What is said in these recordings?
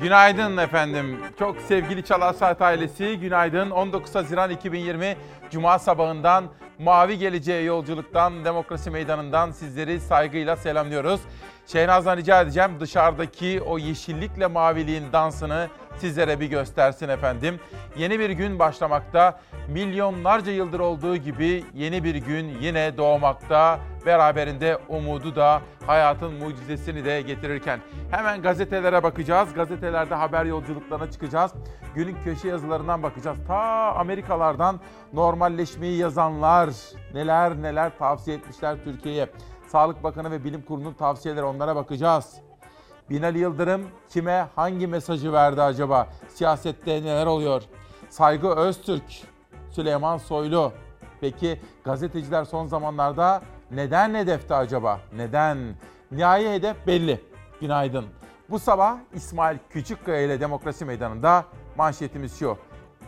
Günaydın efendim. Çok sevgili Çalar ailesi günaydın. 19 Haziran 2020 Cuma sabahından Mavi Geleceğe Yolculuktan Demokrasi Meydanı'ndan sizleri saygıyla selamlıyoruz. Şehnaz'dan rica edeceğim dışarıdaki o yeşillikle maviliğin dansını sizlere bir göstersin efendim. Yeni bir gün başlamakta. Milyonlarca yıldır olduğu gibi yeni bir gün yine doğmakta. Beraberinde umudu da hayatın mucizesini de getirirken. Hemen gazetelere bakacağız. Gazetelerde haber yolculuklarına çıkacağız. Günün köşe yazılarından bakacağız. Ta Amerikalardan normalleşmeyi yazanlar neler neler tavsiye etmişler Türkiye'ye. Sağlık Bakanı ve Bilim Kurulu'nun tavsiyeleri onlara bakacağız. Binali Yıldırım kime hangi mesajı verdi acaba? Siyasette neler oluyor? Saygı Öztürk, Süleyman Soylu. Peki gazeteciler son zamanlarda neden hedefte acaba? Neden? Nihai hedef belli. Günaydın. Bu sabah İsmail Küçükkaya ile Demokrasi Meydanı'nda manşetimiz şu.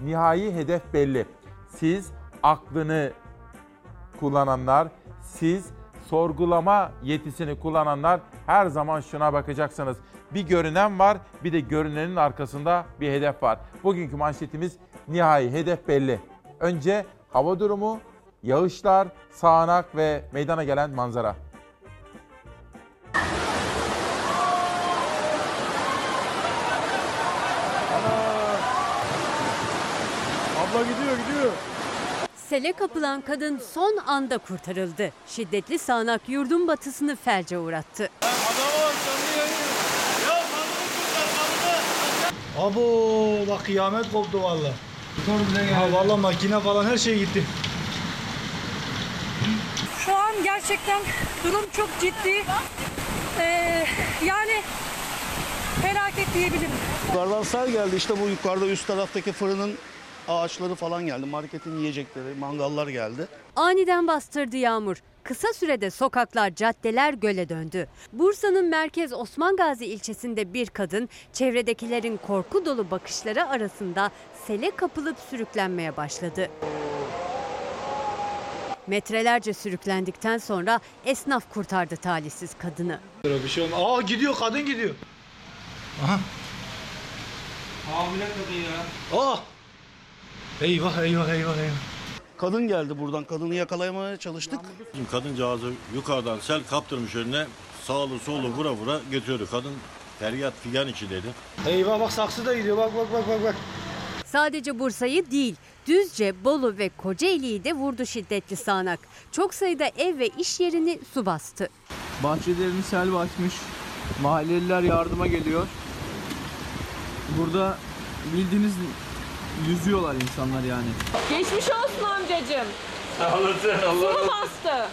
Nihai hedef belli. Siz aklını kullananlar, siz sorgulama yetisini kullananlar her zaman şuna bakacaksınız. Bir görünen var, bir de görünenin arkasında bir hedef var. Bugünkü manşetimiz nihai hedef belli. Önce hava durumu, yağışlar, sağanak ve meydana gelen manzara. Sele kapılan kadın son anda kurtarıldı. Şiddetli sağanak yurdun batısını felce uğrattı. Abo bak kıyamet koptu valla. Ha valla makine falan her şey gitti. Şu an gerçekten durum çok ciddi. Ee, yani felaket diyebilirim. Yukarıdan sel geldi işte bu yukarıda üst taraftaki fırının ağaçları falan geldi. Marketin yiyecekleri, mangallar geldi. Aniden bastırdı yağmur. Kısa sürede sokaklar, caddeler göle döndü. Bursa'nın merkez Osman Gazi ilçesinde bir kadın çevredekilerin korku dolu bakışları arasında sele kapılıp sürüklenmeye başladı. Metrelerce sürüklendikten sonra esnaf kurtardı talihsiz kadını. Bir şey olmaz. Aa gidiyor kadın gidiyor. Aha. Hamile kadın ya. Aa. Eyvah eyvah eyvah eyvah. Kadın geldi buradan. Kadını yakalamaya çalıştık. Bizim kadıncağızı yukarıdan sel kaptırmış önüne sağlı solu vura vura götürüyordu. Kadın feryat figan içindeydi. Eyvah bak saksı da gidiyor bak bak bak bak bak. Sadece Bursa'yı değil, Düzce, Bolu ve Kocaeli'yi de vurdu şiddetli sağanak. Çok sayıda ev ve iş yerini su bastı. Bahçelerini sel basmış. Mahalleliler yardıma geliyor. Burada bildiğiniz yüzüyorlar insanlar yani. Geçmiş olsun amcacığım. Sağ olasın. Su mu bastı?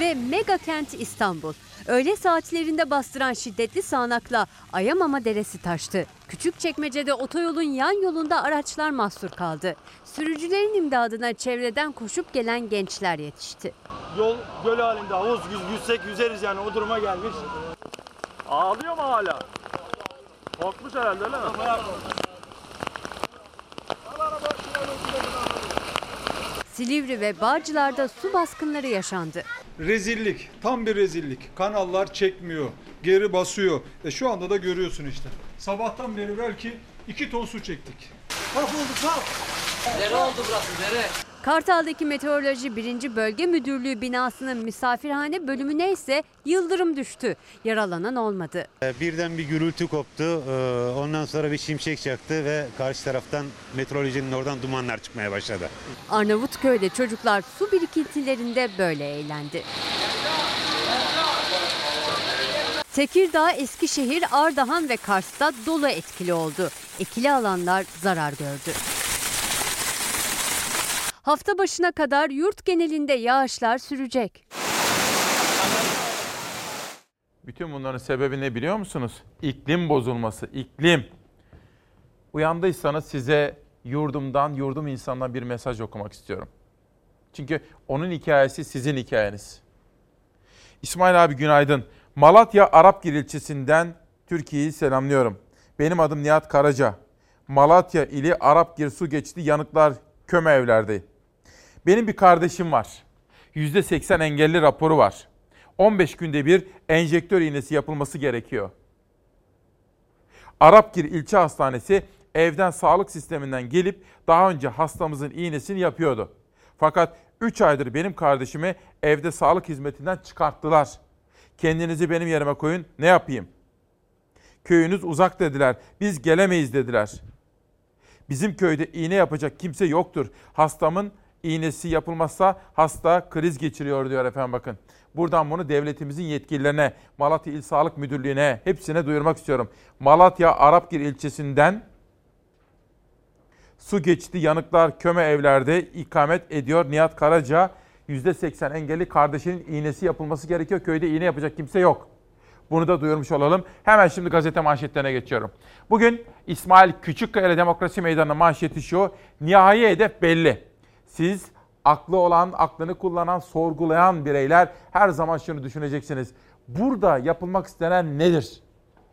Ve mega kent İstanbul. Öğle saatlerinde bastıran şiddetli sağanakla Ayamama Deresi taştı. Küçükçekmece'de otoyolun yan yolunda araçlar mahsur kaldı. Sürücülerin imdadına çevreden koşup gelen gençler yetişti. Yol göl halinde havuz yüz, yüzsek yüzeriz yani o duruma gelmiş. Ağlıyor mu hala? Korkmuş herhalde öyle mi? Silivri ve Bağcılar'da su baskınları yaşandı. Rezillik, tam bir rezillik. Kanallar çekmiyor, geri basıyor. E şu anda da görüyorsun işte. Sabahtan beri belki 2 ton su çektik. Kartal'daki Meteoroloji 1. Bölge Müdürlüğü binasının misafirhane bölümüne ise yıldırım düştü. Yaralanan olmadı. Birden bir gürültü koptu. Ee, Ondan sonra bir şimşek çaktı ve karşı taraftan meteorolojinin oradan dumanlar çıkmaya başladı. Arnavutköy'de çocuklar su birikintilerinde böyle eğlendi. Tekirdağ, Eskişehir, Ardahan ve Kars'ta dolu etkili oldu. Ekili alanlar zarar gördü. Hafta başına kadar yurt genelinde yağışlar sürecek. Bütün bunların sebebi ne biliyor musunuz? İklim bozulması, iklim. Uyandıysanız size yurdumdan, yurdum insandan bir mesaj okumak istiyorum. Çünkü onun hikayesi sizin hikayeniz. İsmail abi günaydın. Malatya Arapgir ilçesinden Türkiye'yi selamlıyorum. Benim adım Nihat Karaca. Malatya ili Arapgir su geçti yanıklar köme evlerde. Benim bir kardeşim var. %80 engelli raporu var. 15 günde bir enjektör iğnesi yapılması gerekiyor. Arapgir İlçe Hastanesi evden sağlık sisteminden gelip daha önce hastamızın iğnesini yapıyordu. Fakat 3 aydır benim kardeşimi evde sağlık hizmetinden çıkarttılar. Kendinizi benim yerime koyun ne yapayım? Köyünüz uzak dediler. Biz gelemeyiz dediler. Bizim köyde iğne yapacak kimse yoktur. Hastamın iğnesi yapılmazsa hasta kriz geçiriyor diyor efendim bakın. Buradan bunu devletimizin yetkililerine, Malatya İl Sağlık Müdürlüğü'ne hepsine duyurmak istiyorum. Malatya Arapgir ilçesinden su geçti yanıklar köme evlerde ikamet ediyor Nihat Karaca. %80 engelli kardeşinin iğnesi yapılması gerekiyor. Köyde iğne yapacak kimse yok. Bunu da duyurmuş olalım. Hemen şimdi gazete manşetlerine geçiyorum. Bugün İsmail Küçükkaya Demokrasi Meydanı'nın manşeti şu. Nihai hedef belli. Siz aklı olan, aklını kullanan, sorgulayan bireyler her zaman şunu düşüneceksiniz. Burada yapılmak istenen nedir?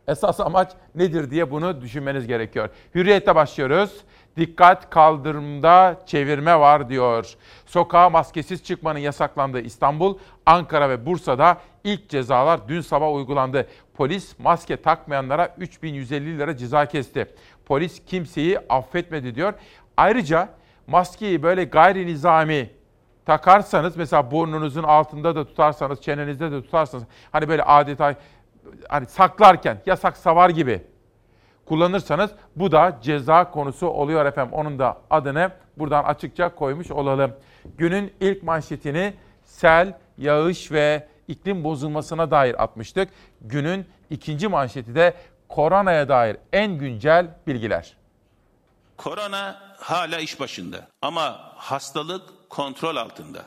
Esas amaç nedir diye bunu düşünmeniz gerekiyor. Hürriyete başlıyoruz. Dikkat kaldırımda çevirme var diyor. Sokağa maskesiz çıkmanın yasaklandığı İstanbul, Ankara ve Bursa'da ilk cezalar dün sabah uygulandı. Polis maske takmayanlara 3150 lira ceza kesti. Polis kimseyi affetmedi diyor. Ayrıca maskeyi böyle gayri nizami takarsanız mesela burnunuzun altında da tutarsanız, çenenizde de tutarsanız hani böyle adeta hani saklarken yasak savar gibi kullanırsanız bu da ceza konusu oluyor efendim. Onun da adını buradan açıkça koymuş olalım. Günün ilk manşetini sel, yağış ve iklim bozulmasına dair atmıştık. Günün ikinci manşeti de koronaya dair en güncel bilgiler. Korona hala iş başında ama hastalık kontrol altında.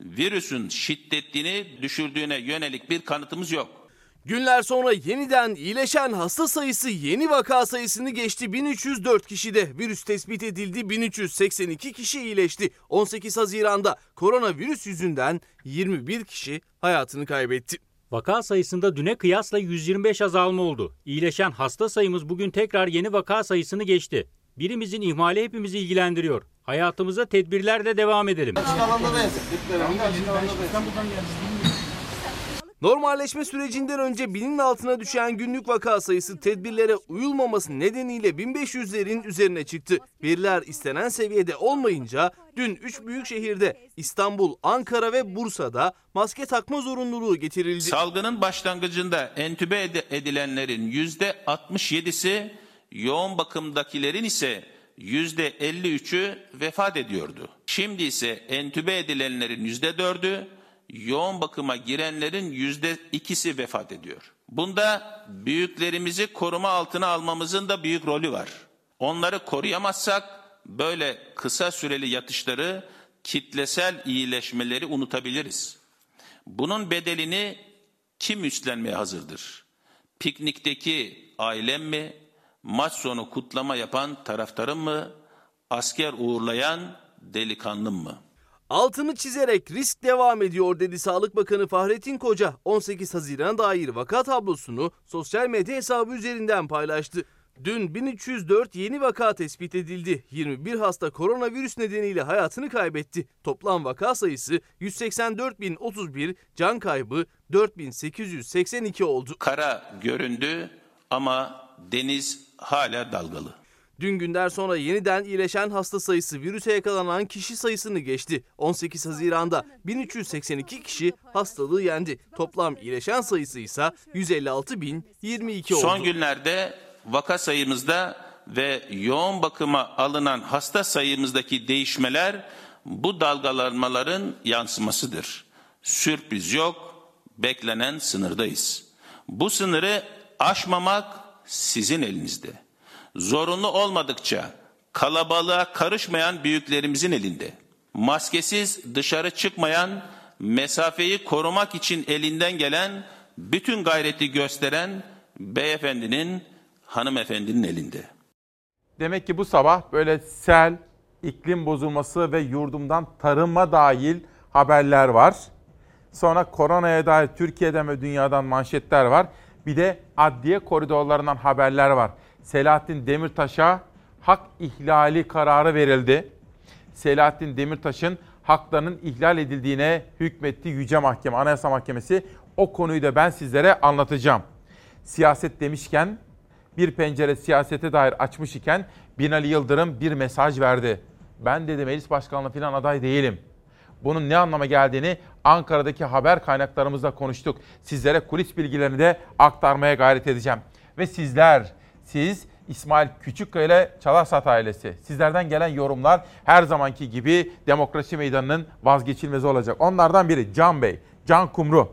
Virüsün şiddetini düşürdüğüne yönelik bir kanıtımız yok. Günler sonra yeniden iyileşen hasta sayısı yeni vaka sayısını geçti. 1304 kişide virüs tespit edildi. 1382 kişi iyileşti. 18 Haziran'da koronavirüs yüzünden 21 kişi hayatını kaybetti. Vaka sayısında düne kıyasla 125 azalma oldu. İyileşen hasta sayımız bugün tekrar yeni vaka sayısını geçti. Birimizin ihmali hepimizi ilgilendiriyor. Hayatımıza tedbirlerle devam edelim. Normalleşme sürecinden önce binin altına düşen günlük vaka sayısı tedbirlere uyulmaması nedeniyle 1500'lerin üzerine çıktı. Veriler istenen seviyede olmayınca dün 3 büyük şehirde İstanbul, Ankara ve Bursa'da maske takma zorunluluğu getirildi. Salgının başlangıcında entübe edilenlerin %67'si yoğun bakımdakilerin ise %53'ü vefat ediyordu. Şimdi ise entübe edilenlerin %4'ü, yoğun bakıma girenlerin %2'si vefat ediyor. Bunda büyüklerimizi koruma altına almamızın da büyük rolü var. Onları koruyamazsak böyle kısa süreli yatışları, kitlesel iyileşmeleri unutabiliriz. Bunun bedelini kim üstlenmeye hazırdır? Piknikteki ailem mi, maç sonu kutlama yapan taraftarım mı, asker uğurlayan delikanlım mı? Altını çizerek risk devam ediyor dedi Sağlık Bakanı Fahrettin Koca. 18 Haziran'a dair vaka tablosunu sosyal medya hesabı üzerinden paylaştı. Dün 1304 yeni vaka tespit edildi. 21 hasta koronavirüs nedeniyle hayatını kaybetti. Toplam vaka sayısı 184.031, can kaybı 4.882 oldu. Kara göründü ama deniz hala dalgalı. Dün günden sonra yeniden iyileşen hasta sayısı virüse yakalanan kişi sayısını geçti. 18 Haziran'da 1382 kişi hastalığı yendi. Toplam iyileşen sayısı ise 156.022 oldu. Son günlerde vaka sayımızda ve yoğun bakıma alınan hasta sayımızdaki değişmeler bu dalgalanmaların yansımasıdır. Sürpriz yok, beklenen sınırdayız. Bu sınırı aşmamak sizin elinizde. Zorunlu olmadıkça kalabalığa karışmayan büyüklerimizin elinde. Maskesiz dışarı çıkmayan, mesafeyi korumak için elinden gelen bütün gayreti gösteren beyefendinin, hanımefendinin elinde. Demek ki bu sabah böyle sel, iklim bozulması ve yurdumdan tarıma dahil haberler var. Sonra koronaya dair Türkiye'den ve dünyadan manşetler var. Bir de adliye koridorlarından haberler var. Selahattin Demirtaş'a hak ihlali kararı verildi. Selahattin Demirtaş'ın haklarının ihlal edildiğine hükmetti Yüce Mahkeme, Anayasa Mahkemesi. O konuyu da ben sizlere anlatacağım. Siyaset demişken bir pencere siyasete dair açmış iken Binali Yıldırım bir mesaj verdi. Ben dedi meclis başkanlığı falan aday değilim. Bunun ne anlama geldiğini Ankara'daki haber kaynaklarımızla konuştuk. Sizlere kulis bilgilerini de aktarmaya gayret edeceğim. Ve sizler, siz İsmail Küçükkaya ile Çalarsat ailesi. Sizlerden gelen yorumlar her zamanki gibi demokrasi meydanının vazgeçilmezi olacak. Onlardan biri Can Bey, Can Kumru.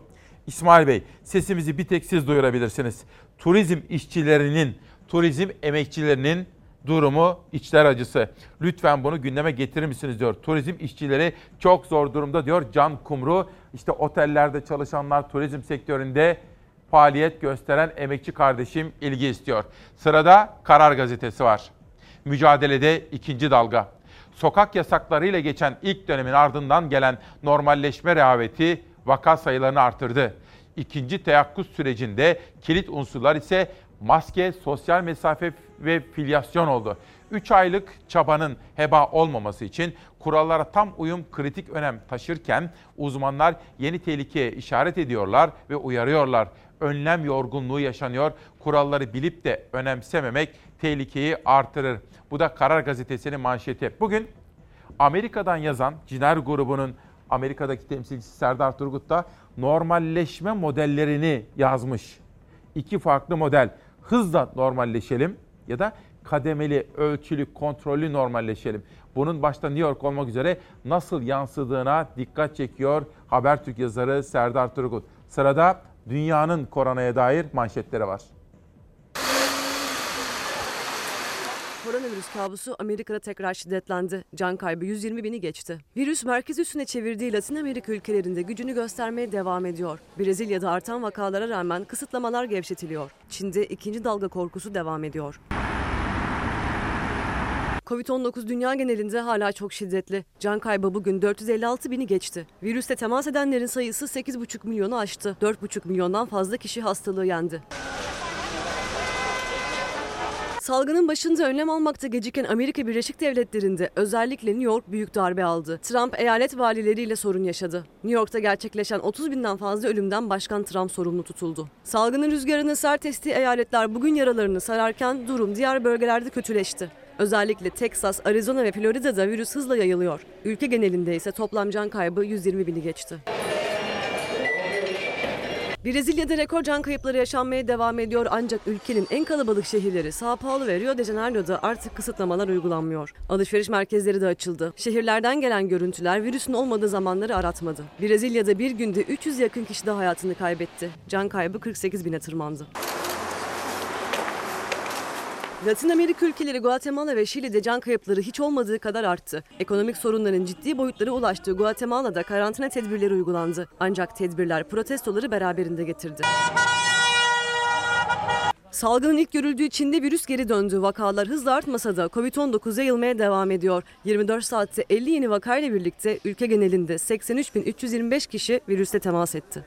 İsmail Bey, sesimizi bir tek siz duyurabilirsiniz. Turizm işçilerinin, turizm emekçilerinin durumu içler acısı. Lütfen bunu gündeme getirir misiniz diyor. Turizm işçileri çok zor durumda diyor Can Kumru. İşte otellerde çalışanlar, turizm sektöründe faaliyet gösteren emekçi kardeşim ilgi istiyor. Sırada Karar Gazetesi var. Mücadelede ikinci dalga. Sokak yasaklarıyla geçen ilk dönemin ardından gelen normalleşme rehaveti vaka sayılarını artırdı. İkinci teyakkuz sürecinde kilit unsurlar ise maske, sosyal mesafe ve filyasyon oldu. 3 aylık çabanın heba olmaması için kurallara tam uyum kritik önem taşırken uzmanlar yeni tehlikeye işaret ediyorlar ve uyarıyorlar. Önlem yorgunluğu yaşanıyor. Kuralları bilip de önemsememek tehlikeyi artırır. Bu da Karar Gazetesi'nin manşeti. Bugün Amerika'dan yazan Ciner grubunun Amerika'daki temsilcisi Serdar Turgut da normalleşme modellerini yazmış. İki farklı model. Hızla normalleşelim ya da kademeli, ölçülü, kontrollü normalleşelim. Bunun başta New York olmak üzere nasıl yansıdığına dikkat çekiyor Habertürk yazarı Serdar Turgut. Sırada dünyanın koronaya dair manşetleri var. Koronavirüs kabusu Amerika'da tekrar şiddetlendi. Can kaybı 120 bini geçti. Virüs merkez üstüne çevirdiği Latin Amerika ülkelerinde gücünü göstermeye devam ediyor. Brezilya'da artan vakalara rağmen kısıtlamalar gevşetiliyor. Çin'de ikinci dalga korkusu devam ediyor. Covid-19 dünya genelinde hala çok şiddetli. Can kaybı bugün 456 bini geçti. Virüste temas edenlerin sayısı 8,5 milyonu aştı. 4,5 milyondan fazla kişi hastalığı yendi. Salgının başında önlem almakta geciken Amerika Birleşik Devletleri'nde özellikle New York büyük darbe aldı. Trump eyalet valileriyle sorun yaşadı. New York'ta gerçekleşen 30 binden fazla ölümden Başkan Trump sorumlu tutuldu. Salgının rüzgarını sert estiği eyaletler bugün yaralarını sararken durum diğer bölgelerde kötüleşti. Özellikle Texas, Arizona ve Florida'da virüs hızla yayılıyor. Ülke genelinde ise toplam can kaybı 120 bini geçti. Brezilya'da rekor can kayıpları yaşanmaya devam ediyor ancak ülkenin en kalabalık şehirleri Sao Paulo ve Rio de Janeiro'da artık kısıtlamalar uygulanmıyor. Alışveriş merkezleri de açıldı. Şehirlerden gelen görüntüler virüsün olmadığı zamanları aratmadı. Brezilya'da bir günde 300 yakın kişi de hayatını kaybetti. Can kaybı 48 bine tırmandı. Latin Amerika ülkeleri Guatemala ve Şili'de can kayıpları hiç olmadığı kadar arttı. Ekonomik sorunların ciddi boyutlara ulaştığı Guatemala'da karantina tedbirleri uygulandı. Ancak tedbirler protestoları beraberinde getirdi. Salgının ilk görüldüğü Çin'de virüs geri döndü. Vakalar hızla artmasa da Covid-19 yayılmaya devam ediyor. 24 saatte 50 yeni vakayla birlikte ülke genelinde 83.325 kişi virüste temas etti.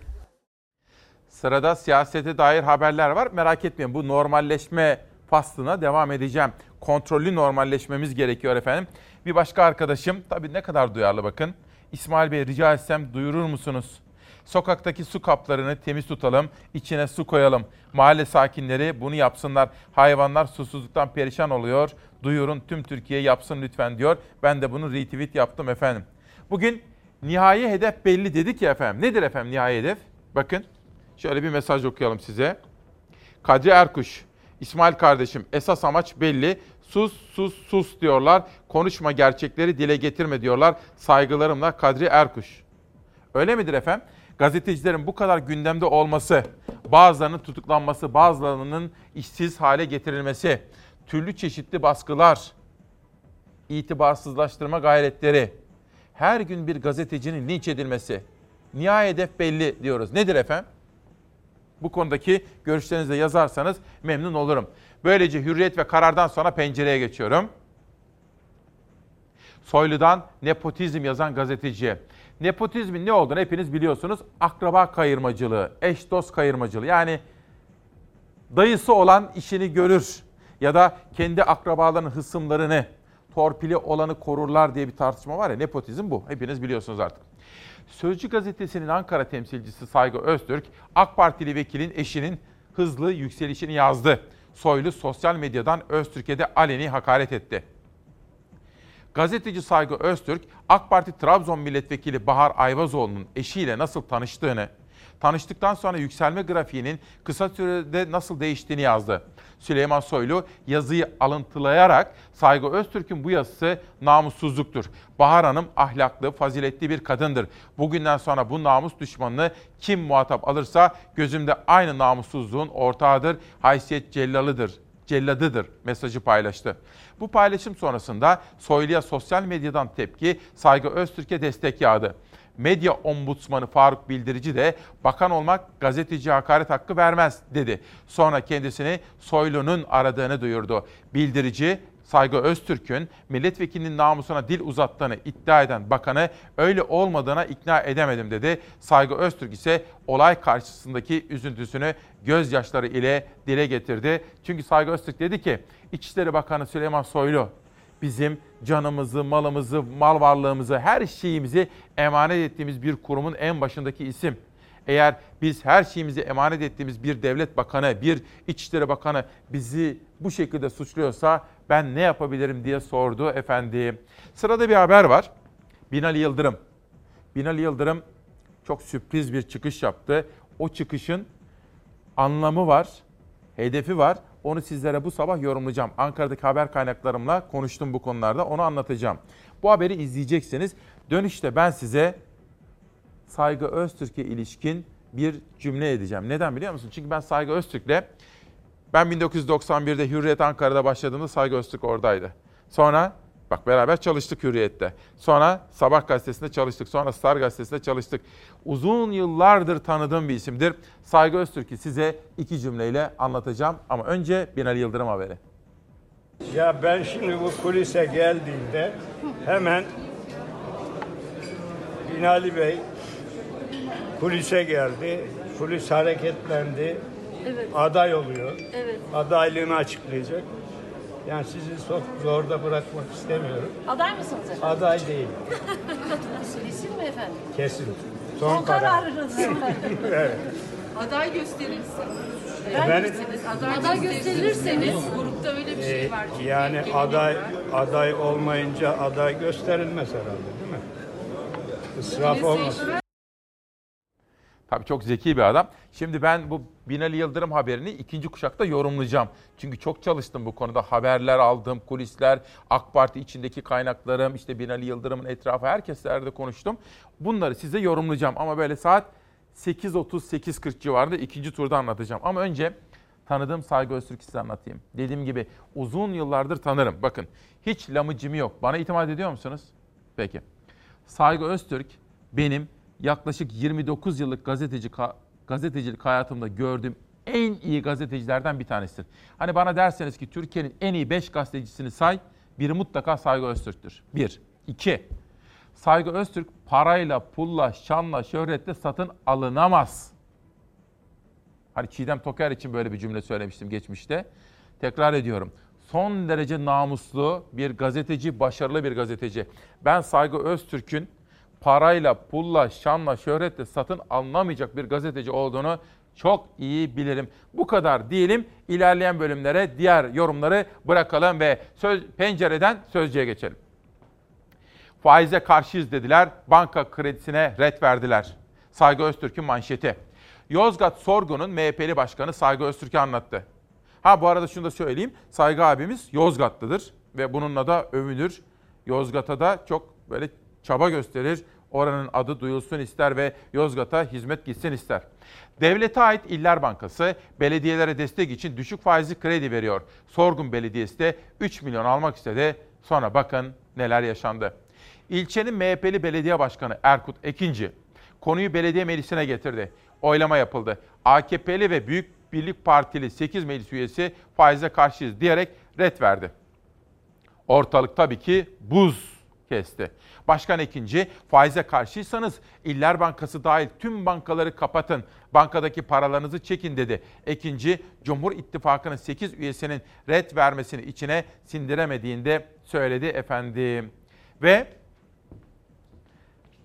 Sırada siyasete dair haberler var. Merak etmeyin bu normalleşme faslına devam edeceğim. Kontrollü normalleşmemiz gerekiyor efendim. Bir başka arkadaşım, tabii ne kadar duyarlı bakın. İsmail Bey rica etsem duyurur musunuz? Sokaktaki su kaplarını temiz tutalım, içine su koyalım. Mahalle sakinleri bunu yapsınlar. Hayvanlar susuzluktan perişan oluyor. Duyurun tüm Türkiye yapsın lütfen diyor. Ben de bunu retweet yaptım efendim. Bugün nihai hedef belli dedik ya efendim. Nedir efendim nihai hedef? Bakın şöyle bir mesaj okuyalım size. Kadri Erkuş, İsmail kardeşim esas amaç belli. Sus sus sus diyorlar. Konuşma gerçekleri dile getirme diyorlar. Saygılarımla Kadri Erkuş. Öyle midir efendim? Gazetecilerin bu kadar gündemde olması, bazılarının tutuklanması, bazılarının işsiz hale getirilmesi, türlü çeşitli baskılar, itibarsızlaştırma gayretleri, her gün bir gazetecinin linç edilmesi. Nihai hedef belli diyoruz. Nedir efendim? Bu konudaki görüşlerinizi de yazarsanız memnun olurum. Böylece hürriyet ve karardan sonra pencereye geçiyorum. Soylu'dan nepotizm yazan gazeteciye. Nepotizmin ne olduğunu hepiniz biliyorsunuz. Akraba kayırmacılığı, eş dost kayırmacılığı. Yani dayısı olan işini görür ya da kendi akrabalarının hısımlarını, torpili olanı korurlar diye bir tartışma var ya nepotizm bu. Hepiniz biliyorsunuz artık. Sözcü gazetesinin Ankara temsilcisi Saygı Öztürk, AK Partili vekilin eşinin hızlı yükselişini yazdı. Soylu sosyal medyadan Öztürk'e de aleni hakaret etti. Gazeteci Saygı Öztürk, AK Parti Trabzon Milletvekili Bahar Ayvazoğlu'nun eşiyle nasıl tanıştığını, tanıştıktan sonra yükselme grafiğinin kısa sürede nasıl değiştiğini yazdı. Süleyman Soylu yazıyı alıntılayarak Saygı Öztürk'ün bu yazısı namussuzluktur. Bahar Hanım ahlaklı, faziletli bir kadındır. Bugünden sonra bu namus düşmanını kim muhatap alırsa gözümde aynı namussuzluğun ortağıdır, haysiyet cellalıdır celladıdır mesajı paylaştı. Bu paylaşım sonrasında Soylu'ya sosyal medyadan tepki, Saygı Öztürk'e destek yağdı. Medya ombudsmanı Faruk Bildirici de bakan olmak gazeteci hakaret hakkı vermez dedi. Sonra kendisini Soylu'nun aradığını duyurdu. Bildirici Saygı Öztürk'ün milletvekilinin namusuna dil uzattığını iddia eden bakanı öyle olmadığına ikna edemedim dedi. Saygı Öztürk ise olay karşısındaki üzüntüsünü gözyaşları ile dile getirdi. Çünkü Saygı Öztürk dedi ki İçişleri Bakanı Süleyman Soylu bizim canımızı, malımızı, mal varlığımızı, her şeyimizi emanet ettiğimiz bir kurumun en başındaki isim. Eğer biz her şeyimizi emanet ettiğimiz bir devlet bakanı, bir İçişleri Bakanı bizi bu şekilde suçluyorsa ben ne yapabilirim diye sordu efendim. Sırada bir haber var. Binali Yıldırım. Binali Yıldırım çok sürpriz bir çıkış yaptı. O çıkışın anlamı var, hedefi var. Onu sizlere bu sabah yorumlayacağım. Ankara'daki haber kaynaklarımla konuştum bu konularda. Onu anlatacağım. Bu haberi izleyeceksiniz. Dönüşte ben size Saygı Öztürk'e ilişkin bir cümle edeceğim. Neden biliyor musun? Çünkü ben Saygı Öztürk'le ben 1991'de Hürriyet Ankara'da başladığımda Saygı Öztürk oradaydı. Sonra bak beraber çalıştık Hürriyet'te. Sonra Sabah gazetesinde çalıştık. Sonra Star gazetesinde çalıştık. Uzun yıllardır tanıdığım bir isimdir. Saygı Öztürk'ü size iki cümleyle anlatacağım. Ama önce Binali Yıldırım haberi. Ya ben şimdi bu kulise geldiğimde hemen Binali Bey kulise geldi. Kulis hareketlendi. Evet. Aday oluyor. Evet. Adaylığını açıklayacak. Yani sizi çok zorda bırakmak istemiyorum. Aday mısınız efendim? Aday değil. Kesin mi efendim? Kesin. Son, Son karar. kararınız. evet. Aday gösterilirse. Efendim? Aday, aday gösterirseniz grupta öyle bir Ee, şey var. çünkü yani aday aday olmayınca aday gösterilmez herhalde değil mi? İsraf olmasın. Tabii çok zeki bir adam. Şimdi ben bu Binali Yıldırım haberini ikinci kuşakta yorumlayacağım. Çünkü çok çalıştım bu konuda. Haberler aldım, kulisler, AK Parti içindeki kaynaklarım, işte Binali Yıldırım'ın etrafı herkeslerde konuştum. Bunları size yorumlayacağım ama böyle saat 8.30-8.40 civarında ikinci turda anlatacağım. Ama önce tanıdığım Saygı Öztürk'ü size anlatayım. Dediğim gibi uzun yıllardır tanırım. Bakın hiç lamıcımı yok. Bana itimat ediyor musunuz? Peki. Saygı Öztürk benim yaklaşık 29 yıllık gazeteci gazetecilik hayatımda gördüğüm en iyi gazetecilerden bir tanesidir. Hani bana derseniz ki Türkiye'nin en iyi 5 gazetecisini say, biri mutlaka Saygı Öztürk'tür. Bir. İki. Saygı Öztürk parayla, pulla, şanla, şöhretle satın alınamaz. Hani Çiğdem Toker için böyle bir cümle söylemiştim geçmişte. Tekrar ediyorum. Son derece namuslu bir gazeteci, başarılı bir gazeteci. Ben Saygı Öztürk'ün parayla, pulla, şanla, şöhretle satın alınamayacak bir gazeteci olduğunu çok iyi bilirim. Bu kadar diyelim. İlerleyen bölümlere diğer yorumları bırakalım ve söz, pencereden sözcüye geçelim. Faize karşıyız dediler, banka kredisine ret verdiler. Saygı Öztürk'ün manşeti. Yozgat Sorgun'un MHP'li başkanı Saygı Öztürk'e anlattı. Ha bu arada şunu da söyleyeyim. Saygı abimiz Yozgatlıdır ve bununla da övünür. Yozgat'a da çok böyle çaba gösterir. Oranın adı duyulsun ister ve Yozgat'a hizmet gitsin ister. Devlete ait İller Bankası belediyelere destek için düşük faizli kredi veriyor. Sorgun Belediyesi de 3 milyon almak istedi. Sonra bakın neler yaşandı. İlçenin MHP'li belediye başkanı Erkut Ekinci konuyu belediye meclisine getirdi. Oylama yapıldı. AKP'li ve Büyük Birlik Partili 8 meclis üyesi faize karşıyız diyerek ret verdi. Ortalık tabii ki buz kesti. Başkan ikinci, faize karşıysanız İller Bankası dahil tüm bankaları kapatın. Bankadaki paralarınızı çekin dedi. İkinci, Cumhur İttifakı'nın 8 üyesinin red vermesini içine sindiremediğinde söyledi efendim. Ve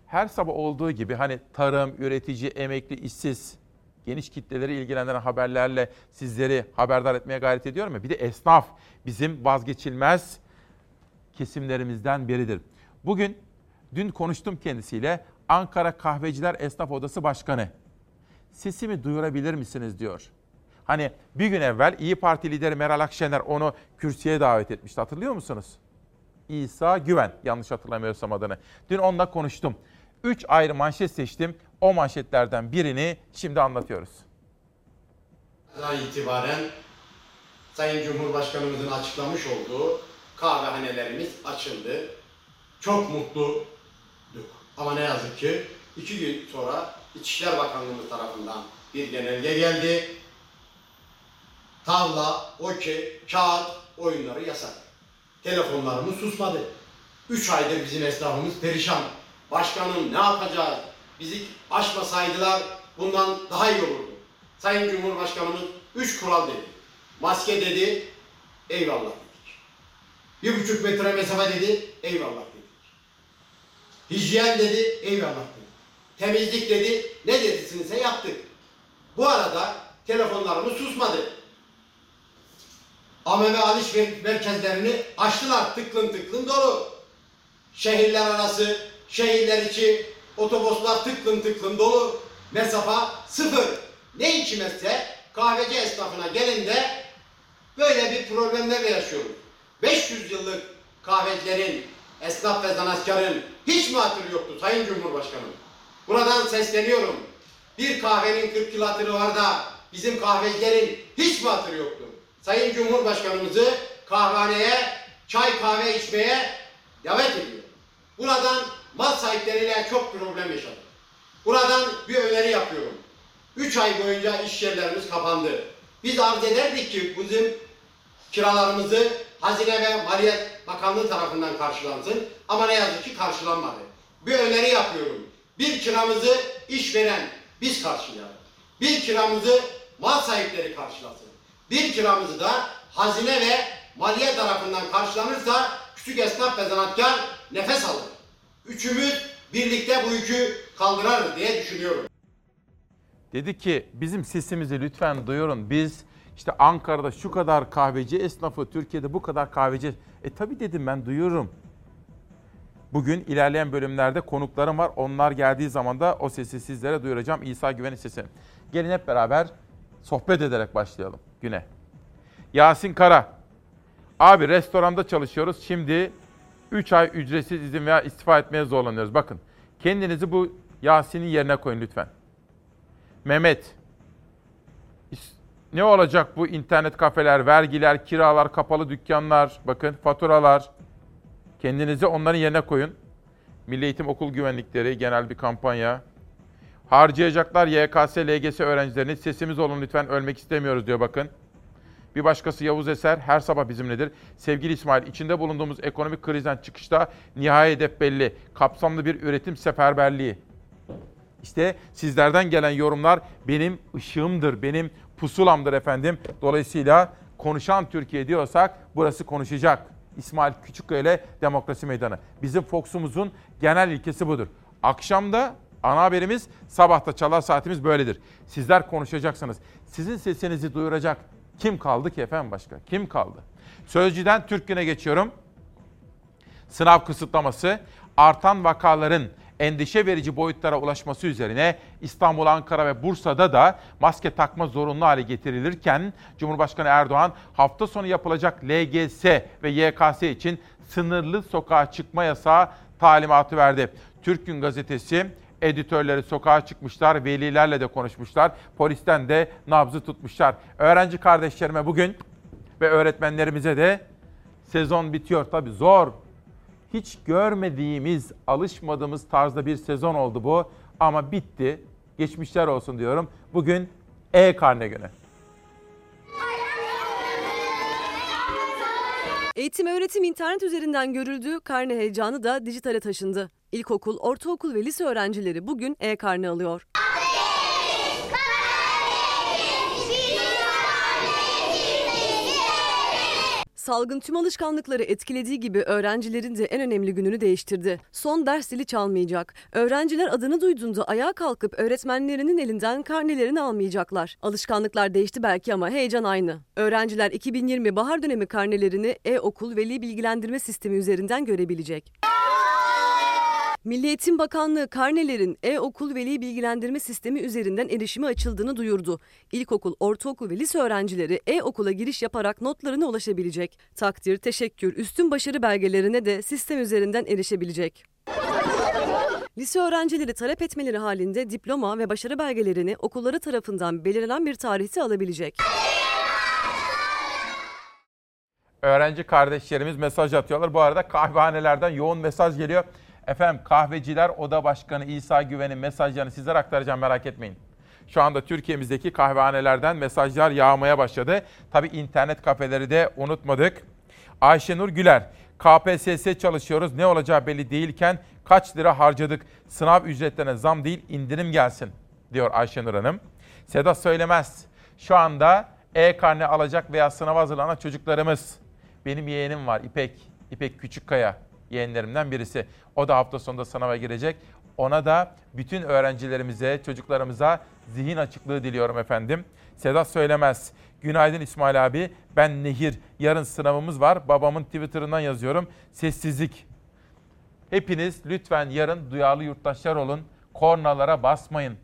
her sabah olduğu gibi hani tarım, üretici, emekli, işsiz geniş kitleleri ilgilendiren haberlerle sizleri haberdar etmeye gayret ediyorum ya. Bir de esnaf bizim vazgeçilmez kesimlerimizden biridir. Bugün dün konuştum kendisiyle Ankara Kahveciler Esnaf Odası Başkanı. Sesimi duyurabilir misiniz diyor. Hani bir gün evvel İyi Parti lideri Meral Akşener onu kürsüye davet etmişti hatırlıyor musunuz? İsa Güven yanlış hatırlamıyorsam adını. Dün onunla konuştum. Üç ayrı manşet seçtim. O manşetlerden birini şimdi anlatıyoruz. itibaren Sayın Cumhurbaşkanımızın açıklamış olduğu kahvehanelerimiz açıldı. Çok mutluyduk. Ama ne yazık ki iki gün sonra İçişler Bakanlığımız tarafından bir genelge geldi. Tavla, okey, kağıt oyunları yasak. Telefonlarımız susmadı. Üç aydır bizim esnafımız perişan. Başkanım ne yapacağız? Bizi açmasaydılar bundan daha iyi olurdu. Sayın Cumhurbaşkanımız üç kural dedi. Maske dedi, eyvallah dedik. Bir buçuk metre mesafe dedi, eyvallah. Hijyen dedi, eyvallah dedik. Temizlik dedi, ne dedisinse yaptık. Bu arada telefonlarımız susmadı. AVM alışveriş merkezlerini açtılar tıklım tıklım dolu. Şehirler arası, şehirler içi otobüsler tıklım tıklım dolu. Mesafa sıfır. Ne içmezse kahveci esnafına gelinde böyle bir problemlerle yaşıyoruz. 500 yıllık kahvecilerin, esnaf ve sanatkarın hiç mi hatırı yoktu Sayın Cumhurbaşkanım? Buradan sesleniyorum. Bir kahvenin 40 yıl hatırı var da bizim kahvecilerin hiç mi hatırı yoktu? Sayın Cumhurbaşkanımızı kahvehaneye çay kahve içmeye davet ediyor. Buradan mal sahipleriyle çok problem yaşadık. Buradan bir öneri yapıyorum. 3 ay boyunca iş yerlerimiz kapandı. Biz arz ederdik ki bizim kiralarımızı Hazine ve Maliyet Bakanlığı tarafından karşılansın. Ama ne yazık ki karşılanmadı. Bir öneri yapıyorum. Bir kiramızı işveren biz karşılayalım. Bir kiramızı mal sahipleri karşılasın. Bir kiramızı da hazine ve maliye tarafından karşılanırsa küçük esnaf ve zanatkar nefes alır. Üçümüz birlikte bu yükü kaldırarız diye düşünüyorum. Dedi ki bizim sesimizi lütfen duyurun. Biz işte Ankara'da şu kadar kahveci esnafı, Türkiye'de bu kadar kahveci. E tabi dedim ben duyururum. Bugün ilerleyen bölümlerde konuklarım var. Onlar geldiği zaman da o sesi sizlere duyuracağım. İsa Güven'in sesi. Gelin hep beraber sohbet ederek başlayalım güne. Yasin Kara. Abi restoranda çalışıyoruz. Şimdi 3 ay ücretsiz izin veya istifa etmeye zorlanıyoruz. Bakın kendinizi bu Yasin'in yerine koyun lütfen. Mehmet. Ne olacak bu internet kafeler, vergiler, kiralar, kapalı dükkanlar, bakın faturalar. Kendinizi onların yerine koyun. Milli Eğitim Okul Güvenlikleri genel bir kampanya. Harcayacaklar YKS, LGS öğrencilerini. Sesimiz olun lütfen ölmek istemiyoruz diyor bakın. Bir başkası Yavuz Eser her sabah bizimledir. Sevgili İsmail, içinde bulunduğumuz ekonomik krizden çıkışta nihai hedef belli. Kapsamlı bir üretim seferberliği. İşte sizlerden gelen yorumlar benim ışığımdır, benim pusulamdır efendim. Dolayısıyla konuşan Türkiye diyorsak burası konuşacak. İsmail Küçükkaya ile Demokrasi Meydanı. Bizim Fox'umuzun genel ilkesi budur. Akşamda ana haberimiz, sabahta çalar saatimiz böyledir. Sizler konuşacaksınız. Sizin sesinizi duyuracak kim kaldı ki efendim başka? Kim kaldı? Sözcüden Türk Günü'ne geçiyorum. Sınav kısıtlaması, artan vakaların endişe verici boyutlara ulaşması üzerine İstanbul, Ankara ve Bursa'da da maske takma zorunlu hale getirilirken Cumhurbaşkanı Erdoğan hafta sonu yapılacak LGS ve YKS için sınırlı sokağa çıkma yasağı talimatı verdi. Türk Gün gazetesi editörleri sokağa çıkmışlar, velilerle de konuşmuşlar, polisten de nabzı tutmuşlar. Öğrenci kardeşlerime bugün ve öğretmenlerimize de sezon bitiyor. Tabii zor, hiç görmediğimiz, alışmadığımız tarzda bir sezon oldu bu. Ama bitti. Geçmişler olsun diyorum. Bugün E-Karne günü. Eğitim öğretim internet üzerinden görüldü, karne heyecanı da dijitale taşındı. İlkokul, ortaokul ve lise öğrencileri bugün e-karne alıyor. Salgın tüm alışkanlıkları etkilediği gibi öğrencilerin de en önemli gününü değiştirdi. Son ders zili çalmayacak. Öğrenciler adını duyduğunda ayağa kalkıp öğretmenlerinin elinden karnelerini almayacaklar. Alışkanlıklar değişti belki ama heyecan aynı. Öğrenciler 2020 bahar dönemi karnelerini e-okul veli bilgilendirme sistemi üzerinden görebilecek. Milli Eğitim Bakanlığı karnelerin e-okul veli bilgilendirme sistemi üzerinden erişimi açıldığını duyurdu. İlkokul, ortaokul ve lise öğrencileri e-okula giriş yaparak notlarına ulaşabilecek. Takdir, teşekkür, üstün başarı belgelerine de sistem üzerinden erişebilecek. Lise öğrencileri talep etmeleri halinde diploma ve başarı belgelerini okulları tarafından belirlenen bir tarihte alabilecek. Öğrenci kardeşlerimiz mesaj atıyorlar. Bu arada kahvehanelerden yoğun mesaj geliyor. Efendim kahveciler oda başkanı İsa Güven'in mesajlarını sizlere aktaracağım merak etmeyin. Şu anda Türkiye'mizdeki kahvehanelerden mesajlar yağmaya başladı. Tabi internet kafeleri de unutmadık. Ayşenur Güler, KPSS çalışıyoruz ne olacağı belli değilken kaç lira harcadık? Sınav ücretlerine zam değil indirim gelsin diyor Ayşenur Hanım. Sedat Söylemez, şu anda e-karne alacak veya sınava hazırlanan çocuklarımız. Benim yeğenim var İpek, İpek Küçükkaya yeğenlerimden birisi. O da hafta sonunda sınava girecek. Ona da bütün öğrencilerimize, çocuklarımıza zihin açıklığı diliyorum efendim. Sedat Söylemez. Günaydın İsmail abi. Ben Nehir. Yarın sınavımız var. Babamın Twitter'ından yazıyorum. Sessizlik. Hepiniz lütfen yarın duyarlı yurttaşlar olun. Kornalara basmayın.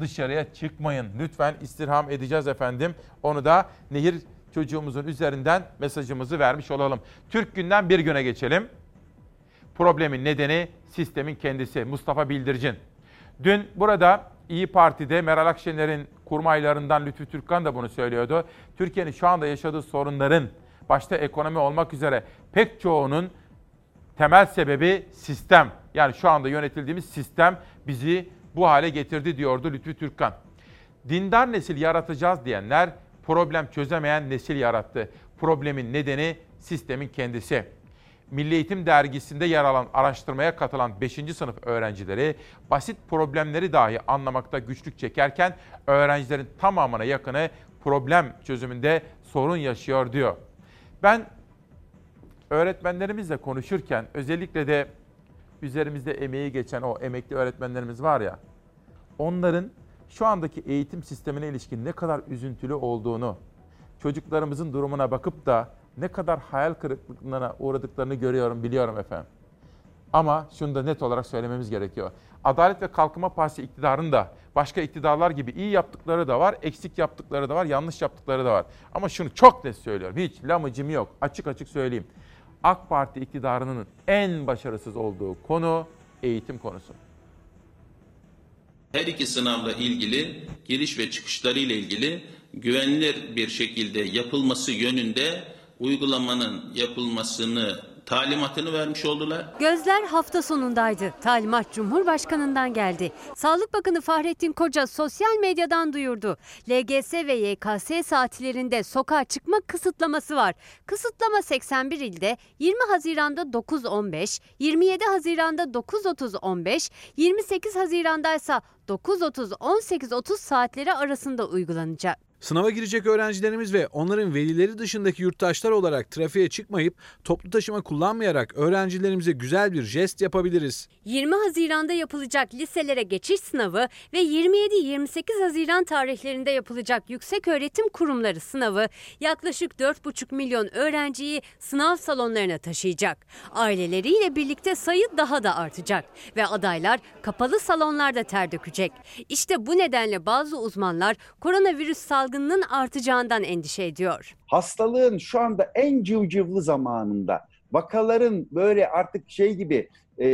Dışarıya çıkmayın. Lütfen istirham edeceğiz efendim. Onu da Nehir çocuğumuzun üzerinden mesajımızı vermiş olalım. Türk günden bir güne geçelim. Problemin nedeni sistemin kendisi. Mustafa Bildircin. Dün burada İyi Parti'de Meral Akşener'in kurmaylarından Lütfü Türkkan da bunu söylüyordu. Türkiye'nin şu anda yaşadığı sorunların başta ekonomi olmak üzere pek çoğunun temel sebebi sistem. Yani şu anda yönetildiğimiz sistem bizi bu hale getirdi diyordu Lütfü Türkkan. Dindar nesil yaratacağız diyenler problem çözemeyen nesil yarattı. Problemin nedeni sistemin kendisi. Milli Eğitim Dergisi'nde yer alan araştırmaya katılan 5. sınıf öğrencileri basit problemleri dahi anlamakta güçlük çekerken öğrencilerin tamamına yakını problem çözümünde sorun yaşıyor diyor. Ben öğretmenlerimizle konuşurken özellikle de üzerimizde emeği geçen o emekli öğretmenlerimiz var ya onların şu andaki eğitim sistemine ilişkin ne kadar üzüntülü olduğunu, çocuklarımızın durumuna bakıp da ne kadar hayal kırıklıklarına uğradıklarını görüyorum, biliyorum efendim. Ama şunu da net olarak söylememiz gerekiyor. Adalet ve Kalkınma Partisi iktidarının da başka iktidarlar gibi iyi yaptıkları da var, eksik yaptıkları da var, yanlış yaptıkları da var. Ama şunu çok net söylüyorum. Hiç lamıcım yok. Açık açık söyleyeyim. AK Parti iktidarının en başarısız olduğu konu eğitim konusu. Her iki sınavla ilgili giriş ve çıkışları ile ilgili güvenilir bir şekilde yapılması yönünde uygulamanın yapılmasını talimatını vermiş oldular. Gözler hafta sonundaydı. Talimat Cumhurbaşkanı'ndan geldi. Sağlık Bakanı Fahrettin Koca sosyal medyadan duyurdu. LGS ve YKS saatlerinde sokağa çıkma kısıtlaması var. Kısıtlama 81 ilde 20 Haziran'da 9.15, 27 Haziran'da 9.30-15, 28 Haziran'da ise 9.30-18.30 saatleri arasında uygulanacak. Sınava girecek öğrencilerimiz ve onların velileri dışındaki yurttaşlar olarak trafiğe çıkmayıp toplu taşıma kullanmayarak öğrencilerimize güzel bir jest yapabiliriz. 20 Haziran'da yapılacak liselere geçiş sınavı ve 27-28 Haziran tarihlerinde yapılacak yüksek öğretim kurumları sınavı yaklaşık 4,5 milyon öğrenciyi sınav salonlarına taşıyacak. Aileleriyle birlikte sayı daha da artacak ve adaylar kapalı salonlarda ter dökecek. İşte bu nedenle bazı uzmanlar koronavirüs salgını salgınının artacağından endişe ediyor. Hastalığın şu anda en cıvcıvlı zamanında vakaların böyle artık şey gibi e,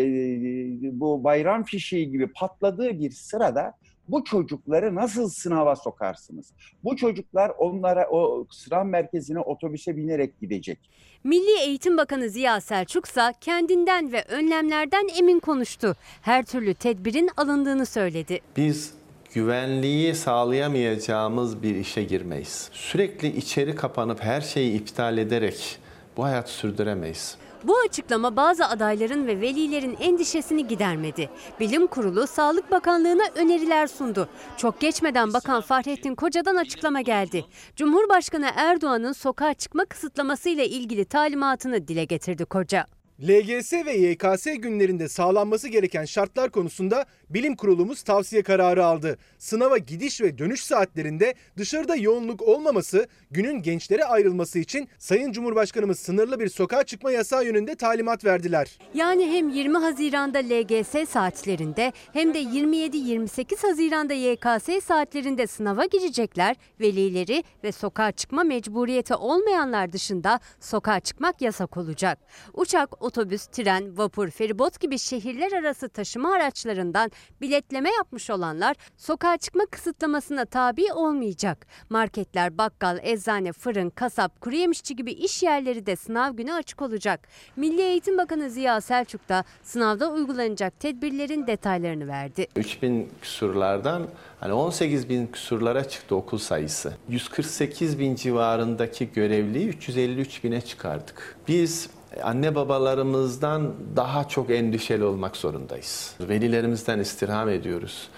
bu bayram fişeği gibi patladığı bir sırada bu çocukları nasıl sınava sokarsınız? Bu çocuklar onlara o sınav merkezine otobüse binerek gidecek. Milli Eğitim Bakanı Ziya Selçuk ise kendinden ve önlemlerden emin konuştu. Her türlü tedbirin alındığını söyledi. Biz güvenliği sağlayamayacağımız bir işe girmeyiz. Sürekli içeri kapanıp her şeyi iptal ederek bu hayatı sürdüremeyiz. Bu açıklama bazı adayların ve velilerin endişesini gidermedi. Bilim Kurulu Sağlık Bakanlığı'na öneriler sundu. Çok geçmeden Bakan Fahrettin Koca'dan açıklama geldi. Cumhurbaşkanı Erdoğan'ın sokağa çıkma kısıtlaması ile ilgili talimatını dile getirdi Koca. LGS ve YKS günlerinde sağlanması gereken şartlar konusunda bilim kurulumuz tavsiye kararı aldı. Sınava gidiş ve dönüş saatlerinde dışarıda yoğunluk olmaması, günün gençlere ayrılması için Sayın Cumhurbaşkanımız sınırlı bir sokağa çıkma yasağı yönünde talimat verdiler. Yani hem 20 Haziran'da LGS saatlerinde hem de 27-28 Haziran'da YKS saatlerinde sınava girecekler, velileri ve sokağa çıkma mecburiyeti olmayanlar dışında sokağa çıkmak yasak olacak. Uçak, otobüs, tren, vapur, feribot gibi şehirler arası taşıma araçlarından biletleme yapmış olanlar sokağa çıkma kısıtlamasına tabi olmayacak. Marketler, bakkal, eczane, fırın, kasap, kuru yemişçi gibi iş yerleri de sınav günü açık olacak. Milli Eğitim Bakanı Ziya Selçuk da sınavda uygulanacak tedbirlerin detaylarını verdi. 3000 küsurlardan hani 18 bin küsurlara çıktı okul sayısı. 148 bin civarındaki görevliyi 353 bine çıkardık. Biz anne babalarımızdan daha çok endişeli olmak zorundayız. Velilerimizden istirham ediyoruz.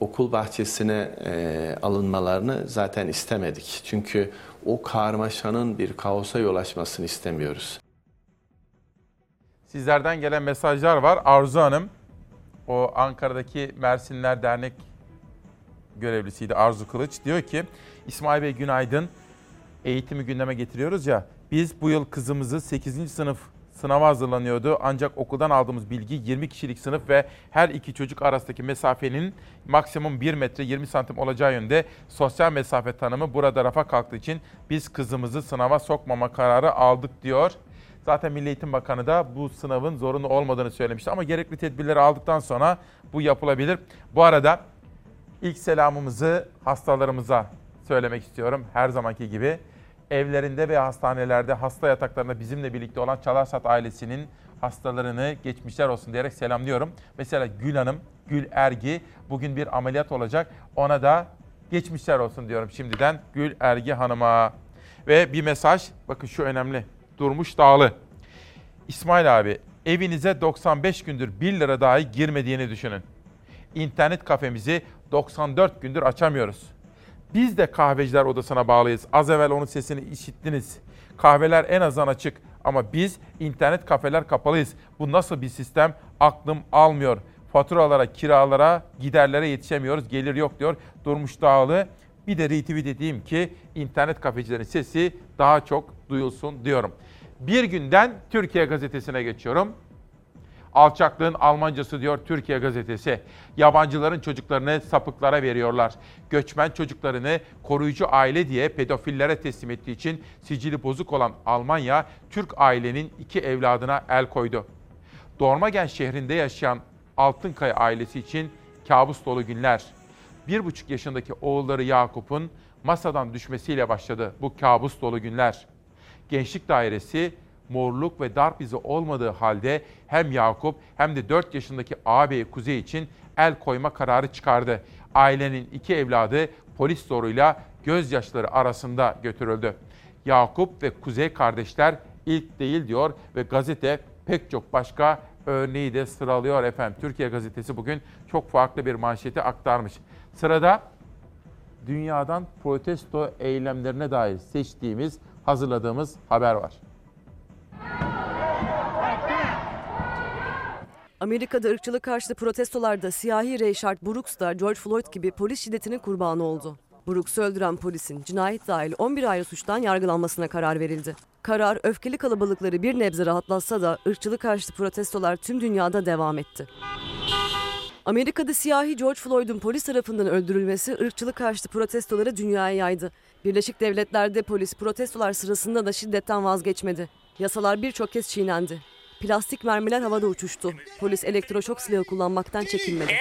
Okul bahçesine e, alınmalarını zaten istemedik. Çünkü o karmaşanın bir kaosa yol açmasını istemiyoruz. Sizlerden gelen mesajlar var. Arzu Hanım, o Ankara'daki Mersinler Dernek görevlisiydi Arzu Kılıç. Diyor ki, İsmail Bey günaydın. Eğitimi gündeme getiriyoruz ya. Biz bu yıl kızımızı 8. sınıf sınava hazırlanıyordu. Ancak okuldan aldığımız bilgi 20 kişilik sınıf ve her iki çocuk arasındaki mesafenin maksimum 1 metre 20 santim olacağı yönde sosyal mesafe tanımı burada rafa kalktığı için biz kızımızı sınava sokmama kararı aldık diyor. Zaten Milli Eğitim Bakanı da bu sınavın zorunlu olmadığını söylemişti ama gerekli tedbirleri aldıktan sonra bu yapılabilir. Bu arada ilk selamımızı hastalarımıza söylemek istiyorum her zamanki gibi evlerinde ve hastanelerde hasta yataklarında bizimle birlikte olan Çalarsat ailesinin hastalarını geçmişler olsun diyerek selamlıyorum. Mesela Gül Hanım, Gül Ergi bugün bir ameliyat olacak. Ona da geçmişler olsun diyorum şimdiden Gül Ergi Hanım'a. Ve bir mesaj, bakın şu önemli. Durmuş Dağlı. İsmail abi, evinize 95 gündür 1 lira dahi girmediğini düşünün. İnternet kafemizi 94 gündür açamıyoruz. Biz de kahveciler odasına bağlıyız. Az evvel onun sesini işittiniz. Kahveler en azından açık ama biz internet kafeler kapalıyız. Bu nasıl bir sistem? Aklım almıyor. Faturalara, kiralara, giderlere yetişemiyoruz. Gelir yok diyor Durmuş Dağlı. Bir de retweet edeyim ki internet kafecilerin sesi daha çok duyulsun diyorum. Bir günden Türkiye gazetesine geçiyorum. Alçaklığın Almancası diyor Türkiye gazetesi. Yabancıların çocuklarını sapıklara veriyorlar. Göçmen çocuklarını koruyucu aile diye pedofillere teslim ettiği için sicili bozuk olan Almanya, Türk ailenin iki evladına el koydu. Dormagen şehrinde yaşayan Altınkaya ailesi için kabus dolu günler. Bir buçuk yaşındaki oğulları Yakup'un masadan düşmesiyle başladı bu kabus dolu günler. Gençlik Dairesi morluk ve darp izi olmadığı halde hem Yakup hem de 4 yaşındaki ağabeyi Kuzey için el koyma kararı çıkardı. Ailenin iki evladı polis zoruyla gözyaşları arasında götürüldü. Yakup ve Kuzey kardeşler ilk değil diyor ve gazete pek çok başka örneği de sıralıyor efendim. Türkiye gazetesi bugün çok farklı bir manşeti aktarmış. Sırada dünyadan protesto eylemlerine dair seçtiğimiz, hazırladığımız haber var. Amerika'da ırkçılık karşıtı protestolarda siyahi Rayshard Brooks da George Floyd gibi polis şiddetinin kurbanı oldu. Brooks'u öldüren polisin cinayet dahil 11 ayrı suçtan yargılanmasına karar verildi. Karar öfkeli kalabalıkları bir nebze rahatlatsa da ırkçılık karşıtı protestolar tüm dünyada devam etti. Amerika'da siyahi George Floyd'un polis tarafından öldürülmesi ırkçılık karşıtı protestoları dünyaya yaydı. Birleşik Devletler'de polis protestolar sırasında da şiddetten vazgeçmedi. Yasalar birçok kez çiğnendi. Plastik mermiler havada uçuştu. Polis elektroşok silahı kullanmaktan çekinmedi.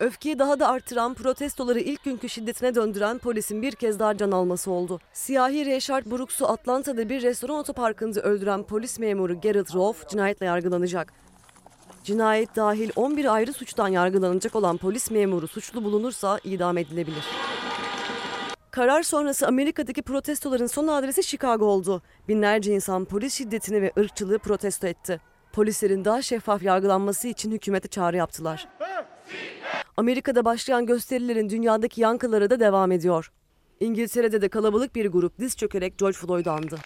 Öfkeyi daha da artıran, protestoları ilk günkü şiddetine döndüren polisin bir kez daha can alması oldu. Siyahi Rayshard Brooks'u Atlanta'da bir restoran otoparkında öldüren polis memuru Garrett Rolfe cinayetle yargılanacak. Cinayet dahil 11 ayrı suçtan yargılanacak olan polis memuru suçlu bulunursa idam edilebilir. Karar sonrası Amerika'daki protestoların son adresi Chicago oldu. Binlerce insan polis şiddetini ve ırkçılığı protesto etti. Polislerin daha şeffaf yargılanması için hükümete çağrı yaptılar. Amerika'da başlayan gösterilerin dünyadaki yankıları da devam ediyor. İngiltere'de de kalabalık bir grup diz çökerek George Floyd'u andı.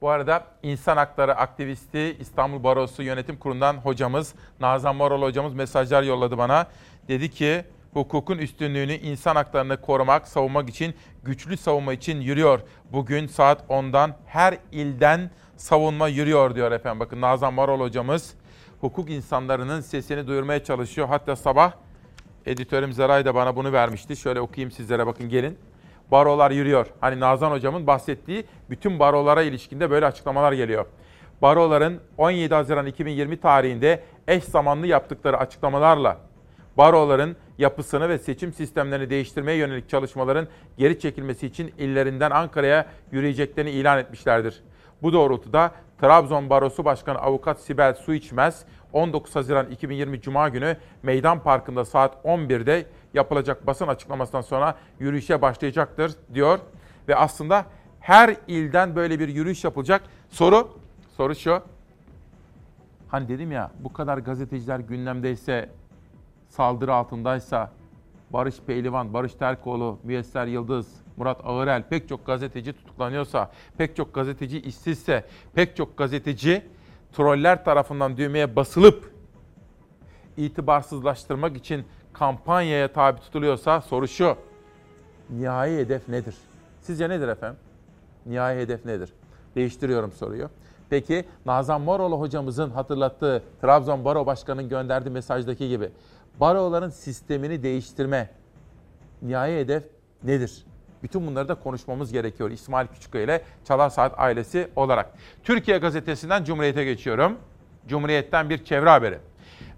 Bu arada insan hakları aktivisti İstanbul Barosu Yönetim Kurulu'ndan hocamız Nazan Moral hocamız mesajlar yolladı bana. Dedi ki hukukun üstünlüğünü, insan haklarını korumak, savunmak için, güçlü savunma için yürüyor. Bugün saat 10'dan her ilden savunma yürüyor diyor efendim. Bakın Nazan Moral hocamız hukuk insanlarının sesini duyurmaya çalışıyor. Hatta sabah editörüm Zeray da bana bunu vermişti. Şöyle okuyayım sizlere bakın gelin. Barolar yürüyor. Hani Nazan hocamın bahsettiği bütün barolara ilişkinde böyle açıklamalar geliyor. Baroların 17 Haziran 2020 tarihinde eş zamanlı yaptıkları açıklamalarla baroların yapısını ve seçim sistemlerini değiştirmeye yönelik çalışmaların geri çekilmesi için illerinden Ankara'ya yürüyeceklerini ilan etmişlerdir. Bu doğrultuda Trabzon Barosu Başkanı Avukat Sibel Suiçmez 19 Haziran 2020 Cuma günü Meydan Parkı'nda saat 11'de yapılacak basın açıklamasından sonra yürüyüşe başlayacaktır diyor. Ve aslında her ilden böyle bir yürüyüş yapılacak. Soru, soru şu. Hani dedim ya bu kadar gazeteciler gündemdeyse, saldırı altındaysa, Barış Pehlivan, Barış Terkoğlu, Müyesser Yıldız, Murat Ağırel pek çok gazeteci tutuklanıyorsa, pek çok gazeteci işsizse, pek çok gazeteci troller tarafından düğmeye basılıp itibarsızlaştırmak için kampanyaya tabi tutuluyorsa soru şu. Nihai hedef nedir? Sizce nedir efendim? Nihai hedef nedir? Değiştiriyorum soruyu. Peki Nazan Moroğlu hocamızın hatırlattığı Trabzon Baro Başkanı'nın gönderdiği mesajdaki gibi baroların sistemini değiştirme nihai hedef nedir? Bütün bunları da konuşmamız gerekiyor İsmail Küçükkaya ile Çalar Saat ailesi olarak. Türkiye Gazetesi'nden Cumhuriyet'e geçiyorum. Cumhuriyet'ten bir çevre haberi.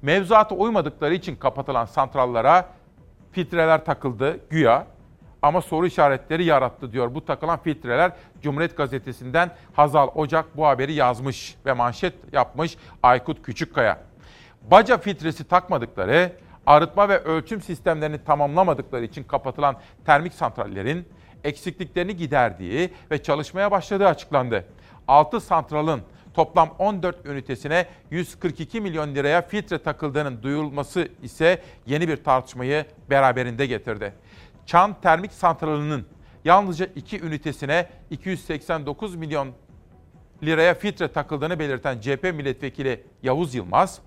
Mevzuata uymadıkları için kapatılan santrallara filtreler takıldı güya ama soru işaretleri yarattı diyor. Bu takılan filtreler Cumhuriyet Gazetesi'nden Hazal Ocak bu haberi yazmış ve manşet yapmış Aykut Küçükkaya. Baca filtresi takmadıkları, arıtma ve ölçüm sistemlerini tamamlamadıkları için kapatılan termik santrallerin eksikliklerini giderdiği ve çalışmaya başladığı açıklandı. 6 santralın toplam 14 ünitesine 142 milyon liraya filtre takıldığının duyulması ise yeni bir tartışmayı beraberinde getirdi. Çan Termik Santralı'nın yalnızca 2 ünitesine 289 milyon liraya filtre takıldığını belirten CHP milletvekili Yavuz Yılmaz,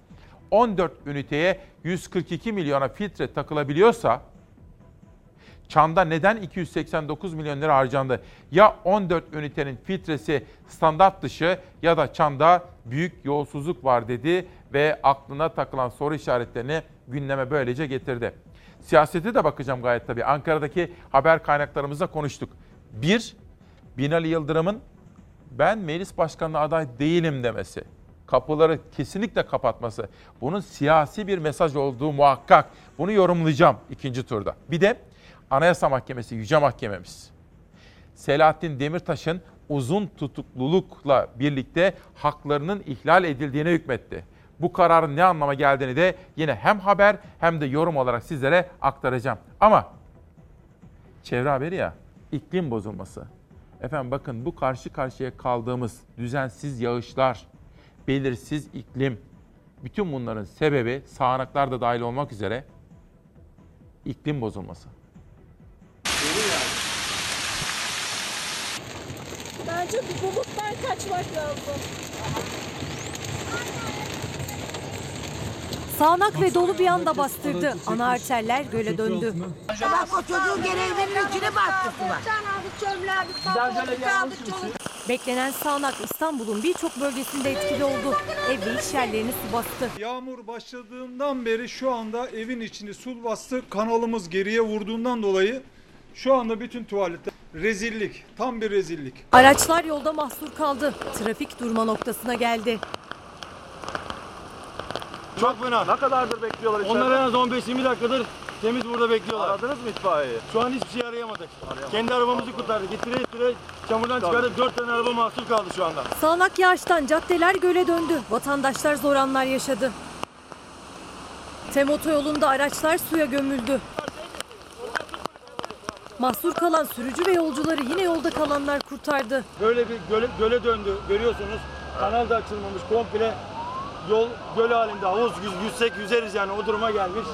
14 üniteye 142 milyona filtre takılabiliyorsa Çan'da neden 289 milyon lira harcandı? Ya 14 ünitenin filtresi standart dışı ya da Çan'da büyük yolsuzluk var dedi ve aklına takılan soru işaretlerini gündeme böylece getirdi. Siyasete de bakacağım gayet tabii. Ankara'daki haber kaynaklarımızda konuştuk. Bir, Binali Yıldırım'ın ben meclis başkanlığı aday değilim demesi. Kapıları kesinlikle kapatması. Bunun siyasi bir mesaj olduğu muhakkak. Bunu yorumlayacağım ikinci turda. Bir de Anayasa Mahkemesi, Yüce Mahkememiz. Selahattin Demirtaş'ın uzun tutuklulukla birlikte haklarının ihlal edildiğine hükmetti. Bu kararın ne anlama geldiğini de yine hem haber hem de yorum olarak sizlere aktaracağım. Ama çevre haberi ya, iklim bozulması. Efendim bakın bu karşı karşıya kaldığımız düzensiz yağışlar, belirsiz iklim, bütün bunların sebebi sağanaklar da dahil olmak üzere iklim bozulması. Bence bu buluttan kaçmak lazım. Sağanak ve dolu bir anda bastırdı. Ana arterler göle döndü. Bak o çocuğun gene evinin içine battı sular. Beklenen sağanak İstanbul'un birçok bölgesinde etkili oldu. Ev ve iş yerlerini su bastı. Yağmur başladığından beri şu anda evin içini su bastı. Kanalımız geriye vurduğundan dolayı şu anda bütün tuvaletler rezillik, tam bir rezillik. Araçlar yolda mahsur kaldı. Trafik durma noktasına geldi. Çok fena. Ne kadardır bekliyorlar içeride? Onlar en az 15-20 dakikadır temiz burada bekliyorlar. Aradınız mı itfaiyeyi? Şu an hiçbir şey arayamadık. Kendi arabamızı kurtardık. Gittire gittire çamurdan çıkardık. 4 tane araba mahsur kaldı şu anda. Sağanak yağıştan caddeler göle döndü. Vatandaşlar zor anlar yaşadı. Tem otoyolunda araçlar suya gömüldü. Mahsur kalan sürücü ve yolcuları yine yolda kalanlar kurtardı. Böyle bir göle, göle döndü. Görüyorsunuz. Kanal da açılmamış. Komple yol göl halinde. Havuz yüz, yüzsek yüzeriz yani o duruma gelmiş.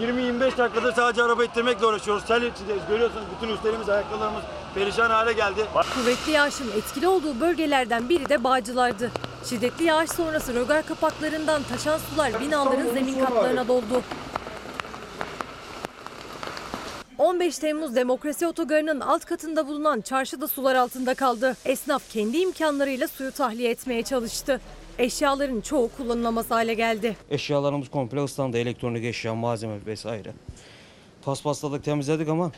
20-25 dakikadır sadece araba ittirmekle uğraşıyoruz. Sel içindeyiz. Görüyorsunuz bütün üstlerimiz, ayakkabılarımız perişan hale geldi. Kuvvetli yağışın etkili olduğu bölgelerden biri de Bağcılar'dı. Şiddetli yağış sonrası rögar kapaklarından taşan sular binaların zemin katlarına doldu. 15 Temmuz Demokrasi Otogarı'nın alt katında bulunan çarşı da sular altında kaldı. Esnaf kendi imkanlarıyla suyu tahliye etmeye çalıştı. Eşyaların çoğu kullanılamaz hale geldi. Eşyalarımız komple ıslandı. Elektronik eşya, malzeme vesaire. Paspasladık, temizledik ama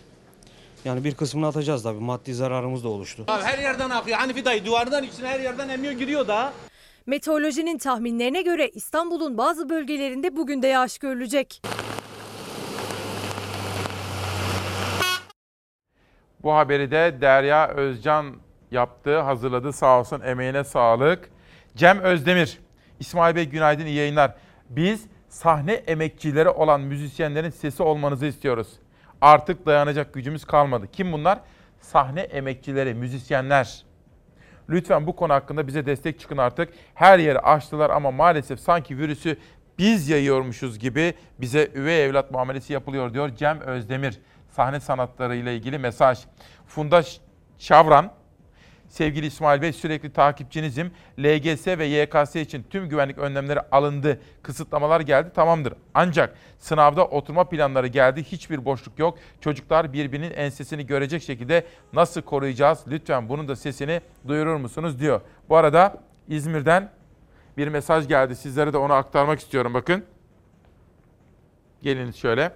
yani bir kısmını atacağız tabii. Maddi zararımız da oluştu. Abi her yerden akıyor. Hanifi dayı duvardan içine her yerden emiyor giriyor da. Meteorolojinin tahminlerine göre İstanbul'un bazı bölgelerinde bugün de yağış görülecek. Bu haberi de Derya Özcan yaptı, hazırladı. Sağ olsun emeğine sağlık. Cem Özdemir, İsmail Bey günaydın, iyi yayınlar. Biz sahne emekçileri olan müzisyenlerin sesi olmanızı istiyoruz. Artık dayanacak gücümüz kalmadı. Kim bunlar? Sahne emekçileri, müzisyenler. Lütfen bu konu hakkında bize destek çıkın artık. Her yeri açtılar ama maalesef sanki virüsü biz yayıyormuşuz gibi bize üvey evlat muamelesi yapılıyor diyor Cem Özdemir. Sahne sanatları ile ilgili mesaj. Funda Şavran, sevgili İsmail Bey sürekli takipçinizim. LGS ve YKS için tüm güvenlik önlemleri alındı. Kısıtlamalar geldi tamamdır. Ancak sınavda oturma planları geldi. Hiçbir boşluk yok. Çocuklar birbirinin ensesini görecek şekilde nasıl koruyacağız? Lütfen bunun da sesini duyurur musunuz diyor. Bu arada İzmir'den bir mesaj geldi. Sizlere de onu aktarmak istiyorum bakın. Gelin şöyle.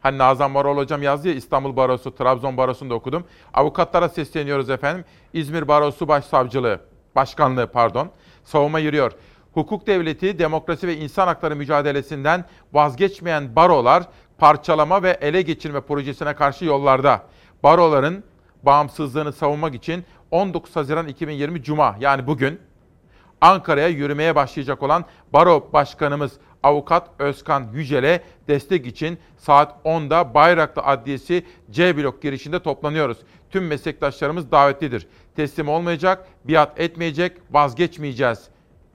Hani Nazan Marol hocam yazdı ya İstanbul Barosu, Trabzon Barosu'nda okudum. Avukatlara sesleniyoruz efendim. İzmir Barosu Başsavcılığı, Başkanlığı pardon. Savunma yürüyor. Hukuk devleti, demokrasi ve insan hakları mücadelesinden vazgeçmeyen barolar parçalama ve ele geçirme projesine karşı yollarda. Baroların bağımsızlığını savunmak için 19 Haziran 2020 Cuma yani bugün Ankara'ya yürümeye başlayacak olan Baro Başkanımız Avukat Özkan Yücel'e destek için saat 10'da Bayraklı Adliyesi C blok girişinde toplanıyoruz. Tüm meslektaşlarımız davetlidir. Teslim olmayacak, biat etmeyecek, vazgeçmeyeceğiz.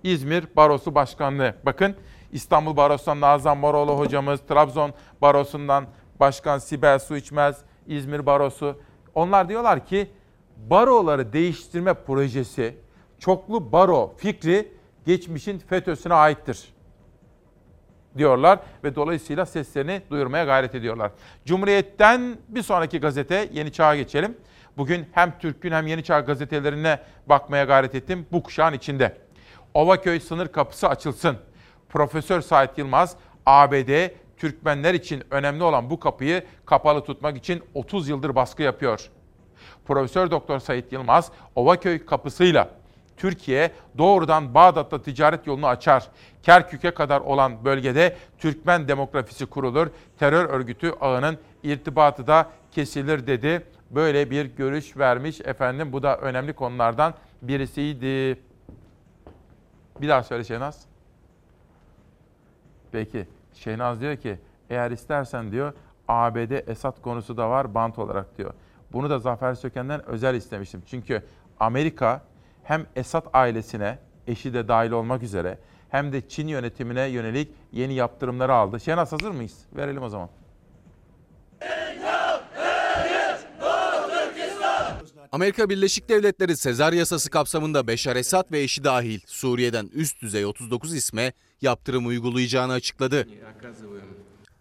İzmir Barosu Başkanlığı. Bakın İstanbul Barosu'ndan Nazan Moroğlu hocamız, Trabzon Barosu'ndan Başkan Sibel Su İçmez, İzmir Barosu. Onlar diyorlar ki baroları değiştirme projesi, çoklu baro fikri geçmişin FETÖ'süne aittir diyorlar ve dolayısıyla seslerini duyurmaya gayret ediyorlar. Cumhuriyet'ten bir sonraki gazete Yeni Çağ'a geçelim. Bugün hem Türk Gün hem Yeni Çağ gazetelerine bakmaya gayret ettim bu kuşağın içinde. Ovaköy sınır kapısı açılsın. Profesör Sait Yılmaz, ABD Türkmenler için önemli olan bu kapıyı kapalı tutmak için 30 yıldır baskı yapıyor. Profesör Doktor Sait Yılmaz, Ovaköy kapısıyla Türkiye doğrudan Bağdat'ta ticaret yolunu açar. Kerkük'e kadar olan bölgede Türkmen demografisi kurulur. Terör örgütü ağının irtibatı da kesilir dedi. Böyle bir görüş vermiş efendim. Bu da önemli konulardan birisiydi. Bir daha söyle Şehnaz. Peki. Şehnaz diyor ki eğer istersen diyor ABD Esad konusu da var bant olarak diyor. Bunu da Zafer Söken'den özel istemiştim. Çünkü Amerika hem Esad ailesine, eşi de dahil olmak üzere hem de Çin yönetimine yönelik yeni yaptırımları aldı. Şenaz hazır mıyız? Verelim o zaman. Amerika Birleşik Devletleri Sezar yasası kapsamında Beşar Esad ve eşi dahil Suriye'den üst düzey 39 isme yaptırım uygulayacağını açıkladı.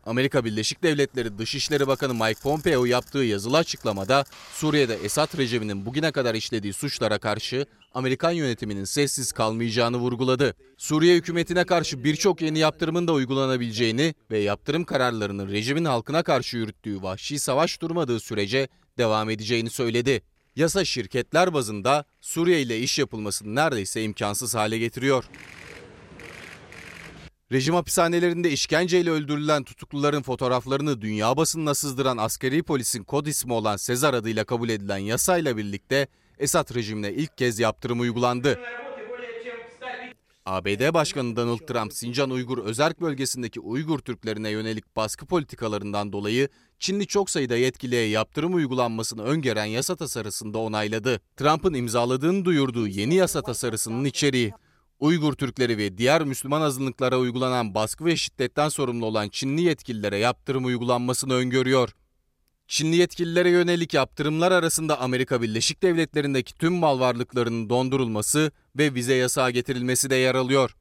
Amerika Birleşik Devletleri Dışişleri Bakanı Mike Pompeo yaptığı yazılı açıklamada Suriye'de Esad rejiminin bugüne kadar işlediği suçlara karşı Amerikan yönetiminin sessiz kalmayacağını vurguladı. Suriye hükümetine karşı birçok yeni yaptırımın da uygulanabileceğini ve yaptırım kararlarının rejimin halkına karşı yürüttüğü vahşi savaş durmadığı sürece devam edeceğini söyledi. Yasa şirketler bazında Suriye ile iş yapılmasını neredeyse imkansız hale getiriyor. Rejim hapishanelerinde işkenceyle öldürülen tutukluların fotoğraflarını dünya basınına sızdıran askeri polisin kod ismi olan Sezar adıyla kabul edilen yasayla birlikte Esad rejimine ilk kez yaptırım uygulandı. ABD Başkanı Donald Trump, Sincan Uygur Özerk bölgesindeki Uygur Türklerine yönelik baskı politikalarından dolayı Çinli çok sayıda yetkiliye yaptırım uygulanmasını öngören yasa tasarısını da onayladı. Trump'ın imzaladığını duyurduğu yeni yasa tasarısının içeriği, Uygur Türkleri ve diğer Müslüman azınlıklara uygulanan baskı ve şiddetten sorumlu olan Çinli yetkililere yaptırım uygulanmasını öngörüyor. Çinli yetkililere yönelik yaptırımlar arasında Amerika Birleşik Devletleri'ndeki tüm mal varlıklarının dondurulması ve vize yasağı getirilmesi de yer alıyor.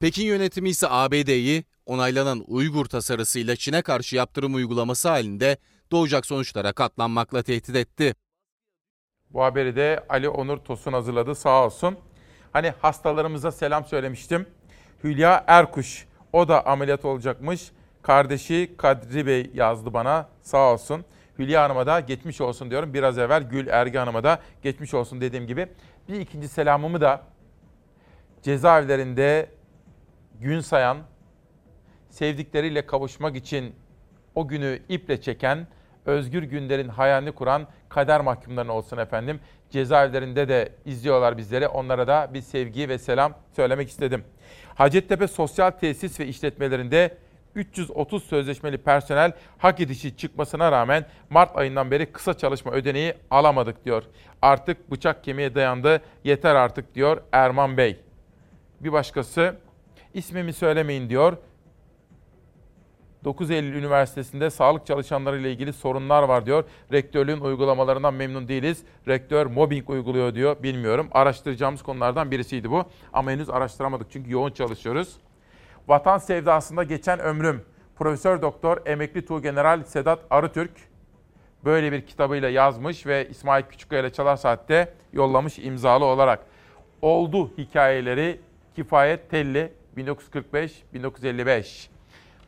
Pekin yönetimi ise ABD'yi onaylanan Uygur tasarısıyla Çin'e karşı yaptırım uygulaması halinde doğacak sonuçlara katlanmakla tehdit etti. Bu haberi de Ali Onur Tosun hazırladı sağ olsun. Hani hastalarımıza selam söylemiştim. Hülya Erkuş o da ameliyat olacakmış. Kardeşi Kadri Bey yazdı bana sağ olsun. Hülya Hanım'a da geçmiş olsun diyorum. Biraz evvel Gül Ergi Hanım'a da geçmiş olsun dediğim gibi. Bir ikinci selamımı da cezaevlerinde gün sayan, sevdikleriyle kavuşmak için o günü iple çeken, özgür günlerin hayalini kuran kader mahkumlarına olsun efendim. Cezaevlerinde de izliyorlar bizleri. Onlara da bir sevgi ve selam söylemek istedim. Hacettepe Sosyal Tesis ve işletmelerinde 330 sözleşmeli personel hak edişi çıkmasına rağmen Mart ayından beri kısa çalışma ödeneği alamadık diyor. Artık bıçak kemiğe dayandı yeter artık diyor Erman Bey. Bir başkası ismimi söylemeyin diyor. 9 Eylül Üniversitesi'nde sağlık çalışanları ile ilgili sorunlar var diyor. Rektörlüğün uygulamalarından memnun değiliz. Rektör mobbing uyguluyor diyor. Bilmiyorum. Araştıracağımız konulardan birisiydi bu. Ama henüz araştıramadık çünkü yoğun çalışıyoruz. Vatan sevdasında geçen ömrüm. Profesör Doktor Emekli Tuğgeneral Sedat Arıtürk böyle bir kitabıyla yazmış ve İsmail Küçükkaya ile Çalar Saat'te yollamış imzalı olarak. Oldu hikayeleri Kifayet Telli 1945-1955.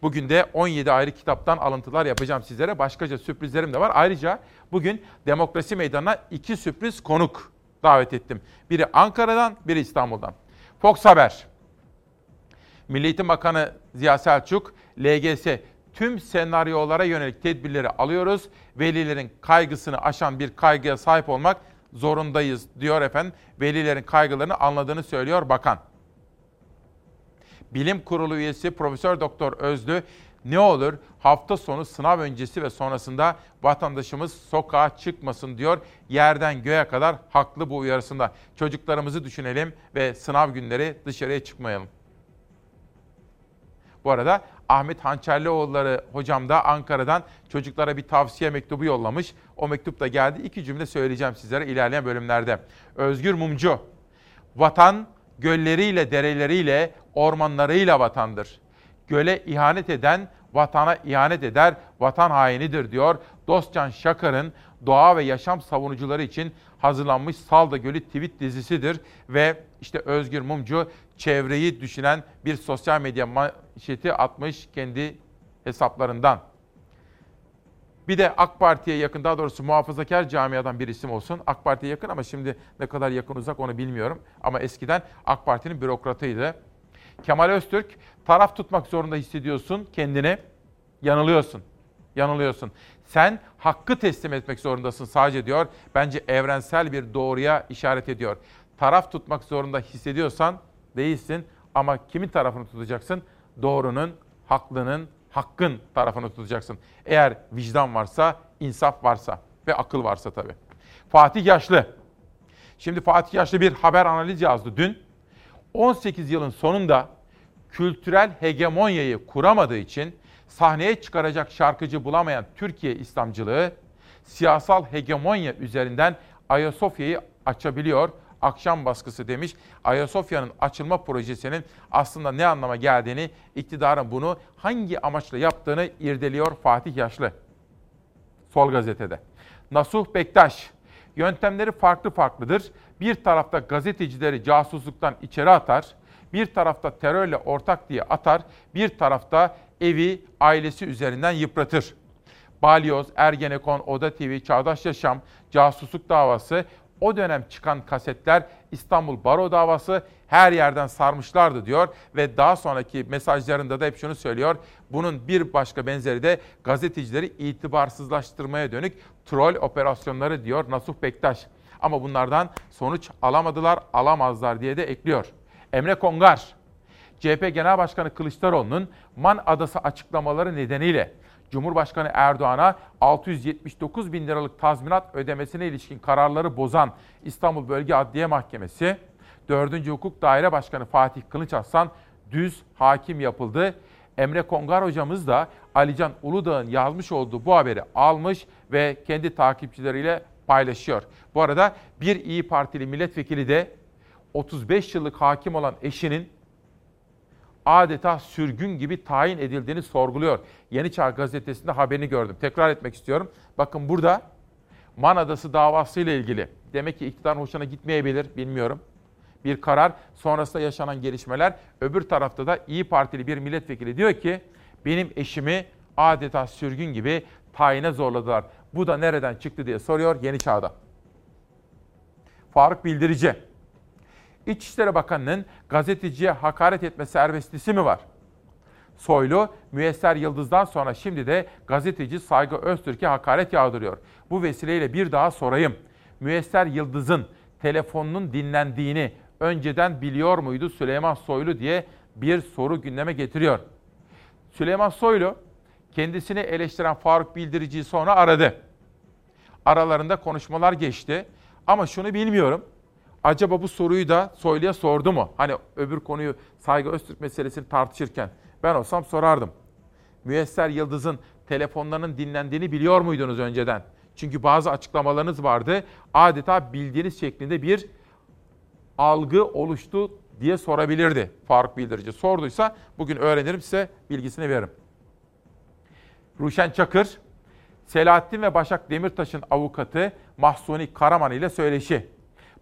Bugün de 17 ayrı kitaptan alıntılar yapacağım sizlere. Başkaca sürprizlerim de var. Ayrıca bugün Demokrasi Meydanı'na iki sürpriz konuk davet ettim. Biri Ankara'dan, biri İstanbul'dan. Fox Haber. Milli Eğitim Bakanı Ziya Selçuk, LGS tüm senaryolara yönelik tedbirleri alıyoruz. Velilerin kaygısını aşan bir kaygıya sahip olmak zorundayız diyor efendim. Velilerin kaygılarını anladığını söylüyor bakan. Bilim Kurulu üyesi Profesör Doktor Özlü ne olur hafta sonu sınav öncesi ve sonrasında vatandaşımız sokağa çıkmasın diyor. Yerden göğe kadar haklı bu uyarısında. Çocuklarımızı düşünelim ve sınav günleri dışarıya çıkmayalım. Bu arada Ahmet Hançerlioğulları hocam da Ankara'dan çocuklara bir tavsiye mektubu yollamış. O mektup da geldi. İki cümle söyleyeceğim sizlere ilerleyen bölümlerde. Özgür Mumcu, vatan gölleriyle, dereleriyle, ormanlarıyla vatandır. Göle ihanet eden vatana ihanet eder, vatan hainidir diyor. Dostcan Şakar'ın doğa ve yaşam savunucuları için hazırlanmış Salda Gölü tweet dizisidir ve işte Özgür Mumcu çevreyi düşünen bir sosyal medya manşeti atmış kendi hesaplarından. Bir de AK Parti'ye yakın, daha doğrusu muhafazakar camiadan bir isim olsun. AK Parti'ye yakın ama şimdi ne kadar yakın uzak onu bilmiyorum. Ama eskiden AK Parti'nin bürokratıydı. Kemal Öztürk, taraf tutmak zorunda hissediyorsun kendini. Yanılıyorsun. Yanılıyorsun. Sen hakkı teslim etmek zorundasın sadece diyor. Bence evrensel bir doğruya işaret ediyor. Taraf tutmak zorunda hissediyorsan değilsin ama kimin tarafını tutacaksın? Doğrunun, haklının, hakkın tarafını tutacaksın. Eğer vicdan varsa, insaf varsa ve akıl varsa tabii. Fatih Yaşlı. Şimdi Fatih Yaşlı bir haber analiz yazdı dün. 18 yılın sonunda kültürel hegemonyayı kuramadığı için sahneye çıkaracak şarkıcı bulamayan Türkiye İslamcılığı siyasal hegemonya üzerinden Ayasofya'yı açabiliyor. Akşam baskısı demiş. Ayasofya'nın açılma projesinin aslında ne anlama geldiğini, iktidarın bunu hangi amaçla yaptığını irdeliyor Fatih Yaşlı. Sol gazetede. Nasuh Bektaş. Yöntemleri farklı farklıdır. Bir tarafta gazetecileri casusluktan içeri atar, bir tarafta terörle ortak diye atar, bir tarafta evi ailesi üzerinden yıpratır. Balyoz, Ergenekon, Oda TV, Çağdaş Yaşam, casusluk davası, o dönem çıkan kasetler İstanbul Baro davası her yerden sarmışlardı diyor ve daha sonraki mesajlarında da hep şunu söylüyor. Bunun bir başka benzeri de gazetecileri itibarsızlaştırmaya dönük troll operasyonları diyor Nasuh Bektaş. Ama bunlardan sonuç alamadılar, alamazlar diye de ekliyor. Emre Kongar, CHP Genel Başkanı Kılıçdaroğlu'nun Man Adası açıklamaları nedeniyle Cumhurbaşkanı Erdoğan'a 679 bin liralık tazminat ödemesine ilişkin kararları bozan İstanbul Bölge Adliye Mahkemesi, 4. Hukuk Daire Başkanı Fatih Kılıç Aslan düz hakim yapıldı. Emre Kongar hocamız da Alican Uludağ'ın yazmış olduğu bu haberi almış ve kendi takipçileriyle paylaşıyor. Bu arada bir İyi Partili milletvekili de 35 yıllık hakim olan eşinin adeta sürgün gibi tayin edildiğini sorguluyor. Yeni Çağ gazetesinde haberini gördüm. Tekrar etmek istiyorum. Bakın burada Man Adası davasıyla ilgili. Demek ki iktidarın hoşuna gitmeyebilir, bilmiyorum. Bir karar, sonrasında yaşanan gelişmeler. Öbür tarafta da İyi Partili bir milletvekili diyor ki, benim eşimi adeta sürgün gibi tayine zorladılar. Bu da nereden çıktı diye soruyor Yeni Çağ'da. Faruk Bildirici. İçişleri Bakanı'nın gazeteciye hakaret etme serbestlisi mi var? Soylu, Müesser Yıldız'dan sonra şimdi de gazeteci Saygı Öztürk'e hakaret yağdırıyor. Bu vesileyle bir daha sorayım. Müesser Yıldız'ın telefonunun dinlendiğini önceden biliyor muydu Süleyman Soylu diye bir soru gündeme getiriyor. Süleyman Soylu kendisini eleştiren Faruk Bildirici'yi sonra aradı. Aralarında konuşmalar geçti. Ama şunu bilmiyorum. Acaba bu soruyu da Soylu'ya sordu mu? Hani öbür konuyu Saygı Öztürk meselesini tartışırken ben olsam sorardım. Müesser Yıldız'ın telefonlarının dinlendiğini biliyor muydunuz önceden? Çünkü bazı açıklamalarınız vardı. Adeta bildiğiniz şeklinde bir algı oluştu diye sorabilirdi Faruk Bildirici. Sorduysa bugün öğrenirim size bilgisini veririm. Ruşen Çakır, Selahattin ve Başak Demirtaş'ın avukatı Mahsuni Karaman ile söyleşi.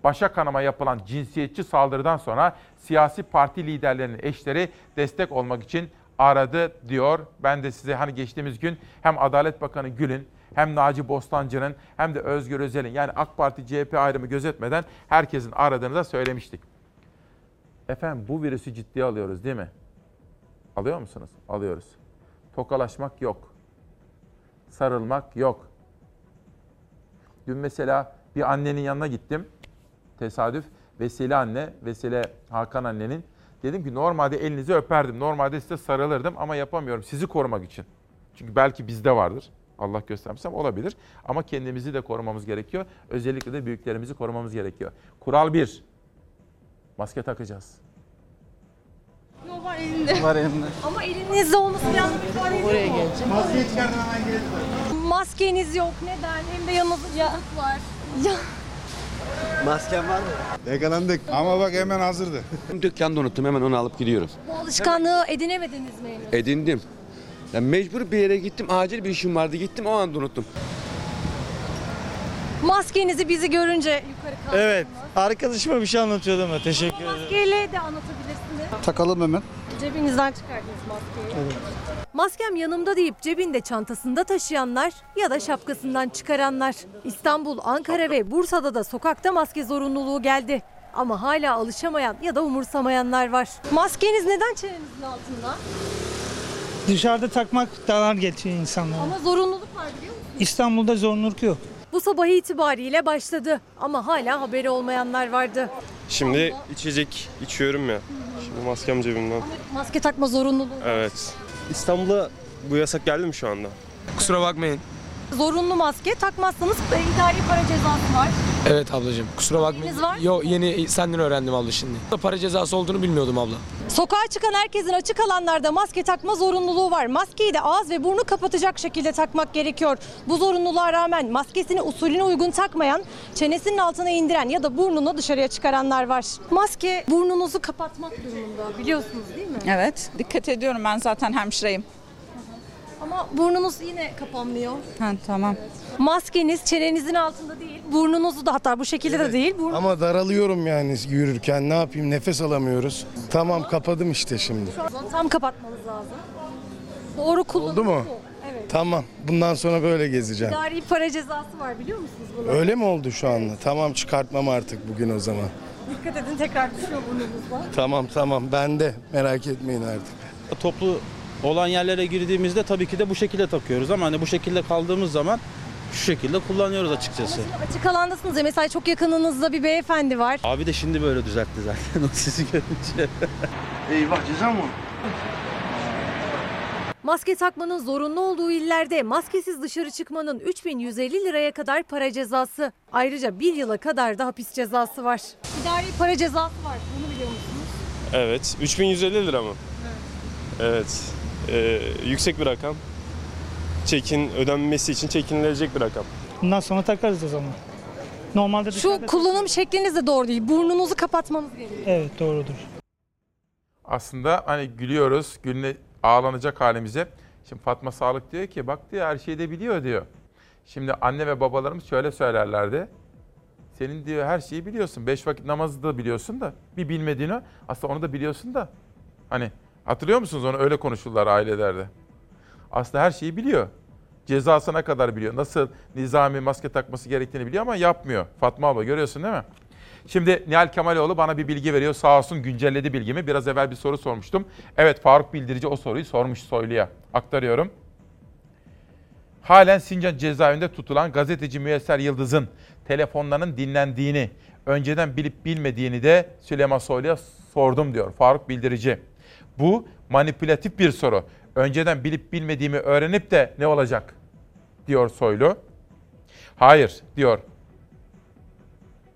Başak Hanım'a yapılan cinsiyetçi saldırıdan sonra siyasi parti liderlerinin eşleri destek olmak için aradı diyor. Ben de size hani geçtiğimiz gün hem Adalet Bakanı Gül'ün hem Naci Bostancı'nın hem de Özgür Özel'in yani AK Parti CHP ayrımı gözetmeden herkesin aradığını da söylemiştik. Efendim bu virüsü ciddiye alıyoruz değil mi? Alıyor musunuz? Alıyoruz. Tokalaşmak yok. Sarılmak yok. Dün mesela bir annenin yanına gittim. Tesadüf. Vesile anne, Vesile Hakan annenin. Dedim ki normalde elinizi öperdim. Normalde size sarılırdım ama yapamıyorum sizi korumak için. Çünkü belki bizde vardır. Allah göstermesem olabilir. Ama kendimizi de korumamız gerekiyor. Özellikle de büyüklerimizi korumamız gerekiyor. Kural 1. Maske takacağız. Yok var elinde. Var elimde. Ama elinizde olması biraz Oraya geleceğim. Maskeyi çıkardım hemen geldim. Maskeniz yok neden? Hem de yanınızda var. Ya. Masken var mı? Yakalandık ama bak hemen hazırdı. Dükkanda unuttum hemen onu alıp gidiyorum. Bu alışkanlığı edinemediniz mi? Edindim. Ya mecbur bir yere gittim acil bir işim vardı gittim o anda unuttum. Maskenizi bizi görünce yukarı kaldırdınız. Evet. Arkadaşıma bir şey anlatıyordum teşekkür ederim. Maskeyle de anlatabilirsiniz. Takalım hemen. Cebinizden çıkardınız maskeyi. Maskem yanımda deyip cebinde çantasında taşıyanlar ya da şapkasından çıkaranlar. İstanbul, Ankara ve Bursa'da da sokakta maske zorunluluğu geldi. Ama hala alışamayan ya da umursamayanlar var. Maskeniz neden çenenizin altında? Dışarıda takmak dar geçiyor insanlara. Ama zorunluluk var biliyor musunuz? İstanbul'da zorunluluk yok. Bu sabah itibariyle başladı ama hala haberi olmayanlar vardı. Şimdi içecek içiyorum ya. Şimdi maskem cebimden. Maske takma zorunluluğu. Evet. İstanbul'a bu yasak geldi mi şu anda? Kusura bakmayın. Zorunlu maske takmazsanız idari para cezası var. Evet ablacığım kusura bakmayın. Neyiniz var? Yo yeni senden öğrendim abla şimdi. Para cezası olduğunu bilmiyordum abla. Sokağa çıkan herkesin açık alanlarda maske takma zorunluluğu var. Maskeyi de ağız ve burnu kapatacak şekilde takmak gerekiyor. Bu zorunluluğa rağmen maskesini usulüne uygun takmayan, çenesinin altına indiren ya da burnunu dışarıya çıkaranlar var. Maske burnunuzu kapatmak durumunda biliyorsunuz değil mi? Evet, dikkat ediyorum ben zaten hemşireyim. Ama burnunuz yine kapanmıyor. Ha, tamam. Maskeniz çenenizin altında değil, burnunuzu da hatta bu şekilde de değil. Burnu... Ama daralıyorum yani yürürken ne yapayım nefes alamıyoruz. Tamam kapadım işte şimdi. Tam kapatmanız lazım. Doğru kullanım Oldu mu? bu. Evet. Tamam bundan sonra böyle gezeceğim. İdari para cezası var biliyor musunuz bunu? Öyle mi oldu şu anda? Tamam çıkartmam artık bugün o zaman. Dikkat edin tekrar düşüyor burnunuzda. Tamam tamam ben de merak etmeyin artık. Toplu olan yerlere girdiğimizde tabii ki de bu şekilde takıyoruz ama hani bu şekilde kaldığımız zaman Şu şekilde kullanıyoruz açıkçası. Açık alandasınız ya mesela çok yakınınızda bir beyefendi var. Abi de şimdi böyle düzeltti zaten o sizi görünce. Eyvah ceza mı? Maske takmanın zorunlu olduğu illerde maskesiz dışarı çıkmanın 3150 liraya kadar para cezası. Ayrıca bir yıla kadar da hapis cezası var. İdari para cezası var. Bunu biliyor musunuz? Evet. 3150 lira mı? Evet. Ee, yüksek bir rakam. Çekin ödenmesi için çekinilecek bir rakam. Bundan sonra takarız o zaman. Normalde Şu dışarıda- kullanım şekliniz de doğru değil. Burnunuzu kapatmanız gerekiyor. Evet doğrudur. Aslında hani gülüyoruz, gülüne ağlanacak halimize. Şimdi Fatma Sağlık diyor ki bak diyor her şeyi de biliyor diyor. Şimdi anne ve babalarımız şöyle söylerlerdi. Senin diyor her şeyi biliyorsun. Beş vakit namazı da biliyorsun da bir bilmediğini aslında onu da biliyorsun da. Hani hatırlıyor musunuz onu öyle konuşurlar ailelerde. Aslında her şeyi biliyor. Cezasına kadar biliyor. Nasıl nizami maske takması gerektiğini biliyor ama yapmıyor. Fatma abla görüyorsun değil mi? Şimdi Nihal Kemaloğlu bana bir bilgi veriyor. Sağ olsun güncelledi bilgimi. Biraz evvel bir soru sormuştum. Evet Faruk Bildirici o soruyu sormuş Soylu'ya. Aktarıyorum. Halen Sincan cezaevinde tutulan gazeteci Müyesser Yıldız'ın telefonlarının dinlendiğini, önceden bilip bilmediğini de Süleyman Soylu'ya sordum diyor Faruk Bildirici. Bu manipülatif bir soru. Önceden bilip bilmediğimi öğrenip de ne olacak diyor Soylu. Hayır diyor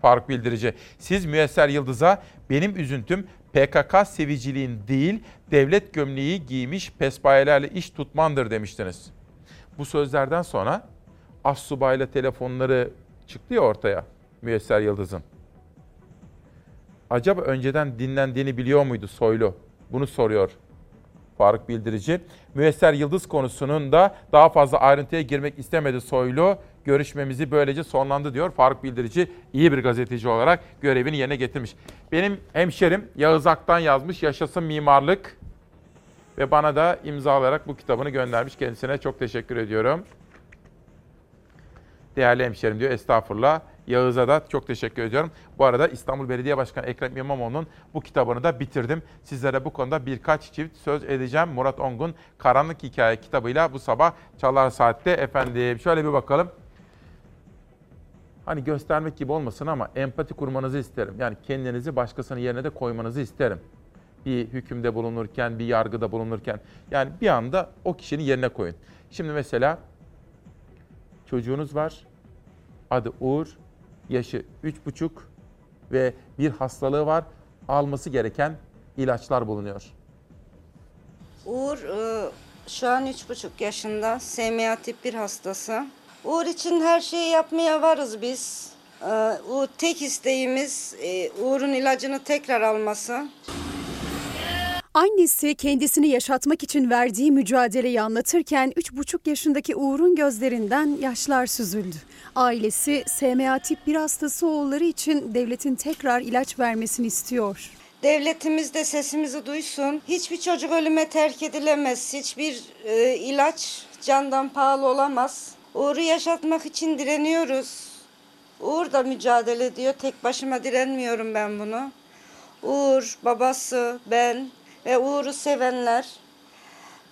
Faruk Bildirici. Siz Müyesser Yıldız'a benim üzüntüm PKK seviciliğin değil devlet gömleği giymiş pespayelerle iş tutmandır demiştiniz. Bu sözlerden sonra Assubay'la telefonları çıktı ya ortaya Müyesser Yıldız'ın. Acaba önceden dinlendiğini biliyor muydu Soylu? Bunu soruyor Faruk Bildirici. Müyesser Yıldız konusunun da daha fazla ayrıntıya girmek istemedi Soylu. Görüşmemizi böylece sonlandı diyor Faruk Bildirici. iyi bir gazeteci olarak görevini yerine getirmiş. Benim hemşerim Yağız Ak'tan yazmış Yaşasın Mimarlık ve bana da imzalayarak bu kitabını göndermiş. Kendisine çok teşekkür ediyorum. Değerli hemşerim diyor estağfurullah. Yağız'a da çok teşekkür ediyorum. Bu arada İstanbul Belediye Başkanı Ekrem İmamoğlu'nun bu kitabını da bitirdim. Sizlere bu konuda birkaç çift söz edeceğim. Murat Ongun Karanlık Hikaye kitabıyla bu sabah Çalar Saat'te efendim. Şöyle bir bakalım. Hani göstermek gibi olmasın ama empati kurmanızı isterim. Yani kendinizi başkasının yerine de koymanızı isterim. Bir hükümde bulunurken, bir yargıda bulunurken. Yani bir anda o kişinin yerine koyun. Şimdi mesela çocuğunuz var. Adı Uğur. Yaşı üç buçuk ve bir hastalığı var. Alması gereken ilaçlar bulunuyor. Uğur e, şu an üç buçuk yaşında. SMA tip 1 hastası. Uğur için her şeyi yapmaya varız biz. E, Uğur, tek isteğimiz e, Uğur'un ilacını tekrar alması. Annesi kendisini yaşatmak için verdiği mücadeleyi anlatırken 3,5 yaşındaki Uğur'un gözlerinden yaşlar süzüldü. Ailesi SMA tip 1 hastası oğulları için devletin tekrar ilaç vermesini istiyor. Devletimiz de sesimizi duysun. Hiçbir çocuk ölüme terk edilemez. Hiçbir e, ilaç candan pahalı olamaz. Uğur'u yaşatmak için direniyoruz. Uğur da mücadele ediyor. Tek başıma direnmiyorum ben bunu. Uğur, babası, ben ve Uğur'u sevenler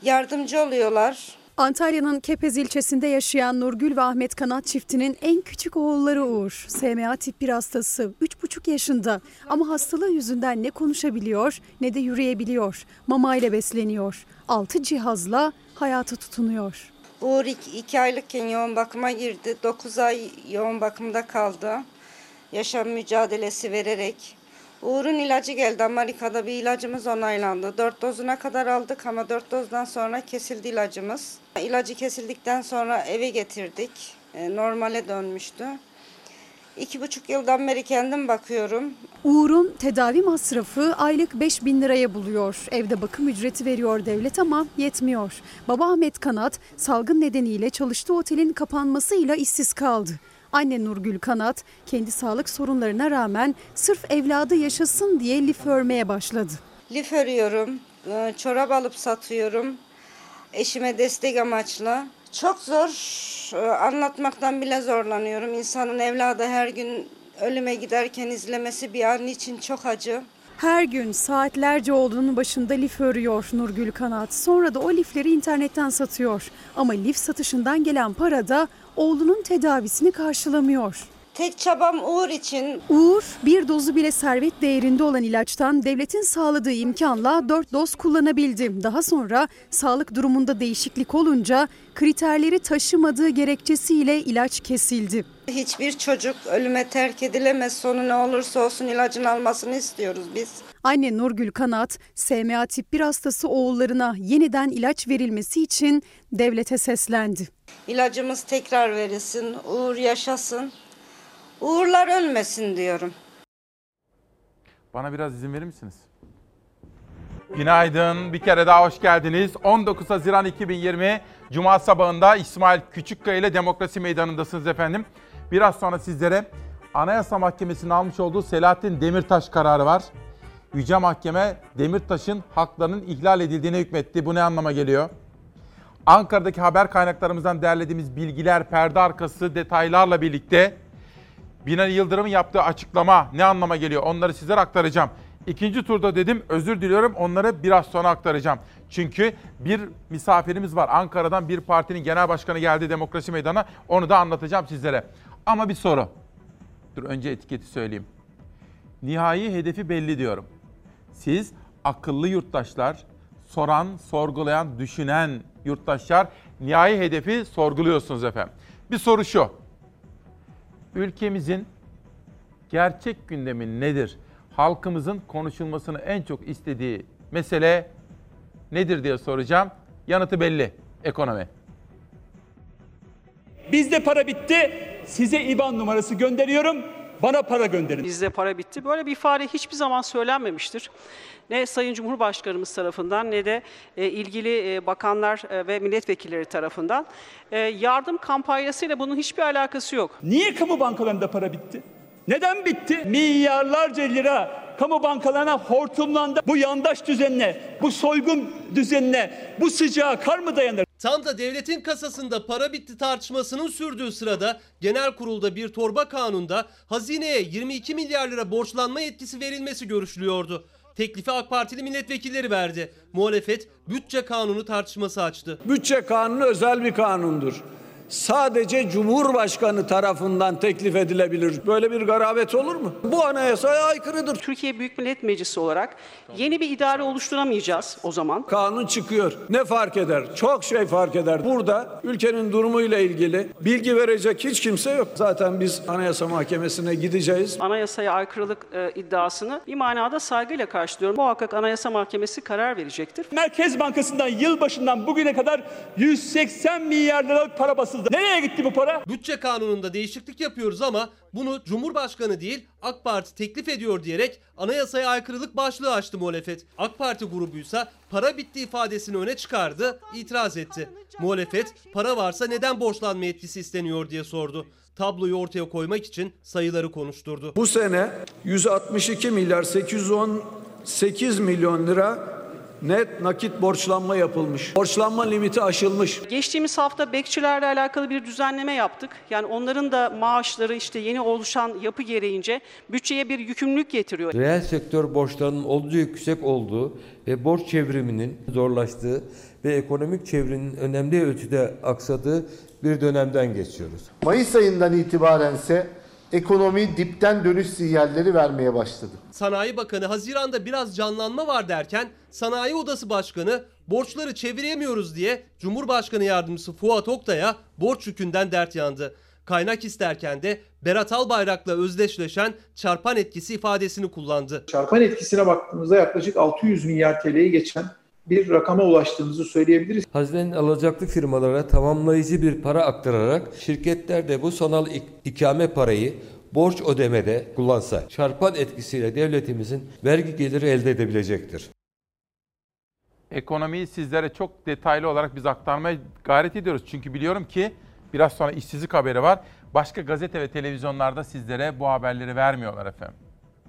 yardımcı oluyorlar. Antalya'nın Kepez ilçesinde yaşayan Nurgül ve Ahmet Kanat çiftinin en küçük oğulları Uğur. SMA tip 1 hastası 3,5 yaşında ama hastalığı yüzünden ne konuşabiliyor ne de yürüyebiliyor. Mama ile besleniyor. 6 cihazla hayata tutunuyor. Uğur iki, iki aylıkken yoğun bakıma girdi. 9 ay yoğun bakımda kaldı. Yaşam mücadelesi vererek. Uğur'un ilacı geldi. Amerika'da bir ilacımız onaylandı. 4 dozuna kadar aldık ama 4 dozdan sonra kesildi ilacımız. İlacı kesildikten sonra eve getirdik. E, normale dönmüştü. İki buçuk yıldan beri kendim bakıyorum. Uğur'un tedavi masrafı aylık 5 bin liraya buluyor. Evde bakım ücreti veriyor devlet ama yetmiyor. Baba Ahmet Kanat salgın nedeniyle çalıştığı otelin kapanmasıyla işsiz kaldı. Anne Nurgül Kanat kendi sağlık sorunlarına rağmen sırf evladı yaşasın diye lif örmeye başladı. Lif örüyorum, e, çorap alıp satıyorum. Eşime destek amaçlı. Çok zor, e, anlatmaktan bile zorlanıyorum. İnsanın evladı her gün ölüme giderken izlemesi bir an için çok acı. Her gün saatlerce oğlunun başında lif örüyor Nurgül Kanat. Sonra da o lifleri internetten satıyor. Ama lif satışından gelen para da oğlunun tedavisini karşılamıyor. Tek çabam Uğur için. Uğur bir dozu bile servet değerinde olan ilaçtan devletin sağladığı imkanla 4 doz kullanabildi. Daha sonra sağlık durumunda değişiklik olunca kriterleri taşımadığı gerekçesiyle ilaç kesildi. Hiçbir çocuk ölüme terk edilemez. Sonu ne olursa olsun ilacını almasını istiyoruz biz. Anne Nurgül Kanat, SMA tip 1 hastası oğullarına yeniden ilaç verilmesi için devlete seslendi. İlacımız tekrar verilsin, Uğur yaşasın. Uğurlar ölmesin diyorum. Bana biraz izin verir misiniz? Günaydın. Bir kere daha hoş geldiniz. 19 Haziran 2020 Cuma sabahında İsmail Küçükkaya ile Demokrasi Meydanı'ndasınız efendim. Biraz sonra sizlere Anayasa Mahkemesi'nin almış olduğu Selahattin Demirtaş kararı var. Yüce Mahkeme Demirtaş'ın haklarının ihlal edildiğine hükmetti. Bu ne anlama geliyor? Ankara'daki haber kaynaklarımızdan derlediğimiz bilgiler, perde arkası detaylarla birlikte Binali Yıldırım'ın yaptığı açıklama ne anlama geliyor onları sizlere aktaracağım. İkinci turda dedim özür diliyorum onları biraz sonra aktaracağım. Çünkü bir misafirimiz var. Ankara'dan bir partinin genel başkanı geldi Demokrasi Meydanı'na. Onu da anlatacağım sizlere. Ama bir soru. Dur önce etiketi söyleyeyim. Nihai hedefi belli diyorum. Siz akıllı yurttaşlar, soran, sorgulayan, düşünen yurttaşlar nihai hedefi sorguluyorsunuz efendim. Bir soru şu. Ülkemizin gerçek gündemi nedir? Halkımızın konuşulmasını en çok istediği mesele nedir diye soracağım. Yanıtı belli. Ekonomi. Bizde para bitti. Size IBAN numarası gönderiyorum. Bana para gönderin. Bizde para bitti. Böyle bir ifade hiçbir zaman söylenmemiştir. Ne Sayın Cumhurbaşkanımız tarafından ne de e, ilgili e, bakanlar e, ve milletvekilleri tarafından. Yardım kampanyasıyla bunun hiçbir alakası yok. Niye kamu bankalarında para bitti? Neden bitti? Milyarlarca lira kamu bankalarına hortumlandı. Bu yandaş düzenine, bu soygun düzenine, bu sıcağa kar mı dayanır? Tam da devletin kasasında para bitti tartışmasının sürdüğü sırada genel kurulda bir torba kanunda hazineye 22 milyar lira borçlanma yetkisi verilmesi görüşülüyordu. Teklifi AK Partili milletvekilleri verdi. Muhalefet bütçe kanunu tartışması açtı. Bütçe kanunu özel bir kanundur sadece Cumhurbaşkanı tarafından teklif edilebilir. Böyle bir garabet olur mu? Bu anayasaya aykırıdır. Türkiye Büyük Millet Meclisi olarak yeni bir idare oluşturamayacağız o zaman. Kanun çıkıyor. Ne fark eder? Çok şey fark eder. Burada ülkenin durumuyla ilgili bilgi verecek hiç kimse yok. Zaten biz Anayasa Mahkemesi'ne gideceğiz. Anayasaya aykırılık e, iddiasını bir manada saygıyla karşılıyorum. Muhakkak Anayasa Mahkemesi karar verecektir. Merkez Bankası'ndan yılbaşından bugüne kadar 180 milyar liralık para basıldı basıldı. Nereye gitti bu para? Bütçe kanununda değişiklik yapıyoruz ama bunu Cumhurbaşkanı değil AK Parti teklif ediyor diyerek anayasaya aykırılık başlığı açtı muhalefet. AK Parti grubuysa para bitti ifadesini öne çıkardı, itiraz etti. Muhalefet para varsa neden borçlanma yetkisi isteniyor diye sordu. Tabloyu ortaya koymak için sayıları konuşturdu. Bu sene 162 milyar 818 milyon lira net nakit borçlanma yapılmış. Borçlanma limiti aşılmış. Geçtiğimiz hafta bekçilerle alakalı bir düzenleme yaptık. Yani onların da maaşları işte yeni oluşan yapı gereğince bütçeye bir yükümlülük getiriyor. Reel sektör borçlarının oldukça yüksek olduğu ve borç çevriminin zorlaştığı ve ekonomik çevrenin önemli ölçüde aksadığı bir dönemden geçiyoruz. Mayıs ayından itibaren ise ekonomi dipten dönüş sinyalleri vermeye başladı. Sanayi Bakanı Haziran'da biraz canlanma var derken Sanayi Odası Başkanı borçları çeviremiyoruz diye Cumhurbaşkanı Yardımcısı Fuat Oktay'a borç yükünden dert yandı. Kaynak isterken de Berat Albayrak'la özdeşleşen çarpan etkisi ifadesini kullandı. Çarpan etkisine baktığımızda yaklaşık 600 milyar TL'yi geçen bir rakama ulaştığımızı söyleyebiliriz. Hazinenin alacaklı firmalara tamamlayıcı bir para aktararak şirketler de bu sanal ikame parayı borç ödemede kullansa çarpan etkisiyle devletimizin vergi geliri elde edebilecektir. Ekonomiyi sizlere çok detaylı olarak biz aktarmaya gayret ediyoruz. Çünkü biliyorum ki biraz sonra işsizlik haberi var. Başka gazete ve televizyonlarda sizlere bu haberleri vermiyorlar efendim.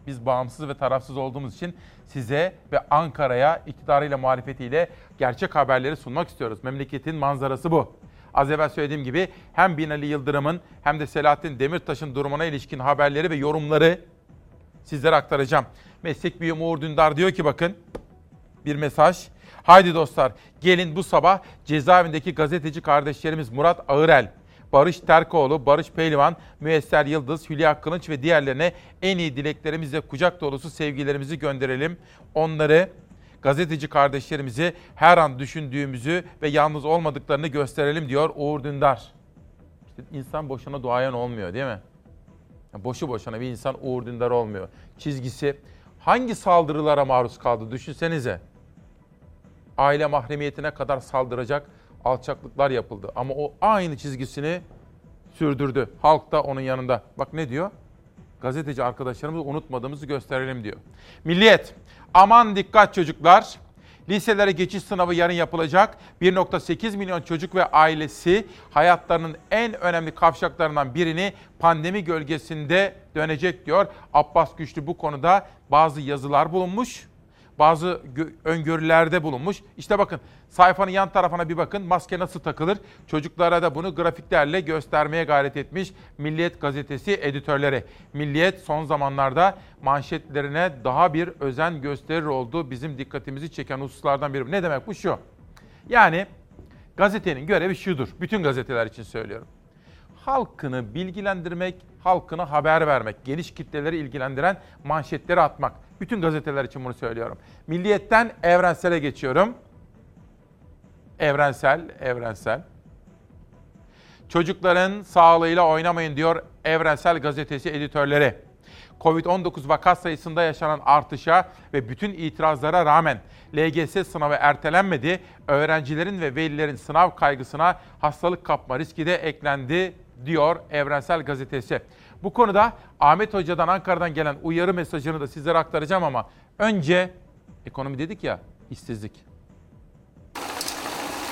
Biz bağımsız ve tarafsız olduğumuz için size ve Ankara'ya iktidarıyla muhalefetiyle gerçek haberleri sunmak istiyoruz. Memleketin manzarası bu. Az evvel söylediğim gibi hem Binali Yıldırım'ın hem de Selahattin Demirtaş'ın durumuna ilişkin haberleri ve yorumları sizlere aktaracağım. Meslek büyüğüm Uğur Dündar diyor ki bakın bir mesaj. Haydi dostlar gelin bu sabah cezaevindeki gazeteci kardeşlerimiz Murat Ağırel, Barış Terkoğlu, Barış Pehlivan, Müesser Yıldız, Hülya Kılınç ve diğerlerine en iyi dileklerimizle kucak dolusu sevgilerimizi gönderelim. Onları gazeteci kardeşlerimizi her an düşündüğümüzü ve yalnız olmadıklarını gösterelim diyor Uğur Dündar. İşte insan boşuna duayen olmuyor değil mi? Boşu boşuna bir insan Uğur Dündar olmuyor. Çizgisi hangi saldırılara maruz kaldı düşünsenize. Aile mahremiyetine kadar saldıracak alçaklıklar yapıldı. Ama o aynı çizgisini sürdürdü. Halk da onun yanında. Bak ne diyor? Gazeteci arkadaşlarımızı unutmadığımızı gösterelim diyor. Milliyet, aman dikkat çocuklar. Liselere geçiş sınavı yarın yapılacak. 1.8 milyon çocuk ve ailesi hayatlarının en önemli kavşaklarından birini pandemi gölgesinde dönecek diyor. Abbas Güçlü bu konuda bazı yazılar bulunmuş bazı öngörülerde bulunmuş. İşte bakın sayfanın yan tarafına bir bakın maske nasıl takılır. Çocuklara da bunu grafiklerle göstermeye gayret etmiş Milliyet gazetesi editörleri. Milliyet son zamanlarda manşetlerine daha bir özen gösterir oldu. Bizim dikkatimizi çeken hususlardan biri. Ne demek bu şu? Yani gazetenin görevi şudur. Bütün gazeteler için söylüyorum. Halkını bilgilendirmek, halkına haber vermek, geniş kitleleri ilgilendiren manşetleri atmak. Bütün gazeteler için bunu söylüyorum. Milliyetten evrensele geçiyorum. Evrensel, evrensel. Çocukların sağlığıyla oynamayın diyor Evrensel Gazetesi editörleri. Covid-19 vaka sayısında yaşanan artışa ve bütün itirazlara rağmen LGS sınavı ertelenmedi. Öğrencilerin ve velilerin sınav kaygısına hastalık kapma riski de eklendi diyor Evrensel Gazetesi. Bu konuda Ahmet Hoca'dan Ankara'dan gelen uyarı mesajını da sizlere aktaracağım ama önce ekonomi dedik ya işsizlik.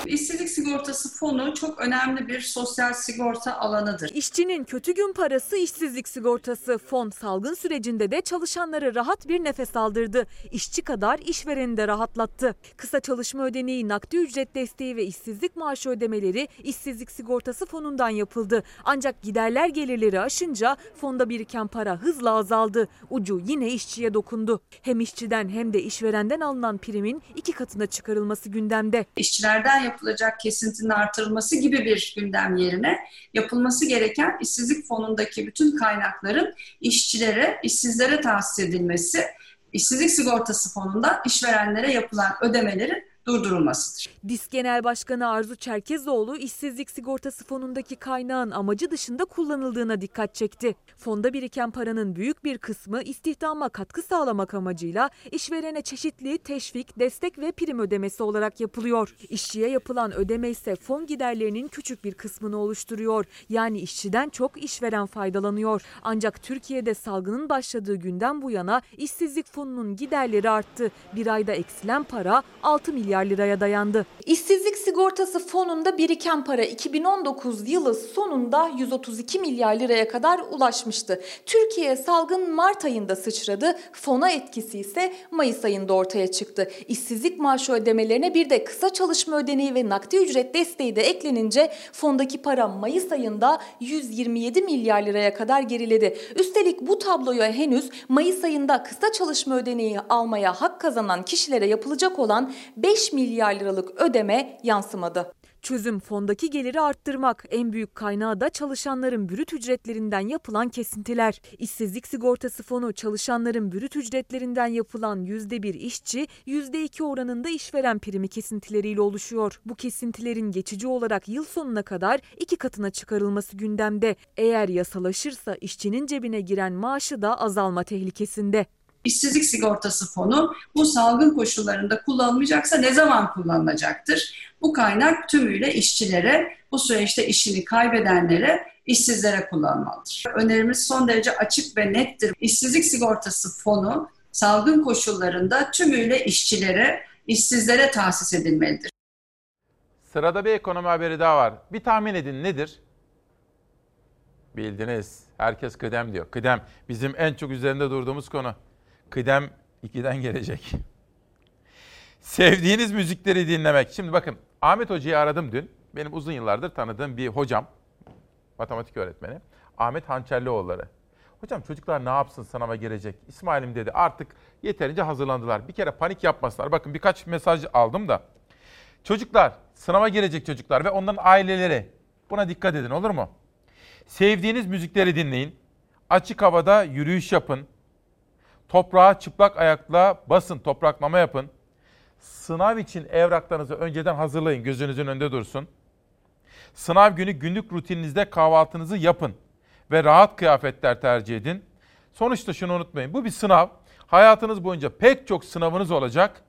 İşsizlik sigortası fonu çok önemli bir sosyal sigorta alanıdır. İşçinin kötü gün parası işsizlik sigortası. Fon salgın sürecinde de çalışanları rahat bir nefes aldırdı. İşçi kadar işvereni de rahatlattı. Kısa çalışma ödeneği, nakdi ücret desteği ve işsizlik maaşı ödemeleri işsizlik sigortası fonundan yapıldı. Ancak giderler gelirleri aşınca fonda biriken para hızla azaldı. Ucu yine işçiye dokundu. Hem işçiden hem de işverenden alınan primin iki katına çıkarılması gündemde. İşçilerden yap yapılacak kesintinin artırılması gibi bir gündem yerine yapılması gereken işsizlik fonundaki bütün kaynakların işçilere, işsizlere tahsis edilmesi, işsizlik sigortası fonunda işverenlere yapılan ödemelerin durdurulmasıdır. DİSK Genel Başkanı Arzu Çerkezoğlu işsizlik sigortası fonundaki kaynağın amacı dışında kullanıldığına dikkat çekti. Fonda biriken paranın büyük bir kısmı istihdama katkı sağlamak amacıyla işverene çeşitli teşvik, destek ve prim ödemesi olarak yapılıyor. İşçiye yapılan ödeme ise fon giderlerinin küçük bir kısmını oluşturuyor. Yani işçiden çok işveren faydalanıyor. Ancak Türkiye'de salgının başladığı günden bu yana işsizlik fonunun giderleri arttı. Bir ayda eksilen para 6 milyar milyar liraya dayandı. İşsizlik sigortası fonunda biriken para 2019 yılı sonunda 132 milyar liraya kadar ulaşmıştı. Türkiye salgın Mart ayında sıçradı. Fona etkisi ise Mayıs ayında ortaya çıktı. İşsizlik maaşı ödemelerine bir de kısa çalışma ödeneği ve nakdi ücret desteği de eklenince fondaki para Mayıs ayında 127 milyar liraya kadar geriledi. Üstelik bu tabloya henüz Mayıs ayında kısa çalışma ödeneği almaya hak kazanan kişilere yapılacak olan 5 5 milyar liralık ödeme yansımadı. Çözüm fondaki geliri arttırmak. En büyük kaynağı da çalışanların bürüt ücretlerinden yapılan kesintiler. İşsizlik sigortası fonu çalışanların bürüt ücretlerinden yapılan %1 işçi, %2 oranında işveren primi kesintileriyle oluşuyor. Bu kesintilerin geçici olarak yıl sonuna kadar iki katına çıkarılması gündemde. Eğer yasalaşırsa işçinin cebine giren maaşı da azalma tehlikesinde. İşsizlik sigortası fonu bu salgın koşullarında kullanılmayacaksa ne zaman kullanılacaktır? Bu kaynak tümüyle işçilere, bu süreçte işini kaybedenlere, işsizlere kullanmalıdır. Önerimiz son derece açık ve nettir. İşsizlik sigortası fonu salgın koşullarında tümüyle işçilere, işsizlere tahsis edilmelidir. Sırada bir ekonomi haberi daha var. Bir tahmin edin nedir? Bildiniz. Herkes kıdem diyor. Kıdem bizim en çok üzerinde durduğumuz konu. Kıdem 2'den gelecek. Sevdiğiniz müzikleri dinlemek. Şimdi bakın Ahmet Hoca'yı aradım dün. Benim uzun yıllardır tanıdığım bir hocam. Matematik öğretmeni. Ahmet Hançerlioğulları. Hocam çocuklar ne yapsın sınava girecek? İsmail'im dedi artık yeterince hazırlandılar. Bir kere panik yapmasınlar. Bakın birkaç mesaj aldım da. Çocuklar, sınava girecek çocuklar ve onların aileleri buna dikkat edin olur mu? Sevdiğiniz müzikleri dinleyin. Açık havada yürüyüş yapın. Toprağa çıplak ayakla basın, topraklama yapın. Sınav için evraklarınızı önceden hazırlayın, gözünüzün önünde dursun. Sınav günü günlük rutininizde kahvaltınızı yapın ve rahat kıyafetler tercih edin. Sonuçta şunu unutmayın. Bu bir sınav. Hayatınız boyunca pek çok sınavınız olacak.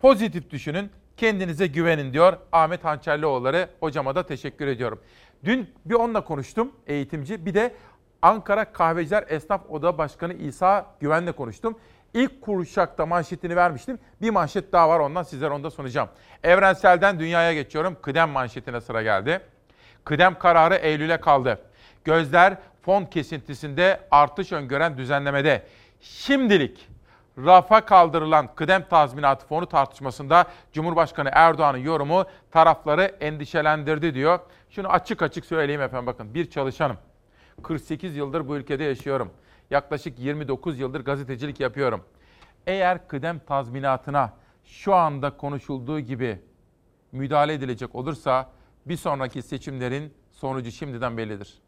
Pozitif düşünün, kendinize güvenin diyor Ahmet Hançerlioğulları. Hocama da teşekkür ediyorum. Dün bir onunla konuştum eğitimci. Bir de Ankara Kahveciler Esnaf Oda Başkanı İsa Güven'le konuştum. İlk kuruşakta manşetini vermiştim. Bir manşet daha var ondan sizlere onu da sunacağım. Evrensel'den dünyaya geçiyorum. Kıdem manşetine sıra geldi. Kıdem kararı Eylül'e kaldı. Gözler fon kesintisinde artış öngören düzenlemede. Şimdilik rafa kaldırılan kıdem tazminatı fonu tartışmasında Cumhurbaşkanı Erdoğan'ın yorumu tarafları endişelendirdi diyor. Şunu açık açık söyleyeyim efendim bakın bir çalışanım. 48 yıldır bu ülkede yaşıyorum. Yaklaşık 29 yıldır gazetecilik yapıyorum. Eğer kıdem tazminatına şu anda konuşulduğu gibi müdahale edilecek olursa bir sonraki seçimlerin sonucu şimdiden bellidir.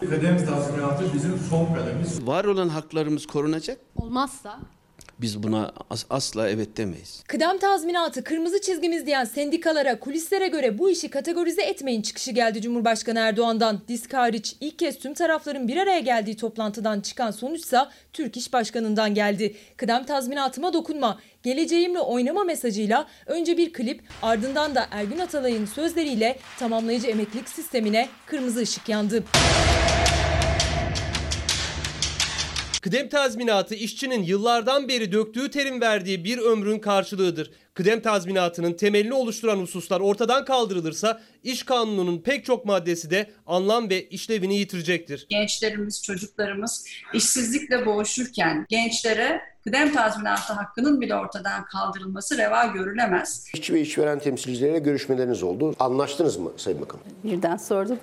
Kıdem tazminatı bizim son kademimiz. Var olan haklarımız korunacak. Olmazsa? Biz buna as- asla evet demeyiz. Kıdem tazminatı kırmızı çizgimiz diyen sendikalara kulislere göre bu işi kategorize etmeyin çıkışı geldi Cumhurbaşkanı Erdoğan'dan. Disk hariç ilk kez tüm tarafların bir araya geldiği toplantıdan çıkan sonuçsa Türk İş Başkanı'ndan geldi. Kıdem tazminatıma dokunma, geleceğimle oynama mesajıyla önce bir klip ardından da Ergün Atalay'ın sözleriyle tamamlayıcı emeklilik sistemine kırmızı ışık yandı. Kıdem tazminatı işçinin yıllardan beri döktüğü terim verdiği bir ömrün karşılığıdır. Kıdem tazminatının temelini oluşturan hususlar ortadan kaldırılırsa iş kanununun pek çok maddesi de anlam ve işlevini yitirecektir. Gençlerimiz, çocuklarımız işsizlikle boğuşurken gençlere kıdem tazminatı hakkının bile ortadan kaldırılması reva görülemez. İşçi ve işveren temsilcileriyle görüşmeleriniz oldu. Anlaştınız mı Sayın Bakanım? Birden sordunuz.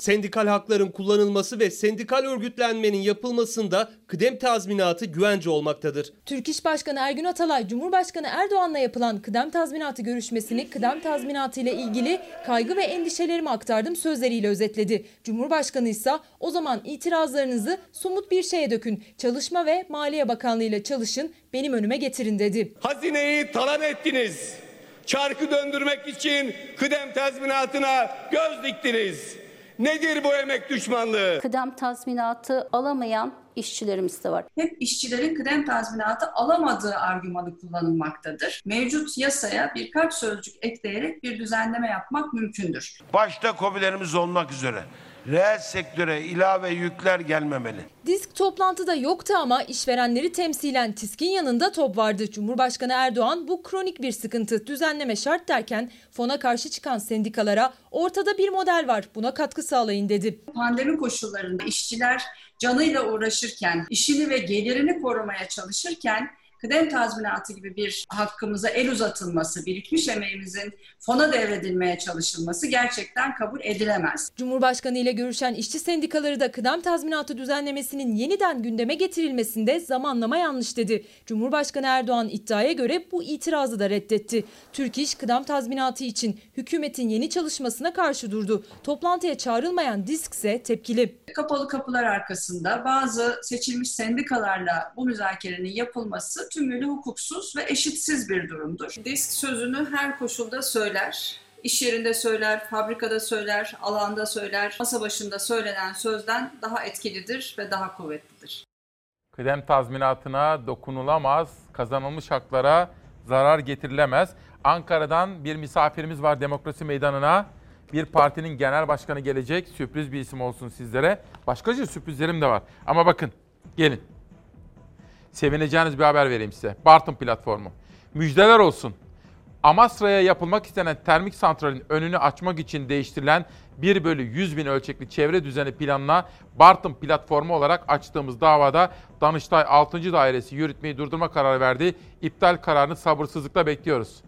Sendikal hakların kullanılması ve sendikal örgütlenmenin yapılmasında kıdem tazminatı güvence olmaktadır. Türk İş Başkanı Ergün Atalay, Cumhurbaşkanı Erdoğan'la yapılan kıdem tazminatı görüşmesini kıdem tazminatı ile ilgili kaygı ve endişelerimi aktardım sözleriyle özetledi. Cumhurbaşkanı ise o zaman itirazlarınızı somut bir şeye dökün. Çalışma ve Maliye Bakanlığı ile çalışın, benim önüme getirin dedi. Hazineyi talan ettiniz. Çarkı döndürmek için kıdem tazminatına göz diktiniz. Nedir bu emek düşmanlığı? Kıdem tazminatı alamayan işçilerimiz de var. Hep işçilerin kıdem tazminatı alamadığı argümanı kullanılmaktadır. Mevcut yasaya birkaç sözcük ekleyerek bir düzenleme yapmak mümkündür. Başta kobilerimiz olmak üzere reel sektöre ilave yükler gelmemeli. Disk toplantıda yoktu ama işverenleri temsilen TİSK'in yanında top vardı. Cumhurbaşkanı Erdoğan bu kronik bir sıkıntı düzenleme şart derken fona karşı çıkan sendikalara ortada bir model var buna katkı sağlayın dedi. Pandemi koşullarında işçiler canıyla uğraşırken, işini ve gelirini korumaya çalışırken kıdem tazminatı gibi bir hakkımıza el uzatılması, birikmiş emeğimizin fona devredilmeye çalışılması gerçekten kabul edilemez. Cumhurbaşkanı ile görüşen işçi sendikaları da kıdem tazminatı düzenlemesinin yeniden gündeme getirilmesinde zamanlama yanlış dedi. Cumhurbaşkanı Erdoğan iddiaya göre bu itirazı da reddetti. Türk İş kıdem tazminatı için hükümetin yeni çalışmasına karşı durdu. Toplantıya çağrılmayan DİSK ise tepkili. Kapalı kapılar arkasında bazı seçilmiş sendikalarla bu müzakerenin yapılması tümüyle hukuksuz ve eşitsiz bir durumdur. Disk sözünü her koşulda söyler. İş yerinde söyler, fabrikada söyler, alanda söyler, masa başında söylenen sözden daha etkilidir ve daha kuvvetlidir. Kıdem tazminatına dokunulamaz, kazanılmış haklara zarar getirilemez. Ankara'dan bir misafirimiz var demokrasi meydanına. Bir partinin genel başkanı gelecek. Sürpriz bir isim olsun sizlere. Başkaca sürprizlerim de var. Ama bakın gelin. Sevineceğiniz bir haber vereyim size. Bartın platformu. Müjdeler olsun. Amasra'ya yapılmak istenen termik santralin önünü açmak için değiştirilen 1 bölü 100 bin ölçekli çevre düzeni planına Bartın platformu olarak açtığımız davada Danıştay 6. Dairesi yürütmeyi durdurma kararı verdi. İptal kararını sabırsızlıkla bekliyoruz.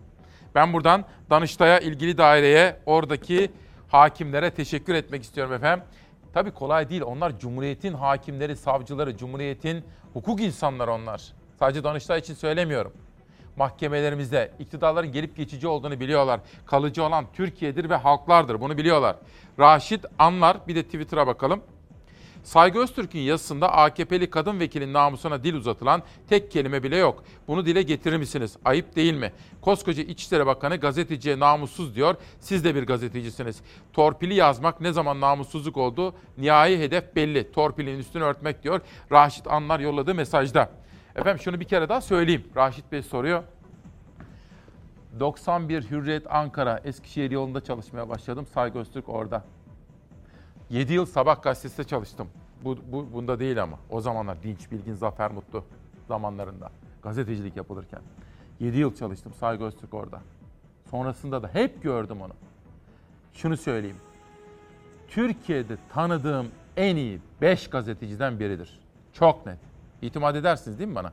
Ben buradan Danıştay'a ilgili daireye oradaki hakimlere teşekkür etmek istiyorum efendim. Tabii kolay değil. Onlar Cumhuriyet'in hakimleri, savcıları, Cumhuriyet'in hukuk insanları onlar. Sadece Danıştay için söylemiyorum. Mahkemelerimizde iktidarların gelip geçici olduğunu biliyorlar. Kalıcı olan Türkiye'dir ve halklardır. Bunu biliyorlar. Raşit Anlar, bir de Twitter'a bakalım. Saygı Öztürk'ün yazısında AKP'li kadın vekilin namusuna dil uzatılan tek kelime bile yok. Bunu dile getirir misiniz? Ayıp değil mi? Koskoca İçişleri Bakanı gazeteciye namussuz diyor. Siz de bir gazetecisiniz. Torpili yazmak ne zaman namussuzluk oldu? Nihai hedef belli. Torpilin üstünü örtmek diyor. Raşit Anlar yolladığı mesajda. Efendim şunu bir kere daha söyleyeyim. Raşit Bey soruyor. 91 Hürriyet Ankara Eskişehir yolunda çalışmaya başladım. Saygı Öztürk orada. 7 yıl Sabah gazetesinde çalıştım. Bu, bu bunda değil ama. O zamanlar Dinç Bilgin Zafer Mutlu zamanlarında. Gazetecilik yapılırken. 7 yıl çalıştım Saygı Öztürk orada. Sonrasında da hep gördüm onu. Şunu söyleyeyim. Türkiye'de tanıdığım en iyi 5 gazeteciden biridir. Çok net. İtimat edersiniz değil mi bana?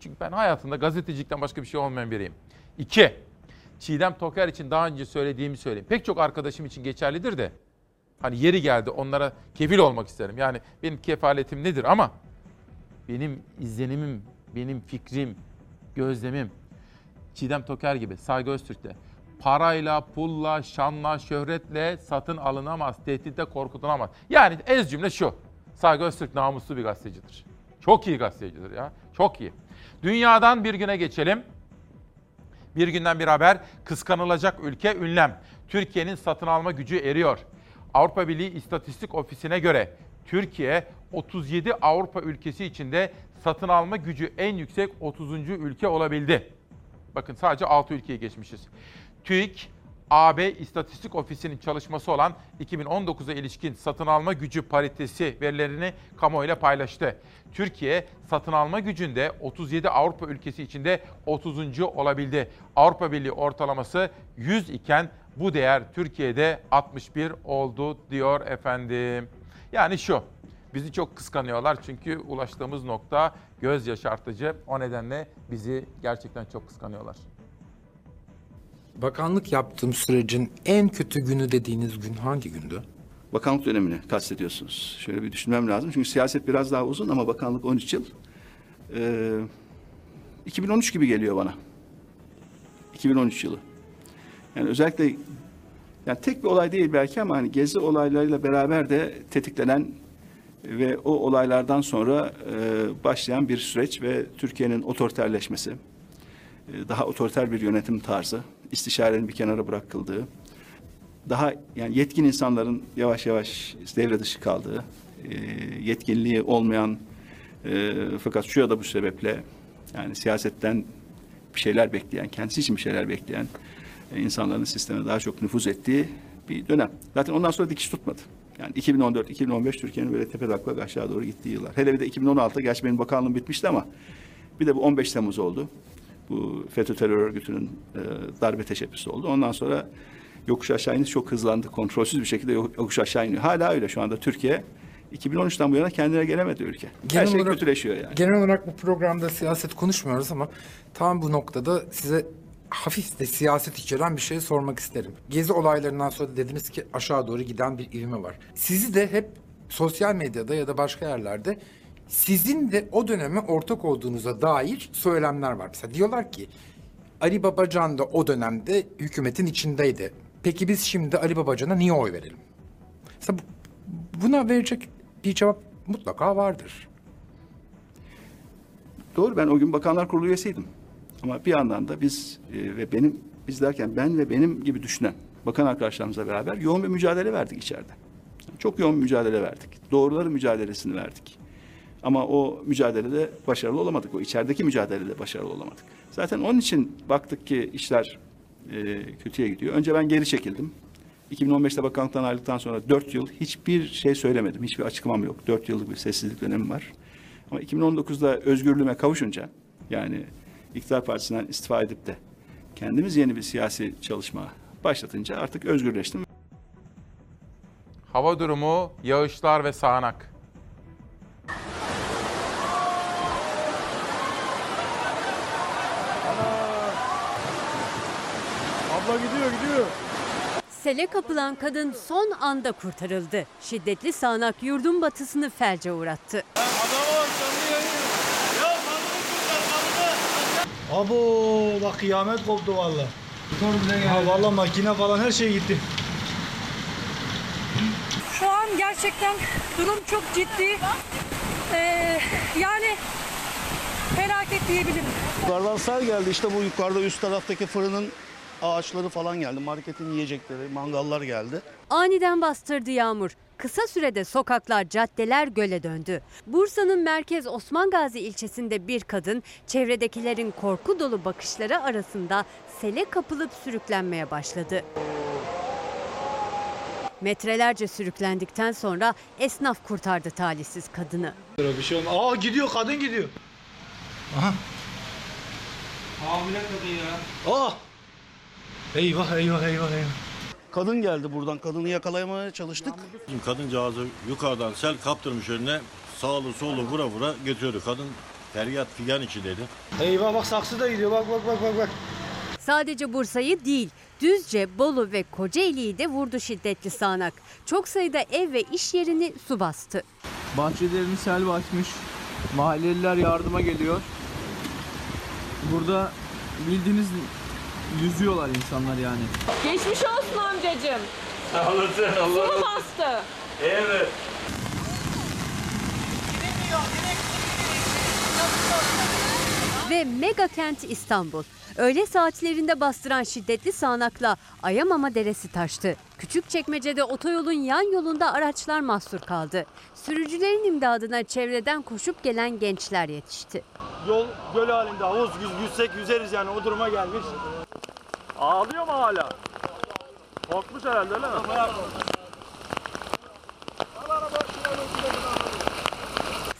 Çünkü ben hayatımda gazetecilikten başka bir şey olmayan biriyim. İki, Çiğdem Toker için daha önce söylediğimi söyleyeyim. Pek çok arkadaşım için geçerlidir de Hani yeri geldi onlara kefil olmak isterim. Yani benim kefaletim nedir ama benim izlenimim, benim fikrim, gözlemim Çiğdem Toker gibi Saygı Öztürk'te parayla, pulla, şanla, şöhretle satın alınamaz, tehditle korkutulamaz. Yani ez cümle şu. Saygı Öztürk namuslu bir gazetecidir. Çok iyi gazetecidir ya. Çok iyi. Dünyadan bir güne geçelim. Bir günden bir haber. Kıskanılacak ülke ünlem. Türkiye'nin satın alma gücü eriyor. Avrupa Birliği İstatistik Ofisi'ne göre Türkiye 37 Avrupa ülkesi içinde satın alma gücü en yüksek 30. ülke olabildi. Bakın sadece 6 ülkeyi geçmişiz. TÜİK, AB İstatistik Ofisi'nin çalışması olan 2019'a ilişkin satın alma gücü paritesi verilerini kamuoyuyla paylaştı. Türkiye satın alma gücünde 37 Avrupa ülkesi içinde 30. olabildi. Avrupa Birliği ortalaması 100 iken bu değer Türkiye'de 61 oldu diyor efendim. Yani şu, bizi çok kıskanıyorlar çünkü ulaştığımız nokta göz yaşartıcı. O nedenle bizi gerçekten çok kıskanıyorlar. Bakanlık yaptığım sürecin en kötü günü dediğiniz gün hangi gündü? Bakanlık dönemini kastediyorsunuz. Şöyle bir düşünmem lazım. Çünkü siyaset biraz daha uzun ama bakanlık 13 yıl. Ee, 2013 gibi geliyor bana. 2013 yılı. Yani özellikle yani tek bir olay değil belki ama hani gezi olaylarıyla beraber de tetiklenen ve o olaylardan sonra e, başlayan bir süreç ve Türkiye'nin otoriterleşmesi, e, daha otoriter bir yönetim tarzı, istişarenin bir kenara bırakıldığı, daha yani yetkin insanların yavaş yavaş devre dışı kaldığı, e, yetkinliği olmayan e, fakat şu ya da bu sebeple yani siyasetten bir şeyler bekleyen, kendisi için bir şeyler bekleyen e, insanların sisteme daha çok nüfuz ettiği bir dönem. Zaten ondan sonra dikiş tutmadı. Yani 2014-2015 Türkiye'nin böyle tepe taklak aşağı doğru gittiği yıllar. Hele bir de 2016, gerçi benim bakanlığım bitmişti ama bir de bu 15 Temmuz oldu. Bu FETÖ terör örgütünün e, darbe teşebbüsü oldu. Ondan sonra yokuş aşağı iniş çok hızlandı. Kontrolsüz bir şekilde yokuş aşağı iniyor. Hala öyle şu anda Türkiye. 2013'ten bu yana kendine gelemedi ülke. Her şey olarak- kötüleşiyor yani. Genel olarak bu programda siyaset konuşmuyoruz ama tam bu noktada size hafif de siyaset içeren bir şey sormak isterim. Gezi olaylarından sonra dediniz ki aşağı doğru giden bir ivme var. Sizi de hep sosyal medyada ya da başka yerlerde sizin de o döneme ortak olduğunuza dair söylemler var. Mesela diyorlar ki Ali Babacan da o dönemde hükümetin içindeydi. Peki biz şimdi Ali Babacan'a niye oy verelim? Mesela bu- buna verecek bir cevap mutlaka vardır. Doğru ben o gün Bakanlar Kurulu üyesiydim. Ama bir yandan da biz e, ve benim biz derken ben ve benim gibi düşünen bakan arkadaşlarımızla beraber yoğun bir mücadele verdik içeride. Çok yoğun bir mücadele verdik. Doğruların mücadelesini verdik. Ama o mücadelede başarılı olamadık. O içerideki mücadelede başarılı olamadık. Zaten onun için baktık ki işler e, kötüye gidiyor. Önce ben geri çekildim. 2015'te bakanlıktan ayrıldıktan sonra dört yıl hiçbir şey söylemedim. Hiçbir açıklamam yok. Dört yıllık bir sessizlik dönemi var. Ama 2019'da özgürlüğüme kavuşunca yani iktidar partisinden istifa edip de kendimiz yeni bir siyasi çalışma başlatınca artık özgürleştim. Hava durumu, yağışlar ve sağanak. Sele kapılan kadın son anda kurtarıldı. Şiddetli sağanak yurdun batısını felce uğrattı. Abo bak kıyamet koptu valla. Ha valla makine falan her şey gitti. Şu an gerçekten durum çok ciddi. Ee, yani felaket diyebilirim. Yukarıdan sel geldi işte bu yukarıda üst taraftaki fırının ağaçları falan geldi. Marketin yiyecekleri, mangallar geldi. Aniden bastırdı yağmur. Kısa sürede sokaklar, caddeler göle döndü. Bursa'nın merkez Osman Gazi ilçesinde bir kadın çevredekilerin korku dolu bakışları arasında sele kapılıp sürüklenmeye başladı. Metrelerce sürüklendikten sonra esnaf kurtardı talihsiz kadını. Bir şey olmaz. Aa gidiyor kadın gidiyor. Aha. Hamile kadın ya. Aa. Eyvah eyvah eyvah eyvah. Kadın geldi buradan. Kadını yakalamaya çalıştık. Kadıncağızı yukarıdan sel kaptırmış önüne sağlı solu vura vura götürüyordu. Kadın feryat figan içindeydi. Eyvah bak saksı da gidiyor bak bak bak bak bak. Sadece Bursa'yı değil, Düzce, Bolu ve Kocaeli'yi de vurdu şiddetli sağanak. Çok sayıda ev ve iş yerini su bastı. Bahçelerini sel basmış. Mahalleliler yardıma geliyor. Burada bildiğiniz yüzüyorlar insanlar yani. Geçmiş olsun amcacığım. Allah'ın Su mu bastı? Evet. Ve mega kent İstanbul. Öğle saatlerinde bastıran şiddetli sağanakla Ayamama Deresi taştı. Küçükçekmece'de otoyolun yan yolunda araçlar mahsur kaldı. Sürücülerin imdadına çevreden koşup gelen gençler yetişti. Yol göl halinde havuz yüz, yüzsek yüzeriz yani o duruma gelmiş. Ağlıyor mu hala? Korkmuş herhalde öyle mi?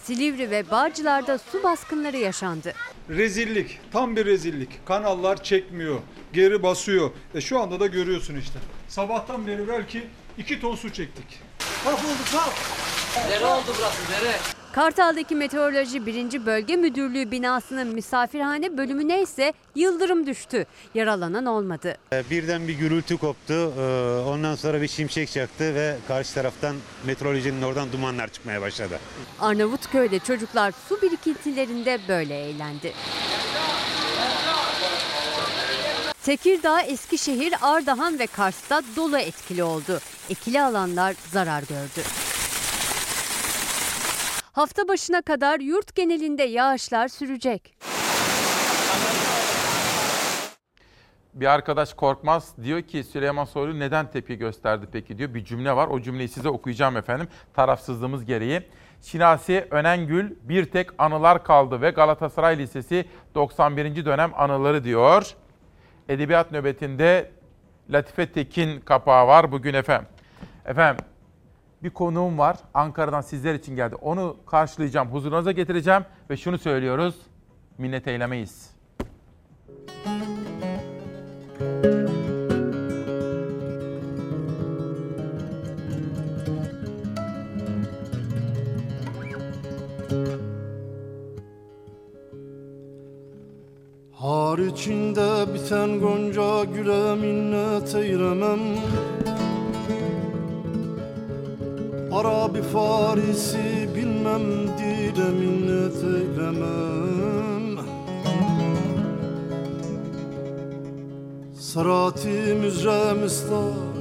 Silivri ve Bağcılar'da su baskınları yaşandı. Rezillik, tam bir rezillik. Kanallar çekmiyor, geri basıyor. E şu anda da görüyorsun işte. Sabahtan beri belki 2 ton su çektik. Mahvolduk lan. Dere oldu burası dere. Kartal'daki Meteoroloji 1. Bölge Müdürlüğü binasının misafirhane bölümüne ise yıldırım düştü. Yaralanan olmadı. Birden bir gürültü koptu. Ee, Ondan sonra bir şimşek çaktı ve karşı taraftan meteorolojinin oradan dumanlar çıkmaya başladı. Arnavutköy'de çocuklar su birikintilerinde böyle eğlendi. Tekirdağ, Eskişehir, Ardahan ve Kars'ta dolu etkili oldu. Ekili alanlar zarar gördü. Hafta başına kadar yurt genelinde yağışlar sürecek. Bir arkadaş Korkmaz diyor ki Süleyman Soylu neden tepki gösterdi peki diyor. Bir cümle var o cümleyi size okuyacağım efendim tarafsızlığımız gereği. Şinasi Önengül bir tek anılar kaldı ve Galatasaray Lisesi 91. dönem anıları diyor. Edebiyat nöbetinde Latife Tekin kapağı var bugün efendim. Efendim bir konuğum var. Ankara'dan sizler için geldi. Onu karşılayacağım, huzurunuza getireceğim ve şunu söylüyoruz. Minnet eylemeyiz. Har içinde biten gonca güle minnet eylemem Arabi Farisi bilmem dile minnet eylemem Sarati müzre müstakim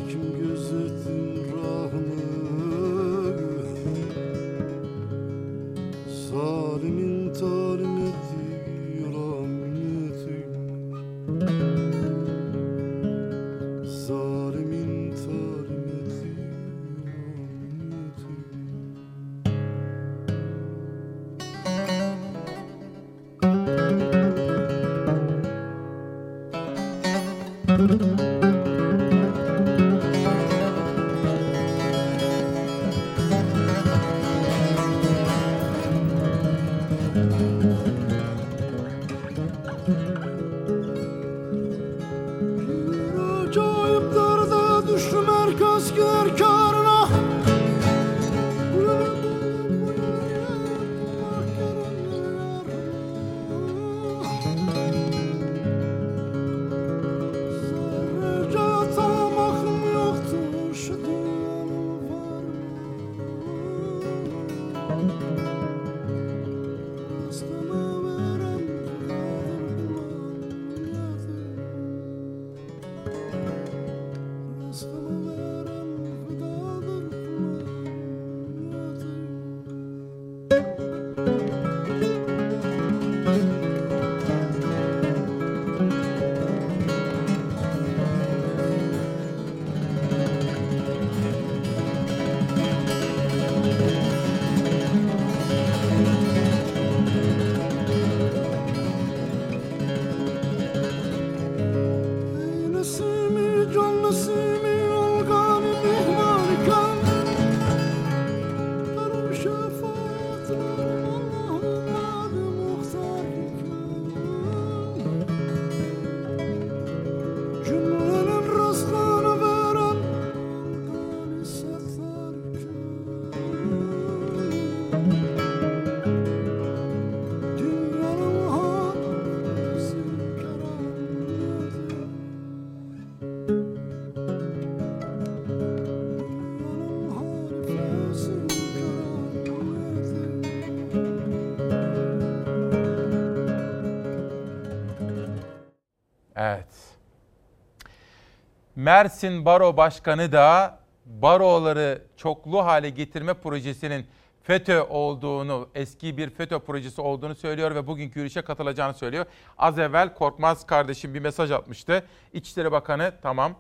Mersin Baro Başkanı da baroları çoklu hale getirme projesinin FETÖ olduğunu, eski bir FETÖ projesi olduğunu söylüyor ve bugünkü yürüyüşe katılacağını söylüyor. Az evvel Korkmaz kardeşim bir mesaj atmıştı. İçişleri Bakanı tamam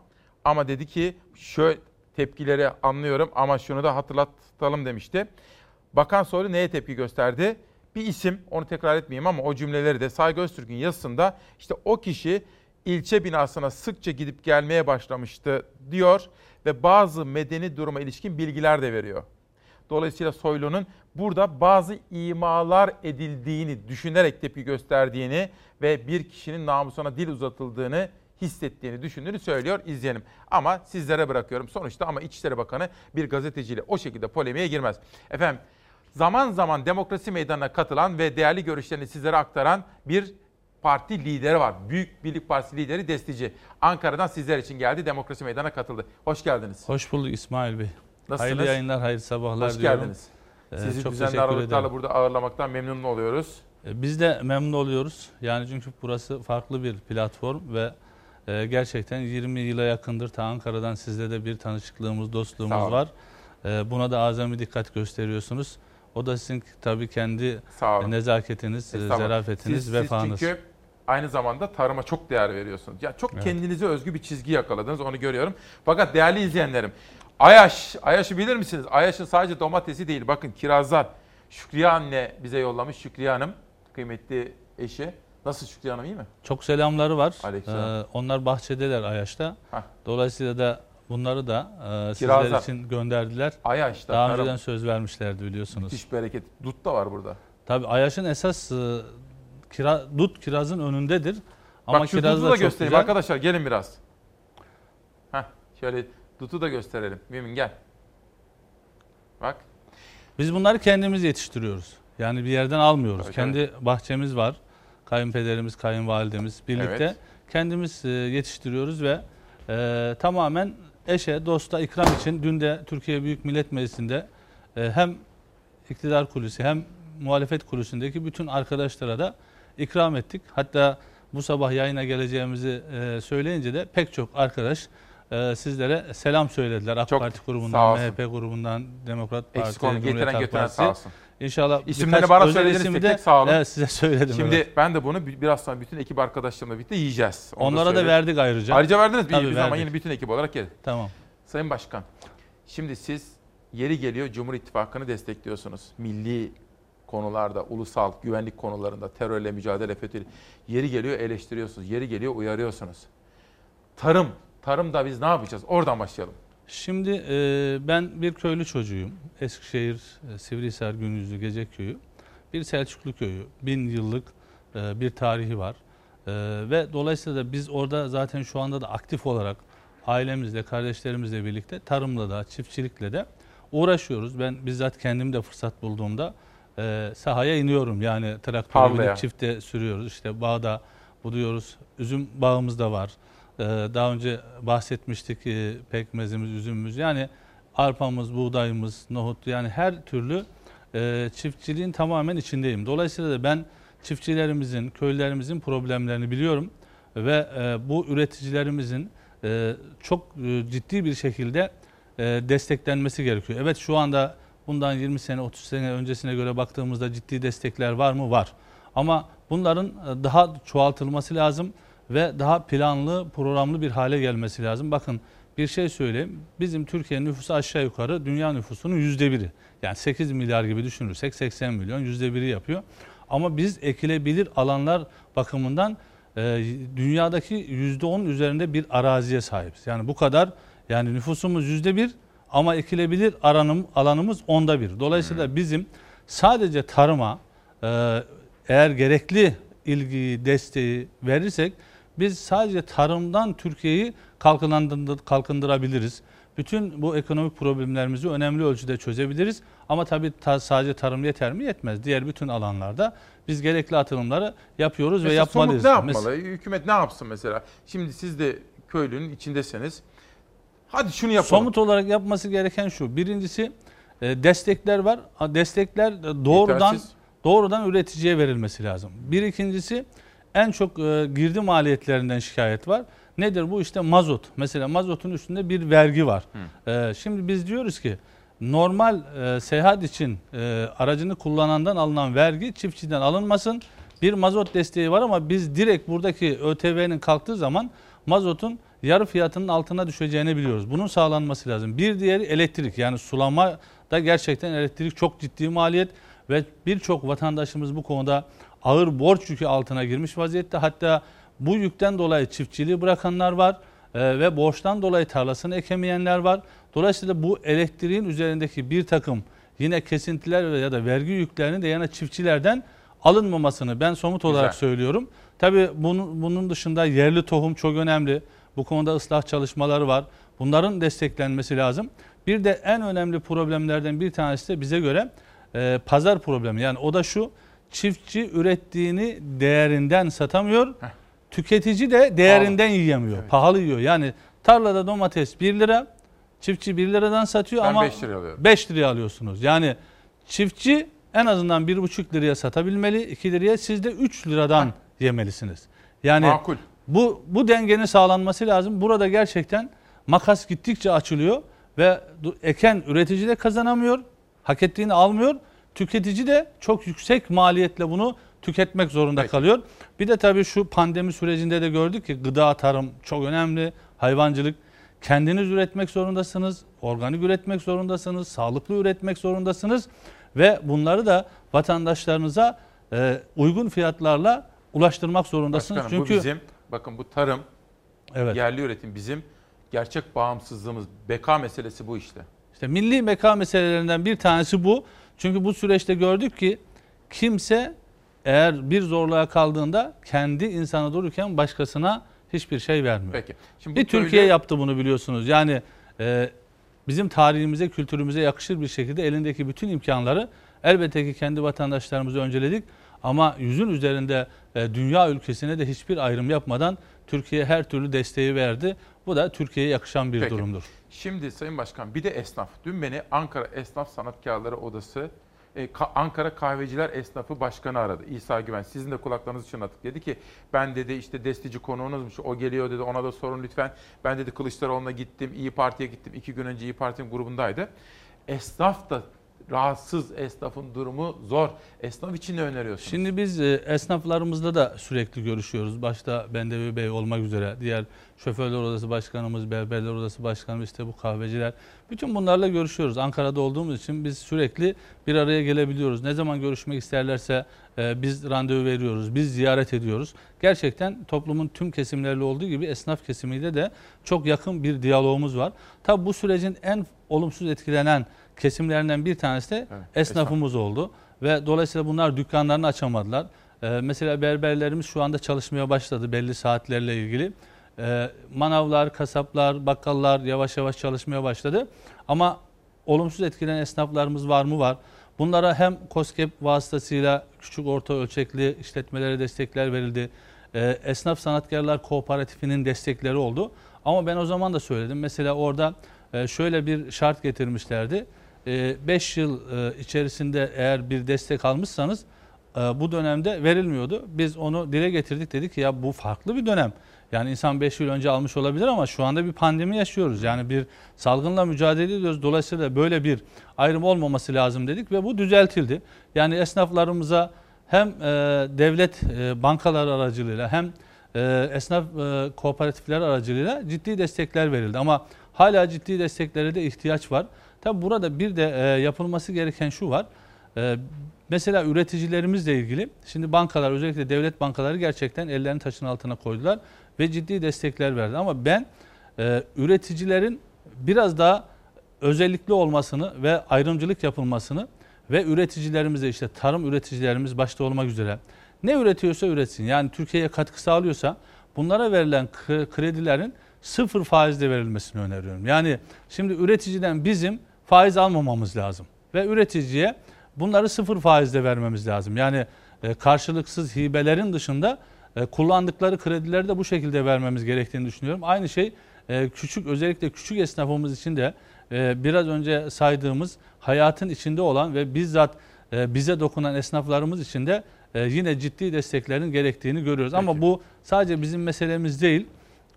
ama dedi ki şöyle tepkileri anlıyorum ama şunu da hatırlatalım demişti. Bakan Soylu neye tepki gösterdi? Bir isim, onu tekrar etmeyeyim ama o cümleleri de Saygı Öztürk'ün yazısında işte o kişi ilçe binasına sıkça gidip gelmeye başlamıştı diyor ve bazı medeni duruma ilişkin bilgiler de veriyor. Dolayısıyla Soylu'nun burada bazı imalar edildiğini düşünerek tepki gösterdiğini ve bir kişinin namusuna dil uzatıldığını hissettiğini düşündüğünü söylüyor. İzleyelim. Ama sizlere bırakıyorum. Sonuçta ama İçişleri Bakanı bir gazeteciyle o şekilde polemiğe girmez. Efendim zaman zaman demokrasi meydanına katılan ve değerli görüşlerini sizlere aktaran bir parti lideri var. Büyük Birlik Partisi lideri Destici. Ankara'dan sizler için geldi. Demokrasi meydana katıldı. Hoş geldiniz. Hoş bulduk İsmail Bey. Nasılsınız? Hayırlı yayınlar, hayırlı sabahlar Hoş diyorum. geldiniz. Ee, Sizi çok düzenli aralıklarla ederim. burada ağırlamaktan memnun oluyoruz. Ee, Biz de memnun oluyoruz. Yani çünkü burası farklı bir platform ve e, gerçekten 20 yıla yakındır ta Ankara'dan sizle de bir tanışıklığımız, dostluğumuz var. Ee, Buna da azami dikkat gösteriyorsunuz. O da sizin tabii kendi nezaketiniz, zarafetiniz, siz, vefanız. Siz çünkü aynı zamanda tarıma çok değer veriyorsunuz. Ya çok Evet. kendinize özgü bir çizgi yakaladınız onu görüyorum. Fakat değerli izleyenlerim, Ayaş, Ayaş'ı bilir misiniz? Ayaş'ın sadece domatesi değil. Bakın kirazlar. Şükriye anne bize yollamış. Şükriye Hanım, kıymetli eşi. Nasıl Şükriye Hanım iyi mi? Çok selamları var. Aleykümselam. Ee, onlar bahçedeler Ayaş'ta. Hah. Dolayısıyla da bunları da e, Kirazlar. sizler için gönderdiler. Ayaş'ta Daha tarım. önceden söz vermişlerdi biliyorsunuz. Müthiş bereket. Dut da var burada. Tabii Ayaş'ın esas e, kira, dut kirazın önündedir. Ama Bak şu kiraz dutu da da göstereyim güzel. arkadaşlar. Gelin biraz. Heh, şöyle dutu da gösterelim. Mümin gel. Bak. Biz bunları kendimiz yetiştiriyoruz. Yani bir yerden almıyoruz. Tabii, Kendi bahçemiz var. Kayınpederimiz, kayınvalidemiz birlikte Evet. kendimiz e, yetiştiriyoruz ve e, tamamen eşe, dosta ikram için dün de Türkiye Büyük Millet Meclisi'nde e, hem iktidar kulüsü hem muhalefet kulüsündeki bütün arkadaşlara da ikram ettik. Hatta bu sabah yayına geleceğimizi e, söyleyince de pek çok arkadaş e, sizlere selam söylediler. AK Çok Parti grubundan. MHP grubundan, Demokrat Parti, Eksik olun. Getiren götüren sağ olsun. İnşallah İsimlerini bana söylediniz ismi tek sağ olun. Evet size söyledim. Şimdi evet. ben de bunu bi- biraz sonra bütün ekip arkadaşlarımla birlikte yiyeceğiz. Onu Onlara da söyleyeyim. verdik ayrıca. Ayrıca verdiniz mi? Tabii, biz ama verdik. yine bütün ekip olarak gelin. Tamam. Sayın Başkan, şimdi siz yeri geliyor Cumhur İttifakı'nı destekliyorsunuz. Milli konularda, ulusal güvenlik konularında, terörle mücadele, FETÖ yeri geliyor eleştiriyorsunuz, yeri geliyor uyarıyorsunuz. Tarım, tarımda biz ne yapacağız? Oradan başlayalım. Şimdi e, ben bir köylü çocuğuyum. Eskişehir, e, Sivrihisar, Günüzlü, Geceköy'ü. Bir Selçuklu köyü. Bin yıllık e, bir tarihi var. E, ve dolayısıyla da biz orada zaten şu anda da aktif olarak ailemizle, kardeşlerimizle birlikte tarımla da, çiftçilikle de uğraşıyoruz. Ben bizzat kendim de fırsat bulduğumda e, sahaya iniyorum. Yani traktörü binip çifte sürüyoruz. İşte bağda buduyoruz. Üzüm bağımız da var. Ee, Daha önce bahsetmiştik e, pekmezimiz, üzümümüz. Yani arpamız, buğdayımız, nohut yani her türlü e, çiftçiliğin tamamen içindeyim. Dolayısıyla da ben çiftçilerimizin, köylerimizin problemlerini biliyorum ve e, bu üreticilerimizin e, çok e, ciddi bir şekilde e, desteklenmesi gerekiyor. Evet şu anda bundan 20 sene 30 sene öncesine göre baktığımızda ciddi destekler var mı? Var. Ama bunların e, daha çoğaltılması lazım ve daha planlı, programlı bir hale gelmesi lazım. Bakın bir şey söyleyeyim. Bizim Türkiye nüfusu aşağı yukarı dünya nüfusunun yüzde biri. Yani 8 milyar gibi düşünürsek 80 milyon yüzde biri yapıyor. Ama biz ekilebilir alanlar bakımından e, dünyadaki yüzde on üzerinde bir araziye sahibiz. Yani bu kadar yani nüfusumuz yüzde bir ama ekilebilir alanım, alanımız onda bir. Dolayısıyla bizim sadece tarıma e, eğer gerekli ilgiyi, desteği verirsek biz sadece tarımdan Türkiye'yi kalkındırabiliriz. Bütün bu ekonomik problemlerimizi önemli ölçüde çözebiliriz. Ama tabii ta- sadece tarım yeter mi? Yetmez. Diğer bütün alanlarda biz gerekli atılımları yapıyoruz ve Mesela yapmalıyız. somut ne Mes- yapmalı? Hükümet ne yapsın mesela? Şimdi siz de köylünün içindesiniz. Hadi şunu yapalım. Somut olarak yapması gereken şu. Birincisi e, destekler var. Destekler e, doğrudan Yetersiz. doğrudan üreticiye verilmesi lazım. Bir ikincisi en çok e, girdi maliyetlerinden şikayet var. Nedir bu? İşte mazot. Mesela mazotun üstünde bir vergi var. E, şimdi biz diyoruz ki normal seyahat için aracını kullanandan alınan vergi çiftçiden alınmasın. Bir mazot desteği var ama biz direkt buradaki ÖTV'nin kalktığı zaman mazotun yarı fiyatının altına düşeceğini biliyoruz. Bunun sağlanması lazım. Bir diğeri elektrik yani sulama da gerçekten elektrik çok ciddi maliyet ve birçok vatandaşımız bu konuda ağır borç yükü altına girmiş vaziyette. Hatta bu yükten dolayı çiftçiliği bırakanlar var e, ve borçtan dolayı tarlasını ekemeyenler var. Dolayısıyla bu elektriğin üzerindeki bir takım yine kesintiler ya da vergi yüklerinin de yana çiftçilerden alınmamasını ben somut olarak Güzel. söylüyorum. Tabii bunun, bunun dışında yerli tohum çok önemli. Bu konuda ıslah çalışmaları var. Bunların desteklenmesi lazım. Bir de en önemli problemlerden bir tanesi de bize göre e, pazar problemi. Yani o da şu çiftçi ürettiğini değerinden satamıyor. Tüketici de değerinden yiyemiyor. Pahalı yiyor. Yani tarlada domates 1 lira, çiftçi 1 liradan satıyor Ben ama beş liraya alıyorum. 5 liraya alıyorsunuz. Yani çiftçi en azından 1,5 liraya satabilmeli, 2 liraya siz de 3 liradan yemelisiniz. Yani Makul. Bu bu dengenin sağlanması lazım. Burada gerçekten makas gittikçe açılıyor ve eken üretici de kazanamıyor, hak ettiğini almıyor. Tüketici de çok yüksek maliyetle bunu tüketmek zorunda kalıyor. Bir de tabii şu pandemi sürecinde de gördük ki gıda tarım çok önemli, hayvancılık kendiniz üretmek zorundasınız, organik üretmek zorundasınız, sağlıklı üretmek zorundasınız ve bunları da vatandaşlarınıza e, uygun fiyatlarla ulaştırmak zorundasınız. Başkanım Çünkü bu bizim, bakın bu tarım, Evet. yerli üretim bizim gerçek bağımsızlığımız, beka meselesi bu işte. İşte milli meka meselelerinden bir tanesi bu. Çünkü bu süreçte gördük ki kimse eğer bir zorluğa kaldığında kendi insanı dururken başkasına hiçbir şey vermiyor. Peki. Şimdi bir köylü- Türkiye yaptı bunu biliyorsunuz. Yani e, bizim tarihimize, kültürümüze yakışır bir şekilde elindeki bütün imkanları elbette ki kendi vatandaşlarımızı önceledik. Ama yüzün üzerinde dünya ülkesine de hiçbir ayrım yapmadan Türkiye her türlü desteği verdi. Bu da Türkiye'ye yakışan bir Peki. durumdur. Şimdi Sayın Başkan bir de esnaf. Dün beni Ankara Esnaf Sanatkarları Odası e, Ka- Ankara Kahveciler Esnafı Başkanı aradı. İsa Güven. Sizin de kulaklarınız çınladık. Dedi ki ben dedi işte destici konuğunuzmuş. O geliyor dedi ona da sorun lütfen. Ben dedi Kılıçdaroğlu'na gittim. İyi Parti'ye gittim. İki gün önce İyi Parti'nin grubundaydı. Esnaf da rahatsız. Esnafın durumu zor. Esnaf için ne öneriyorsunuz? Şimdi biz e, esnaflarımızla da sürekli görüşüyoruz. Başta Bendevi Bey olmak üzere diğer şoförler odası başkanımız, berberler odası başkanımız, işte bu kahveciler. Bütün bunlarla görüşüyoruz. Ankara'da olduğumuz için biz sürekli bir araya gelebiliyoruz. Ne zaman görüşmek isterlerse e, biz randevu veriyoruz, biz ziyaret ediyoruz. Gerçekten toplumun tüm kesimlerle olduğu gibi esnaf kesimiyle de çok yakın bir diyalogumuz var. Tabi bu sürecin en olumsuz etkilenen kesimlerinden bir tanesi de esnafımız oldu. Ve dolayısıyla bunlar dükkanlarını açamadılar. Ee, mesela berberlerimiz şu anda çalışmaya başladı belli saatlerle ilgili. Ee, manavlar, kasaplar, bakkallar yavaş yavaş çalışmaya başladı. Ama olumsuz etkilenen esnaflarımız var mı? Var. Bunlara hem KOSGEB vasıtasıyla küçük orta ölçekli işletmelere destekler verildi. Ee, Esnaf Sanatkarlar Kooperatifinin destekleri oldu. Ama ben o zaman da söyledim. Mesela orada şöyle bir şart getirmişlerdi. 5 yıl e, içerisinde eğer bir destek almışsanız e, bu dönemde verilmiyordu. Biz onu dile getirdik dedik ki ya bu farklı bir dönem. Yani insan 5 yıl önce almış olabilir ama şu anda bir pandemi yaşıyoruz. Yani bir salgınla mücadele ediyoruz. Dolayısıyla böyle bir ayrım olmaması lazım dedik ve bu düzeltildi. Yani esnaflarımıza hem e, devlet e, bankalar aracılığıyla hem e, esnaf e, kooperatifler aracılığıyla ciddi destekler verildi. Ama hala ciddi desteklere de ihtiyaç var. Tabi burada bir de e, yapılması gereken şu var. E, mesela üreticilerimizle ilgili şimdi bankalar özellikle devlet bankaları gerçekten ellerini taşın altına koydular ve ciddi destekler verdi. Ama ben e, üreticilerin biraz daha özellikli olmasını ve ayrımcılık yapılmasını ve üreticilerimize işte tarım üreticilerimiz başta olmak üzere ne üretiyorsa üretsin. Yani Türkiye'ye katkı sağlıyorsa bunlara verilen kredilerin sıfır faizle verilmesini öneriyorum. Yani şimdi üreticiden bizim faiz almamamız lazım ve üreticiye bunları sıfır faizle vermemiz lazım. Yani e, karşılıksız hibelerin dışında e, kullandıkları kredileri de bu şekilde vermemiz gerektiğini düşünüyorum. Aynı şey e, küçük özellikle küçük esnafımız için de biraz önce saydığımız hayatın içinde olan ve bizzat bize dokunan esnaflarımız için de yine ciddi desteklerin gerektiğini görüyoruz. Ama bu sadece bizim meselemiz değil.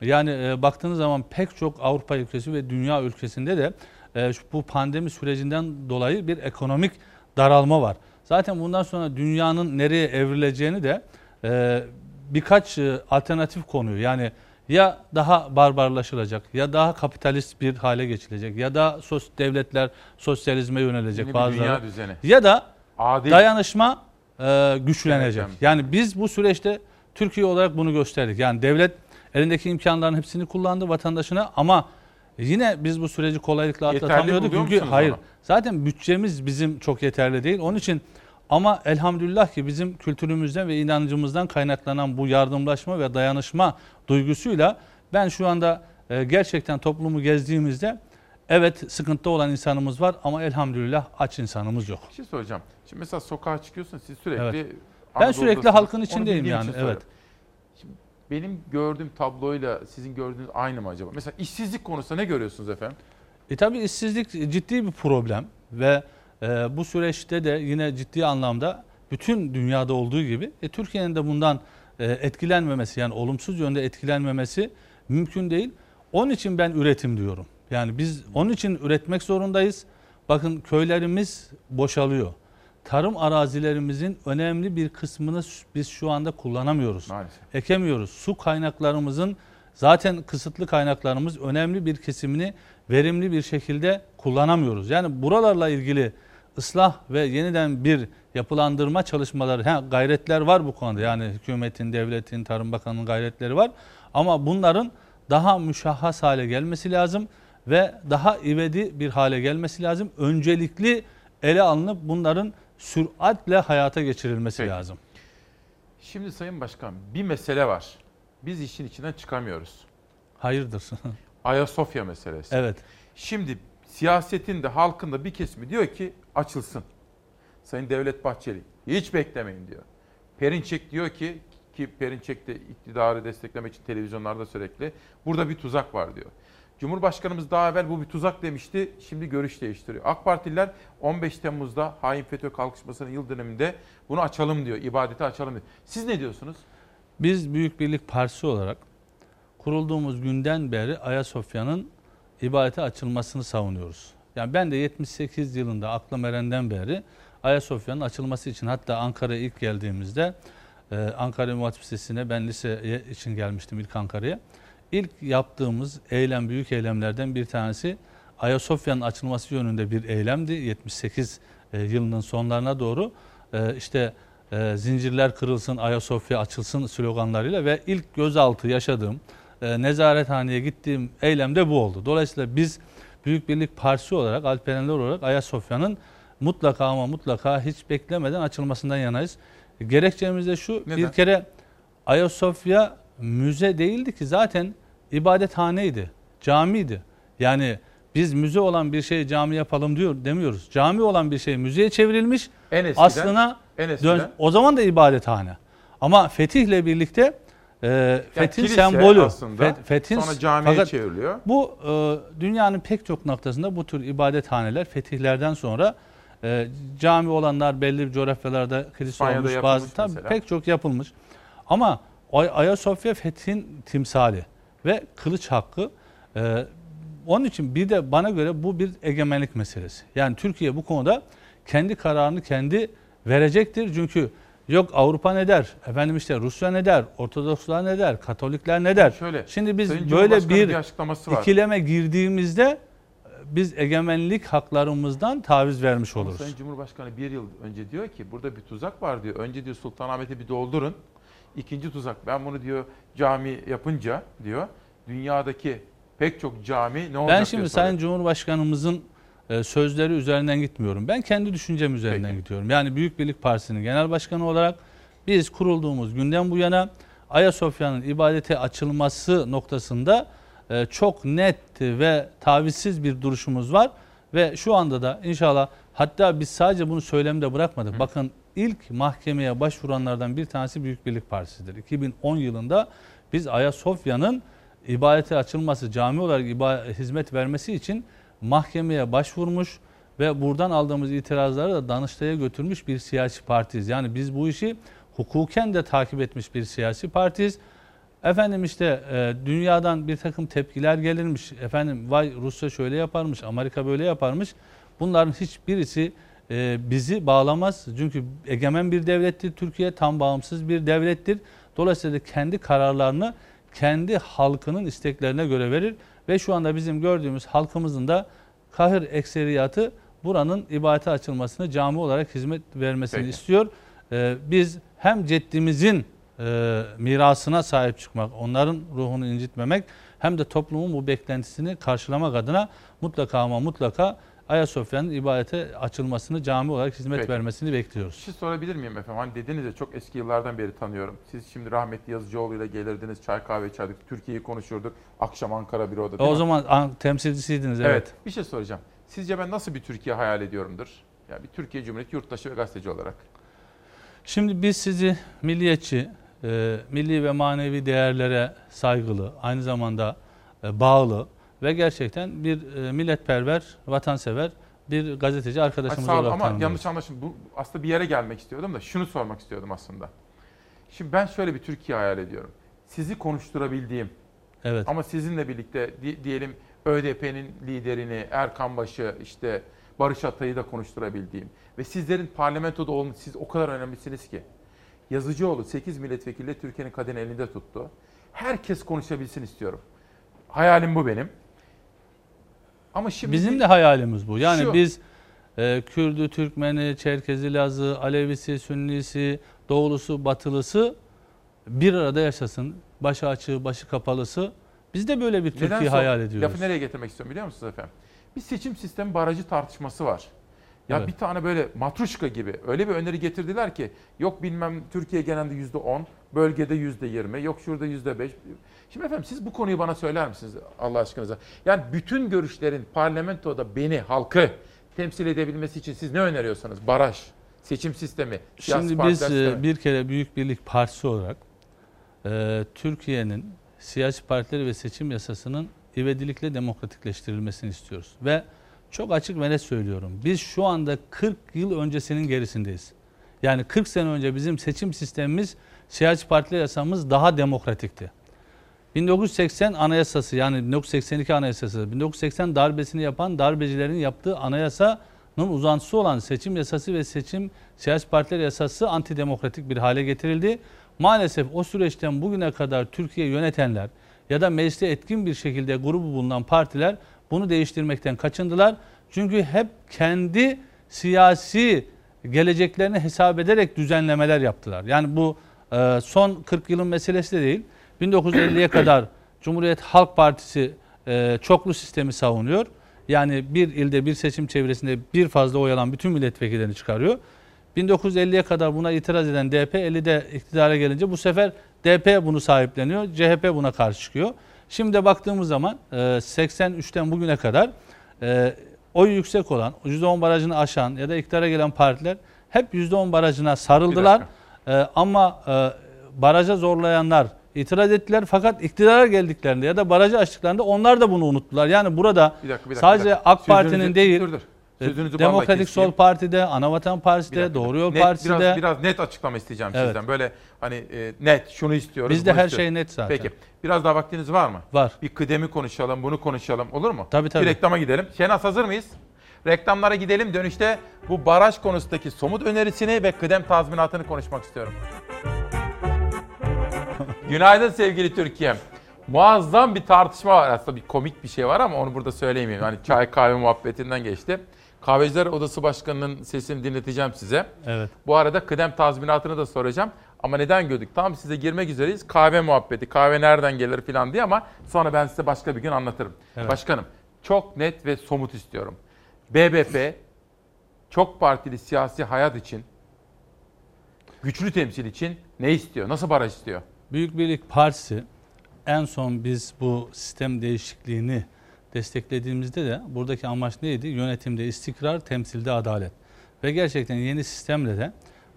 Yani e, baktığınız zaman pek çok Avrupa ülkesi ve dünya ülkesinde de e, bu pandemi sürecinden dolayı bir ekonomik daralma var. Zaten bundan sonra dünyanın nereye evrileceğini de e, birkaç e, alternatif konuyor. Yani ya daha barbarlaşılacak ya daha kapitalist bir hale geçilecek ya da sos devletler sosyalizme yönelecek Yeni bazıları. dünya düzeni. Ya da Adil. dayanışma e, güçlenecek. Yani biz bu süreçte Türkiye olarak bunu gösterdik. Yani devlet elindeki imkanların hepsini kullandı vatandaşına ama yine biz bu süreci kolaylıkla atlatamıyorduk. Çünkü hayır. onu? Zaten bütçemiz bizim çok yeterli değil. Onun için ama elhamdülillah ki bizim kültürümüzden ve inancımızdan kaynaklanan bu yardımlaşma ve dayanışma duygusuyla ben şu anda e, gerçekten toplumu gezdiğimizde evet sıkıntıda olan insanımız var ama elhamdülillah aç insanımız yok. Bir şey soracağım. Şimdi mesela sokağa çıkıyorsun siz sürekli Evet. Ben sürekli halkın içindeyim yani, için evet. Benim gördüğüm tabloyla sizin gördüğünüz aynı mı acaba? Mesela işsizlik konusunda ne görüyorsunuz efendim? E tabii işsizlik ciddi bir problem ve e, bu süreçte de yine ciddi anlamda bütün dünyada olduğu gibi e, Türkiye'nin de bundan e, etkilenmemesi yani olumsuz yönde etkilenmemesi mümkün değil. Onun için ben üretim diyorum. Yani biz onun için üretmek zorundayız. Bakın köylerimiz boşalıyor. Tarım arazilerimizin önemli bir kısmını biz şu anda kullanamıyoruz. Maalesef. Ekemiyoruz. Su kaynaklarımızın zaten kısıtlı kaynaklarımız önemli bir kesimini verimli bir şekilde kullanamıyoruz. Yani buralarla ilgili ıslah ve yeniden bir yapılandırma çalışmaları, ha, gayretler var bu konuda. Yani hükümetin, devletin, Tarım Bakanı'nın gayretleri var. Ama bunların daha müşahhas hale gelmesi lazım ve daha ivedi bir hale gelmesi lazım. Öncelikli ele alınıp bunların süratle hayata geçirilmesi Peki. lazım. Şimdi Sayın Başkan bir mesele var. Biz işin içinden çıkamıyoruz. Hayırdır? Ayasofya meselesi. Evet. Şimdi siyasetin de halkın da bir kesimi diyor ki açılsın. Sayın Devlet Bahçeli hiç beklemeyin diyor. Perinçek diyor ki ki Perinçek de iktidarı desteklemek için televizyonlarda sürekli burada bir tuzak var diyor. Cumhurbaşkanımız daha evvel bu bir tuzak demişti. Şimdi görüş değiştiriyor. AK Partililer 15 Temmuz'da hain FETÖ kalkışmasının yıl dönümünde bunu açalım diyor. ibadeti açalım diyor. Siz ne diyorsunuz? Biz Büyük Birlik Partisi olarak kurulduğumuz günden beri Ayasofya'nın ibadete açılmasını savunuyoruz. Yani ben de 78 yılında aklım erenden beri Ayasofya'nın açılması için hatta Ankara'ya ilk geldiğimizde e, Ankara Üniversitesi'ne Lisesi'ne ben lise için gelmiştim ilk Ankara'ya. İlk yaptığımız eylem, büyük eylemlerden bir tanesi Ayasofya'nın açılması yönünde bir eylemdi. 78 e, yılının sonlarına doğru e, işte e, zincirler kırılsın, Ayasofya açılsın sloganlarıyla ve ilk gözaltı yaşadığım, e, nezarethaneye gittiğim eylem de bu oldu. Dolayısıyla biz Büyük Birlik Partisi olarak, Alperenler olarak Ayasofya'nın mutlaka ama mutlaka hiç beklemeden açılmasından yanayız. Gerekçemiz de şu, Neden? bir kere Ayasofya müze değildi ki zaten ibadethaneydi, camiydi. Yani biz müze olan bir şeyi cami yapalım diyor demiyoruz. Cami olan bir şey müzeye çevrilmiş. En eskiden- aslına en eskiden- dön, o zaman da ibadethane. Ama fetihle birlikte e, fethin kilise sembolü. aslında, Fet- fethin sonra camiye fakat çevriliyor. Bu e, dünyanın pek çok noktasında bu tür ibadethaneler fetihlerden sonra e, cami olanlar belli coğrafyalarda kilise olmuş bazı tabii pek çok yapılmış. Ama Ay- Ayasofya fethin timsali ve kılıç hakkı e, onun için bir de bana göre bu bir egemenlik meselesi. Yani Türkiye bu konuda kendi kararını kendi verecektir. Çünkü yok Avrupa ne der, efendim işte Rusya ne der, Ortodokslar ne der, Katolikler ne der. Şöyle, Şimdi biz Sayın böyle bir, bir ikileme girdiğimizde e, biz egemenlik haklarımızdan taviz vermiş oluruz. Sayın Cumhurbaşkanı bir yıl önce diyor ki burada bir tuzak var diyor. Önce diyor Sultanahmet'i bir doldurun. İkinci tuzak ben bunu diyor cami yapınca diyor dünyadaki pek çok cami ne olacak Ben şimdi Sayın. Cumhurbaşkanımızın e, sözleri üzerinden gitmiyorum. Ben kendi düşüncem üzerinden gidiyorum. Yani Büyük Birlik Partisi'nin genel başkanı olarak biz kurulduğumuz günden bu yana Ayasofya'nın ibadete açılması noktasında e, çok net ve tavizsiz bir duruşumuz var. Ve şu anda da inşallah hatta biz sadece bunu söylemde bırakmadık. Bakın ilk mahkemeye başvuranlardan bir tanesi Büyük Birlik Partisi'dir. 2010 yılında biz Ayasofya'nın ibadete açılması, cami olarak hizmet vermesi için mahkemeye başvurmuş ve buradan aldığımız itirazları da Danıştay'a götürmüş bir siyasi partiyiz. Yani biz bu işi hukuken de takip etmiş bir siyasi partiyiz. Efendim işte e, dünyadan bir takım tepkiler gelirmiş. Efendim vay Rusya şöyle yaparmış, Amerika böyle yaparmış. Bunların hiçbirisi e, bizi bağlamaz. Çünkü egemen bir devlettir Türkiye, tam bağımsız bir devlettir. Dolayısıyla kendi kararlarını kendi halkının isteklerine göre verir. Ve şu anda bizim gördüğümüz halkımızın da kahır ekseriyatı buranın ibadete açılmasını, cami olarak hizmet vermesini Peki. istiyor. Ee, biz hem ceddimizin e, mirasına sahip çıkmak, onların ruhunu incitmemek hem de toplumun bu beklentisini karşılamak adına mutlaka ama mutlaka Ayasofya'nın ibadete açılmasını, cami olarak hizmet Peki. vermesini bekliyoruz. Bir şey sorabilir miyim efendim? Hani dediniz ya çok eski yıllardan beri tanıyorum. Siz şimdi rahmetli Yazıcıoğlu ile gelirdiniz, çay kahve içerdik, Türkiye'yi konuşurduk. Akşam Ankara bir oda. değil o mi? zaman an- temsilcisiydiniz evet. Evet. Bir şey soracağım. Sizce ben nasıl bir Türkiye hayal ediyorumdur? Yani bir Türkiye Cumhuriyeti yurttaşı ve gazeteci olarak. Şimdi biz sizi milliyetçi, e, milli ve manevi değerlere saygılı, aynı zamanda e, bağlı ve gerçekten bir e, milletperver, vatansever bir gazeteci Ay, arkadaşımız sağ olun olarak ama yanlış anlaşılma. Bu aslında bir yere gelmek istiyordum da şunu sormak istiyordum aslında. Şimdi ben şöyle bir Türkiye hayal ediyorum. Sizi konuşturabildiğim Evet. ama sizinle birlikte di- diyelim ÖDP'nin liderini Erkan Baş'ı işte Barış Atay'ı da konuşturabildiğim ve sizlerin parlamentoda olun siz o kadar önemlisiniz ki. Yazıcıoğlu 8 milletvekili Türkiye'nin kadını elinde tuttu. Herkes konuşabilsin istiyorum. Hayalim bu benim. Ama şimdi Bizim de hayalimiz bu. Yani Şu- biz e, Kürdü, Türkmeni, Çerkezi, Lazı, Alevisi, Sünnisi, Doğulusu, Batılısı bir arada yaşasın. Başı açığı, başı kapalısı. Biz de böyle bir Neden Türkiye sor- hayal ediyoruz. Lafı nereye getirmek istiyorum biliyor musunuz efendim? Bir seçim sistemi barajı tartışması var. Ya Evet. bir tane böyle matruşka gibi öyle bir öneri getirdiler ki yok bilmem Türkiye genelinde yüzde on, bölgede yüzde yirmi, yok şurada yüzde beş. Şimdi efendim siz bu konuyu bana söyler misiniz Allah aşkınıza? Yani bütün görüşlerin parlamentoda beni, halkı temsil edebilmesi için siz ne öneriyorsanız? Baraj, seçim sistemi, siyasi Şimdi biz e, sistemi. bir kere Büyük Birlik Partisi olarak e, Türkiye'nin siyasi partileri ve seçim yasasının ivedilikle demokratikleştirilmesini istiyoruz. Ve çok açık ve net söylüyorum. Biz şu anda 40 yıl öncesinin gerisindeyiz. Yani 40 sene önce bizim seçim sistemimiz, siyasi partiler yasamız daha demokratikti. 1980 anayasası yani 1982 anayasası, 1980 darbesini yapan darbecilerin yaptığı anayasanın uzantısı olan seçim yasası ve seçim siyasi partiler yasası antidemokratik bir hale getirildi. Maalesef o süreçten bugüne kadar Türkiye yönetenler ya da mecliste etkin bir şekilde grubu bulunan partiler bunu değiştirmekten kaçındılar. Çünkü hep kendi siyasi geleceklerini hesap ederek düzenlemeler yaptılar. Yani bu e, son 40 yılın meselesi de değil. 1950'ye kadar Cumhuriyet Halk Partisi e, çoklu sistemi savunuyor. Yani bir ilde bir seçim çevresinde bir fazla oy alan bütün milletvekillerini çıkarıyor. 1950'ye kadar buna itiraz eden DP 50'de iktidara gelince bu sefer DP bunu sahipleniyor. CHP buna karşı çıkıyor. Şimdi de baktığımız zaman e, 83'ten bugüne kadar e, oy yüksek olan, %10 barajını aşan ya da iktidara gelen partiler hep %10 barajına sarıldılar. E, ama e, baraja zorlayanlar itiraz ettiler fakat iktidara geldiklerinde ya da barajı açtıklarında onlar da bunu unuttular. Yani burada Bir dakika, bir dakika, sadece. AK Sözünüzü- Parti'nin değil, dur, dur. e, Sözünüzü Demokratik Sol. Parti'de, Anavatan Partisi'de, Doğru Yol net, Partisi'de. Biraz, biraz net açıklama isteyeceğim Evet. sizden. Böyle hani e, net şunu istiyoruz. Bizde her istiyoruz. şey net zaten. Peki. Biraz daha vaktiniz var mı? Var. Bir kıdemi konuşalım, bunu konuşalım. Olur mu? Tabii, tabii. Bir reklama gidelim. Şenaz hazır mıyız? Reklamlara gidelim. Dönüşte bu baraj konusundaki somut önerisini ve kıdem tazminatını konuşmak istiyorum. Günaydın sevgili Türkiye. Muazzam bir tartışma var. Aslında bir komik bir şey var ama onu burada söyleyemeyeyim. Hani çay kahve muhabbetinden geçti. Kahveciler Odası Başkanı'nın sesini dinleteceğim size. Evet. Bu arada kıdem tazminatını da soracağım. Ama neden gördük? Tam size girmek üzereyiz. Kahve muhabbeti, kahve nereden gelir falan diye ama sonra ben size başka bir gün anlatırım. Evet. Başkanım, çok net ve somut istiyorum. BBP çok partili siyasi hayat için, güçlü temsil için ne istiyor? Nasıl baraj istiyor? Büyük Birlik Partisi en son biz bu sistem değişikliğini desteklediğimizde de buradaki amaç neydi? Yönetimde istikrar, temsilde adalet. Ve gerçekten yeni sistemle de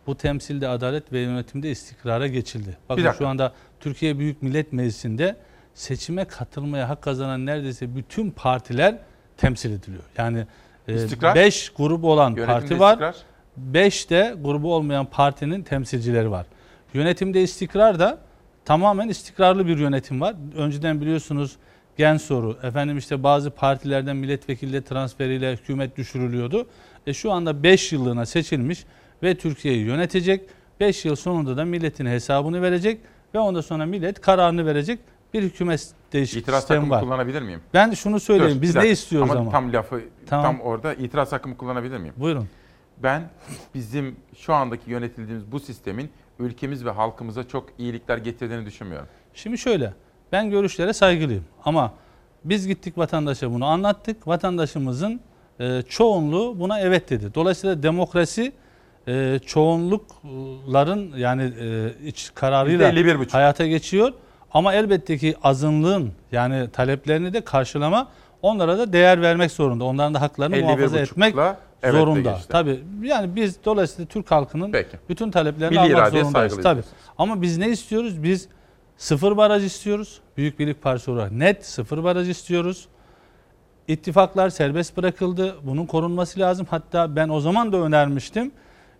bu temsilde adalet ve yönetimde istikrara geçildi. Bakın şu anda Türkiye Büyük Millet Meclisi'nde seçime katılmaya hak kazanan neredeyse bütün partiler temsil ediliyor. Yani İstikrar? 5 grubu olan Yönetimde parti var. istikrar. 5 de grubu olmayan partinin temsilcileri var. Yönetimde istikrar da tamamen istikrarlı bir yönetim var. Önceden biliyorsunuz gen soru, efendim işte bazı partilerden milletvekili transferiyle hükümet düşürülüyordu. E şu anda 5 yıllığına seçilmiş ve Türkiye'yi yönetecek. 5 yıl sonunda da milletin hesabını verecek ve ondan sonra millet kararını verecek bir hükümet değişik İtiraz sistemi var. kullanabilir miyim? Ben şunu söyleyeyim. Dur, Biz ne istiyoruz ama? Tam lafı Tamam. tam orada itiraz hakkımı kullanabilir miyim? Buyurun. Ben bizim şu andaki yönetildiğimiz bu sistemin ülkemiz ve halkımıza çok iyilikler getirdiğini düşünmüyorum. Şimdi şöyle, ben görüşlere saygılıyım ama biz gittik vatandaşa bunu anlattık. Vatandaşımızın e, çoğunluğu buna evet dedi. Dolayısıyla demokrasi e, çoğunlukların yani e, iç kararıyla %51,5. hayata geçiyor. Ama elbette ki azınlığın yani taleplerini de karşılama onlara da değer vermek zorunda. Onların da haklarını muhafaza 51,5'la etmek evet zorunda. geçti. Tabii yani biz dolayısıyla Türk halkının Peki. bütün taleplerini Milli almak zorundayız. Tabii. Ama biz ne istiyoruz? Biz sıfır baraj istiyoruz. Büyük Birlik Partisi olarak net sıfır baraj istiyoruz. İttifaklar serbest bırakıldı. Bunun korunması lazım. Hatta ben o zaman da önermiştim.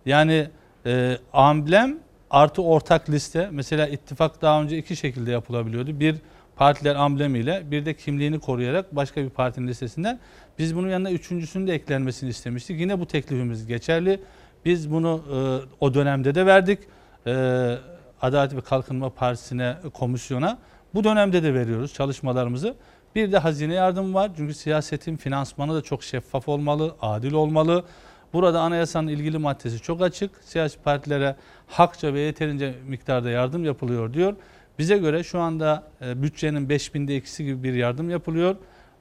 Yani e, amblem artı ortak liste. Mesela ittifak daha önce iki şekilde yapılabiliyordu. Bir partiler amblemiyle bir de kimliğini koruyarak başka bir partinin listesinden. Biz bunun yanına üçüncüsünün de eklenmesini istemiştik. Yine bu teklifimiz geçerli. Biz bunu e, o dönemde de verdik. E, Adalet ve Kalkınma Partisi'ne, komisyona. Bu dönemde de veriyoruz çalışmalarımızı. Bir de hazine yardımı var. Çünkü siyasetin finansmanı da çok şeffaf olmalı, adil olmalı. Burada anayasanın ilgili maddesi çok açık. Siyasi partilere hakça ve yeterince miktarda yardım yapılıyor diyor. Bize göre şu anda e, bütçenin 5000'de ikisi gibi bir yardım yapılıyor.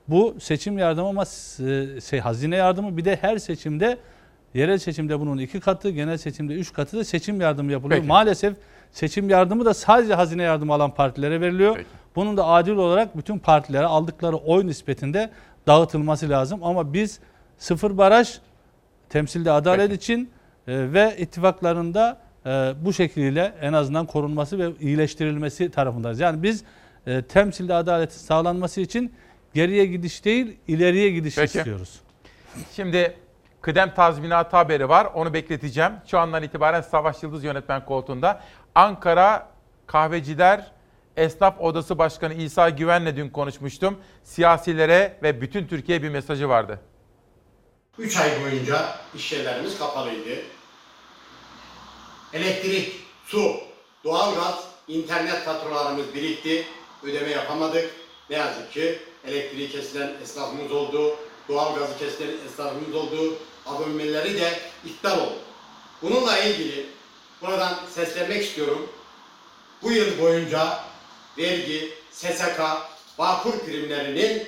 Bu seçim yardımı ama e, şey, hazine yardımı bir de her seçimde yerel seçimde bunun iki katı, genel seçimde üç katı da seçim yardımı yapılıyor. Peki. Maalesef seçim yardımı da sadece hazine yardımı alan partilere veriliyor. Bunun da adil olarak bütün partilere aldıkları oy nispetinde dağıtılması lazım. Ama biz sıfır baraj temsilde adalet için e, ve ittifaklarında e, bu şekliyle en azından korunması ve iyileştirilmesi tarafındayız. Yani biz e, temsilde adaletin sağlanması için geriye gidiş değil ileriye gidiş Peki. istiyoruz. Şimdi kıdem tazminatı haberi var. Onu bekleteceğim. Şu andan itibaren Savaş Yıldız yönetmen koltuğunda. Ankara Kahveciler Esnaf Odası Başkanı İsa Güven'le dün konuşmuştum. Siyasilere ve bütün Türkiye'ye bir mesajı vardı. 3 ay boyunca iş yerlerimiz kapalıydı. Elektrik, su, doğalgaz, internet faturalarımız birikti. Ödeme yapamadık. Ne yazık ki elektriği kesilen esnafımız oldu. Doğalgazı kesilen esnafımız oldu. Abonemeleri de iptal oldu. Bununla ilgili buradan seslenmek istiyorum. Bu yıl boyunca vergi, SSK, Bağkur primlerinin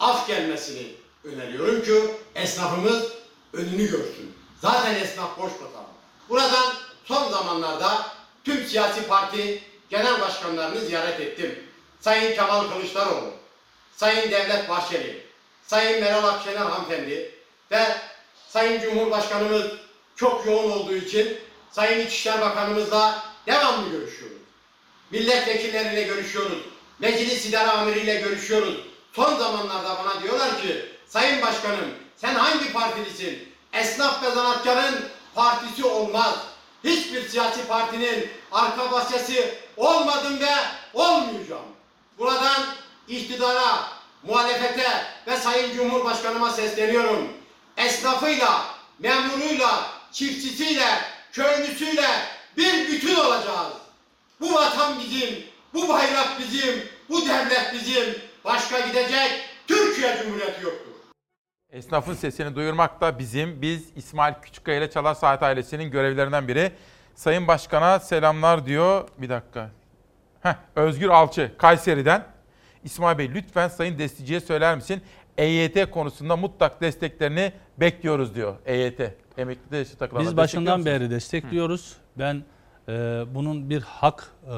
af gelmesini öneriyorum ki esnafımız önünü görsün. Zaten esnaf boş bakalım. Buradan son zamanlarda tüm siyasi parti genel başkanlarını ziyaret ettim. Sayın Kemal Kılıçdaroğlu, Sayın Devlet Bahçeli, Sayın Meral Akşener hanımefendi ve Sayın Cumhurbaşkanımız çok yoğun olduğu için Sayın İçişler Bakanımızla devamlı görüşüyoruz. Milletvekilleriyle görüşüyoruz. Meclis İdare Amiriyle görüşüyoruz. Son zamanlarda bana diyorlar ki Sayın Başkanım sen hangi partilisin? Esnaf ve zanatkarın partisi olmaz. Hiçbir siyasi partinin arka bahçesi olmadım ve olmayacağım. Buradan iktidara, muhalefete ve Sayın Cumhurbaşkanıma sesleniyorum. Esnafıyla, memuruyla, çiftçisiyle, köylüsüyle bir bütün olacağız. Bu vatan bizim, bu bayrak bizim, bu devlet bizim. Başka gidecek Türkiye Cumhuriyeti yoktur. Esnafın sesini duyurmak da bizim, biz İsmail Küçükkaya ile Çalar Saat ailesinin görevlerinden biri. Sayın Başkan'a selamlar diyor. Bir dakika. Heh, Özgür Alçı, Kayseri'den. İsmail Bey lütfen Sayın Destici'ye söyler misin? EYT konusunda mutlak desteklerini bekliyoruz diyor EYT. Emekli eşit takılanlar. Biz başından beri destekliyoruz. Ben e, bunun bir hak e,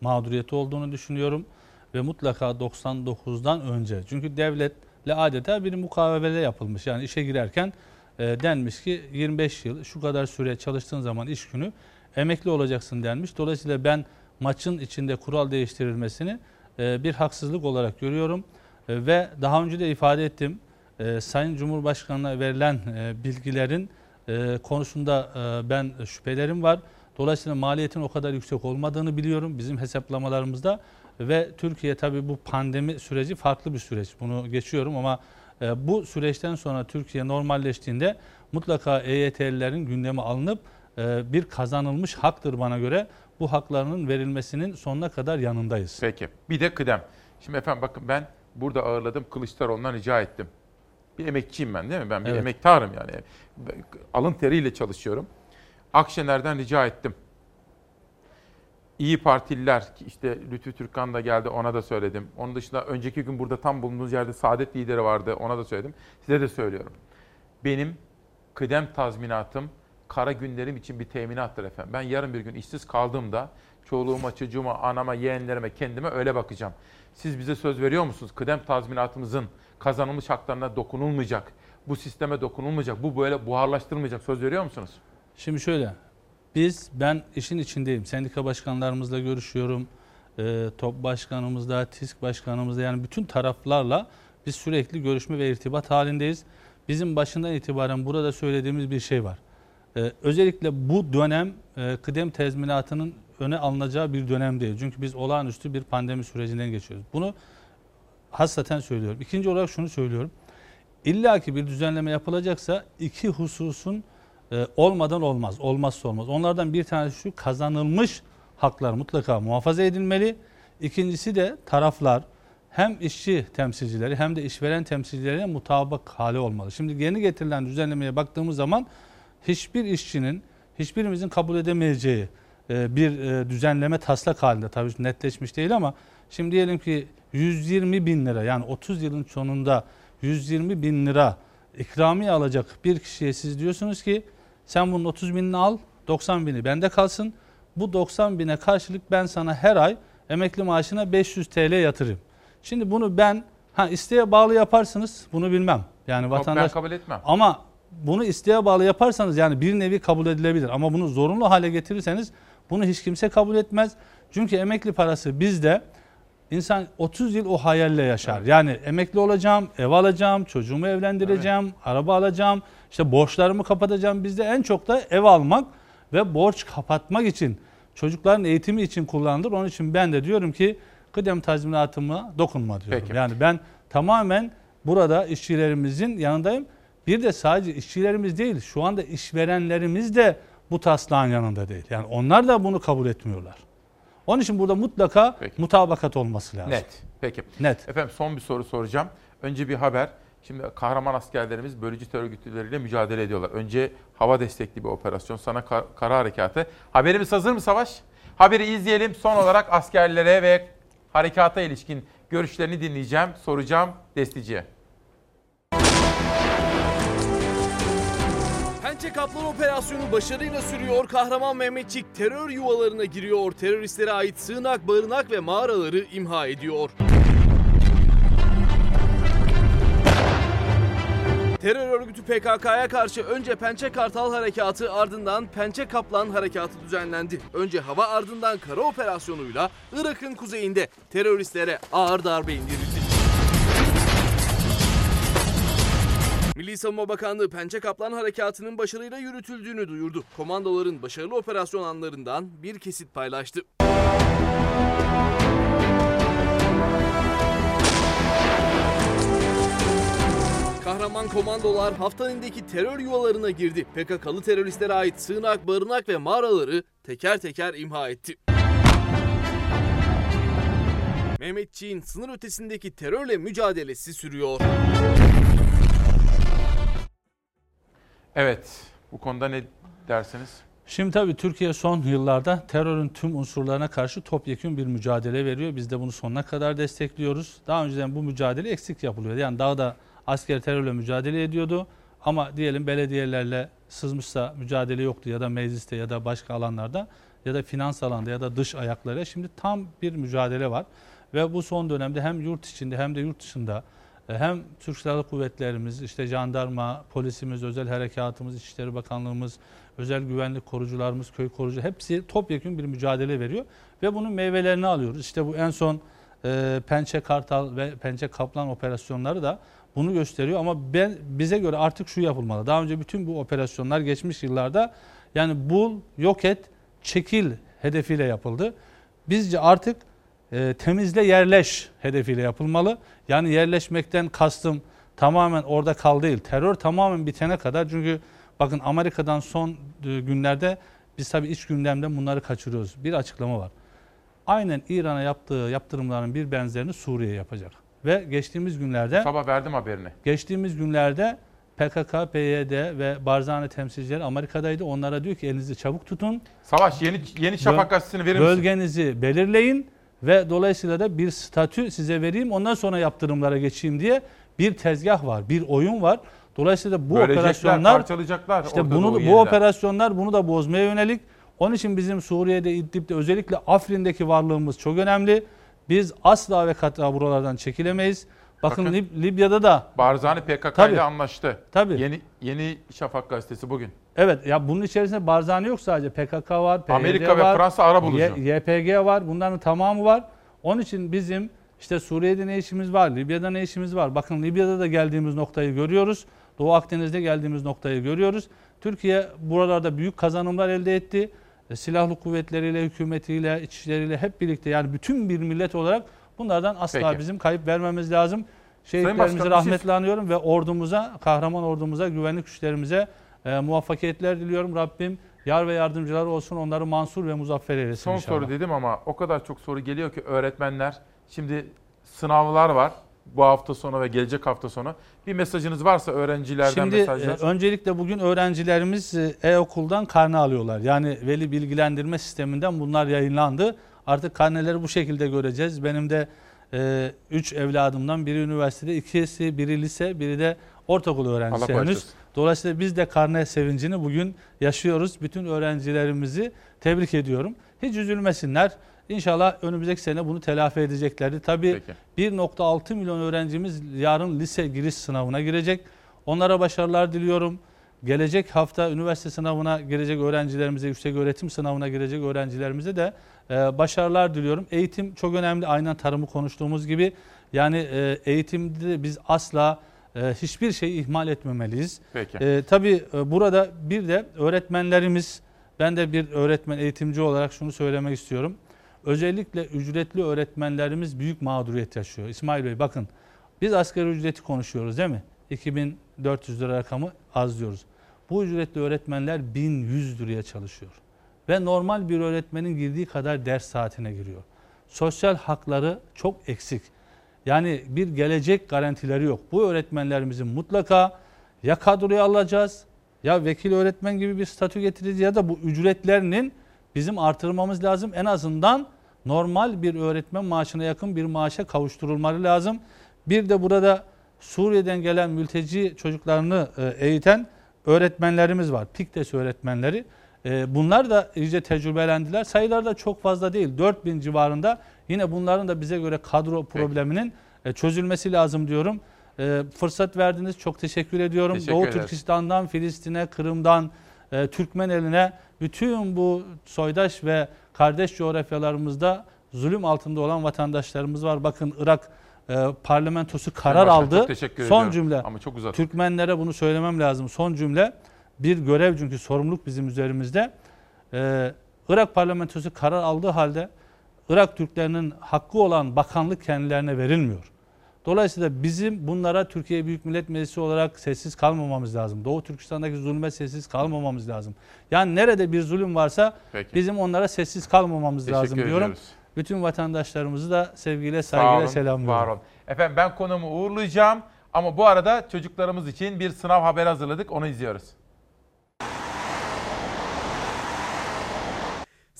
mağduriyeti olduğunu düşünüyorum ve mutlaka 99'dan önce. Çünkü devletle adeta bir mukavele yapılmış. Yani işe girerken e, denmiş ki 25 yıl şu kadar süre çalıştığın zaman iş günü emekli olacaksın denmiş. Dolayısıyla ben maçın içinde kural değiştirilmesini bir haksızlık olarak görüyorum. E, ve daha önce de ifade ettim. E, Sayın Cumhurbaşkanı'na verilen e, bilgilerin e, konusunda e, ben şüphelerim var. Dolayısıyla maliyetin o kadar yüksek olmadığını biliyorum bizim hesaplamalarımızda ve Türkiye tabii bu pandemi süreci farklı bir süreç. Bunu geçiyorum ama e, bu süreçten sonra Türkiye normalleştiğinde mutlaka EYT'lilerin gündeme alınıp e, bir kazanılmış haktır bana göre. Bu haklarının verilmesinin sonuna kadar yanındayız. Peki. Bir de kıdem. Şimdi efendim bakın ben burada ağırladım Kılıçdaroğlu'na rica ettim. Bir emekçiyim ben değil mi? Ben bir Evet. emektarım yani. Alın teriyle çalışıyorum. Akşener'den rica ettim. İyi Partililer işte Lütfü Türkkan da geldi ona da söyledim. Onun dışında önceki gün burada tam bulunduğunuz yerde Saadet lideri vardı ona da söyledim. Size de söylüyorum. Benim kıdem tazminatım kara günlerim için bir teminattır efendim. Ben yarın bir gün işsiz kaldığımda çoluğuma, çocuğuma, anama, yeğenlerime, kendime öyle bakacağım. Siz bize söz veriyor musunuz? Kıdem tazminatımızın kazanılmış haklarına dokunulmayacak. Bu sisteme dokunulmayacak. Bu böyle buharlaştırılmayacak. Söz veriyor musunuz? Şimdi şöyle, biz ben işin içindeyim. Sendika başkanlarımızla görüşüyorum. E, TOP başkanımızla, TİSK başkanımızla yani bütün taraflarla biz sürekli görüşme ve irtibat halindeyiz. Bizim başından itibaren burada söylediğimiz bir şey var. E, özellikle bu dönem e, kıdem tezminatının öne alınacağı bir dönem değil. Çünkü biz olağanüstü bir pandemi sürecinden geçiyoruz. Bunu hassaten söylüyorum. İkinci olarak şunu söylüyorum. İlla ki bir düzenleme yapılacaksa iki hususun e, olmadan olmaz. Olmazsa olmaz. Onlardan bir tanesi şu kazanılmış haklar mutlaka muhafaza edilmeli. İkincisi de taraflar hem işçi temsilcileri hem de işveren temsilcilerine mutabık hali olmalı. Şimdi yeni getirilen düzenlemeye baktığımız zaman hiçbir işçinin, hiçbirimizin kabul edemeyeceği e, bir e, düzenleme taslak halinde tabii netleşmiş değil ama şimdi diyelim ki 120 bin lira yani 30 yılın sonunda 120 bin lira ikramiye alacak bir kişiye siz diyorsunuz ki sen bunun 30 binini al 90 bini bende kalsın. Bu 90 bine karşılık ben sana her ay emekli maaşına 500 TL yatırayım. Şimdi bunu ben ha isteğe bağlı yaparsınız bunu bilmem. Yani Yok, vatandaş ben kabul etmem. ama bunu isteğe bağlı yaparsanız yani bir nevi kabul edilebilir ama bunu zorunlu hale getirirseniz bunu hiç kimse kabul etmez. Çünkü emekli parası bizde insan 30 yıl o hayalle yaşar. Yani emekli olacağım, ev alacağım, çocuğumu evlendireceğim, araba alacağım, işte borçlarımı kapatacağım. Bizde en çok da ev almak ve borç kapatmak için, çocukların eğitimi için kullanılır. Onun için ben de diyorum ki kıdem tazminatıma dokunma diyorum. Peki. Yani ben tamamen burada işçilerimizin yanındayım. Bir de sadece işçilerimiz değil, şu anda işverenlerimiz de bu taslağın yanında değil. Yani onlar da bunu kabul etmiyorlar. Onun için burada mutlaka mutabakat olması lazım. Net. Peki. Net. Efendim son bir soru soracağım. Önce bir haber. Şimdi kahraman askerlerimiz bölücü terör örgütleriyle mücadele ediyorlar. Önce hava destekli bir operasyon, sana kar- kara harekatı. Haberimiz hazır mı Savaş? Haberi izleyelim. Son olarak askerlere ve harekata ilişkin görüşlerini dinleyeceğim, soracağım Destici'ye. Pençe Kaplan operasyonu başarıyla sürüyor. Kahraman Mehmetçik terör yuvalarına giriyor. Teröristlere ait sığınak, barınak ve mağaraları imha ediyor. Terör örgütü PKK'ya karşı önce Pençe Kartal Harekatı ardından Pençe Kaplan Harekatı düzenlendi. Önce hava ardından kara operasyonuyla Irak'ın kuzeyinde teröristlere ağır darbe indirildi. Milli Savunma Bakanlığı Pençe Kaplan Harekatı'nın başarıyla yürütüldüğünü duyurdu. Komandoların başarılı operasyon anlarından bir kesit paylaştı. Kahraman komandolar Haftanin'deki terör yuvalarına girdi. PKK'lı teröristlere ait sığınak, barınak ve mağaraları teker teker imha etti. Mehmetçiğin sınır ötesindeki terörle mücadelesi sürüyor. Evet, bu konuda ne dersiniz? Şimdi tabii Türkiye son yıllarda terörün tüm unsurlarına karşı topyekun bir mücadele veriyor. Biz de bunu sonuna kadar destekliyoruz. Daha önceden bu mücadele eksik yapılıyordu. Yani daha da asker terörle mücadele ediyordu. Ama diyelim belediyelerle sızmışsa mücadele yoktu ya da mecliste ya da başka alanlarda ya da finans alanda ya da dış ayaklarıyla şimdi tam bir mücadele var. Ve bu son dönemde hem yurt içinde hem de yurt dışında hem Türk Silahlı Kuvvetlerimiz, işte jandarma, polisimiz, özel harekatımız, İçişleri Bakanlığımız, özel güvenlik korucularımız, köy korucu hepsi topyekun bir mücadele veriyor ve bunun meyvelerini alıyoruz. İşte bu en son e, Pençe Kartal ve Pençe Kaplan operasyonları da bunu gösteriyor ama ben bize göre artık şu yapılmalı. Daha önce bütün bu operasyonlar geçmiş yıllarda yani bul, yok et, çekil hedefiyle yapıldı. Bizce artık e, temizle yerleş hedefiyle yapılmalı. Yani yerleşmekten kastım tamamen orada kal değil. Terör tamamen bitene kadar çünkü bakın Amerika'dan son e, günlerde biz tabii iç gündemden bunları kaçırıyoruz. Bir açıklama var. Aynen İran'a yaptığı yaptırımların bir benzerini Suriye yapacak. Ve geçtiğimiz günlerde Sabah verdim haberini. geçtiğimiz günlerde PKK, PYD ve Barzani temsilcileri Amerika'daydı. Onlara diyor ki elinizi çabuk tutun. Savaş yeni yeni Şafak gazetesini verir misin? Bölgenizi belirleyin ve dolayısıyla da bir statü size vereyim ondan sonra yaptırımlara geçeyim diye bir tezgah var, bir oyun var. Dolayısıyla bu Bölecekler, operasyonlar parçalayacaklar işte bunu bu operasyonlar bunu da bozmaya yönelik. Onun için bizim Suriye'de İdlib'de özellikle Afrin'deki varlığımız çok önemli. Biz asla ve kata buralardan çekilemeyiz. Bakın, Bakın. Lib- Libya'da da Barzani PKK Tabii. ile anlaştı. Tabii. Yeni yeni Şafak gazetesi bugün. Evet ya bunun içerisinde Barzani yok sadece PKK var, PYD Amerika ve var, Fransa ara bulucu. Y- YPG var. Bunların tamamı var. Onun için bizim işte Suriye'de ne işimiz var, Libya'da ne işimiz var. Bakın Libya'da da geldiğimiz noktayı görüyoruz. Doğu Akdeniz'de geldiğimiz noktayı görüyoruz. Türkiye buralarda büyük kazanımlar elde etti. E, Silahlı kuvvetleriyle, hükümetiyle, içişleriyle hep birlikte yani bütün bir millet olarak bunlardan asla Peki. bizim kayıp vermemiz lazım. Şehitlerimizi rahmetle anıyorum ve ordumuza, kahraman ordumuza, güvenlik güçlerimize e, muvaffakiyetler diliyorum. Rabbim yar ve yardımcıları olsun. Onları mansur ve muzaffer eylesin Son inşallah. soru dedim ama o kadar çok soru geliyor ki öğretmenler şimdi sınavlar var bu hafta sonu ve gelecek hafta sonu. Bir mesajınız varsa öğrencilerden Şimdi mesajlar. e, öncelikle bugün öğrencilerimiz e, e-okuldan karne alıyorlar. Yani veli bilgilendirme sisteminden bunlar yayınlandı. Artık karneleri bu şekilde göreceğiz. Benim de 3 evladımdan biri üniversitede, ikisi biri lise, biri de ortaokul öğrencisi Allah henüz. bağışlasın. Dolayısıyla biz de karne sevincini bugün yaşıyoruz. Bütün öğrencilerimizi tebrik ediyorum. Hiç üzülmesinler. İnşallah önümüzdeki sene bunu telafi edeceklerdi. Tabii Peki. 1.6 milyon öğrencimiz yarın lise giriş sınavına girecek. Onlara başarılar diliyorum. Gelecek hafta üniversite sınavına girecek öğrencilerimize, yüksek öğretim sınavına girecek öğrencilerimize de e, başarılar diliyorum. Eğitim çok önemli. Aynen tarımı konuştuğumuz gibi. Yani e, eğitimde biz asla e, hiçbir şeyi ihmal etmemeliyiz. Peki. E, tabii e, burada bir de öğretmenlerimiz, ben de bir öğretmen eğitimci olarak şunu söylemek istiyorum. Özellikle ücretli öğretmenlerimiz büyük mağduriyet yaşıyor. İsmail Bey bakın biz asgari ücreti konuşuyoruz değil mi? 2400 lira rakamı az diyoruz. Bu ücretli öğretmenler 1100 liraya çalışıyor. Ve normal bir öğretmenin girdiği kadar ders saatine giriyor. Sosyal hakları çok eksik. Yani bir gelecek garantileri yok. Bu öğretmenlerimizin mutlaka ya kadroya alacağız ya vekil öğretmen gibi bir statü getireceğiz ya da bu ücretlerinin bizim artırmamız lazım. En azından normal bir öğretmen maaşına yakın bir maaşa kavuşturulmaları lazım. Bir de burada Suriye'den gelen mülteci çocuklarını e, eğiten öğretmenlerimiz var. Piktes öğretmenleri. E, Bunlar da iyice tecrübelendiler. Sayılar da çok fazla değil. 4000 civarında. Yine bunların da bize göre kadro probleminin e, çözülmesi lazım diyorum. E, Fırsat verdiniz. Çok teşekkür ediyorum. Teşekkür Doğu ederiz. Türkistan'dan, Filistin'e, Kırım'dan, e, Türkmen eline bütün bu soydaş ve kardeş coğrafyalarımızda zulüm altında olan vatandaşlarımız var. Bakın Irak e, parlamentosu karar Başkanım, aldı. Son ediyorum. cümle. Ama çok uzattın. Türkmenlere bunu söylemem lazım. Son cümle. Bir görev çünkü sorumluluk bizim üzerimizde. Ee, Irak parlamentosu karar aldığı halde Irak Türklerinin hakkı olan bakanlık kendilerine verilmiyor. Dolayısıyla bizim bunlara Türkiye Büyük Millet Meclisi olarak sessiz kalmamamız lazım. Doğu Türkistan'daki zulme sessiz kalmamamız lazım. Yani nerede bir zulüm varsa Peki. bizim onlara sessiz kalmamamız Teşekkür lazım diyorum. ediyoruz. Bütün vatandaşlarımızı da sevgiyle, saygıyla selamlıyorum. Var olun. Efendim ben konumu uğurlayacağım ama bu arada çocuklarımız için bir sınav haberi hazırladık. Onu izliyoruz.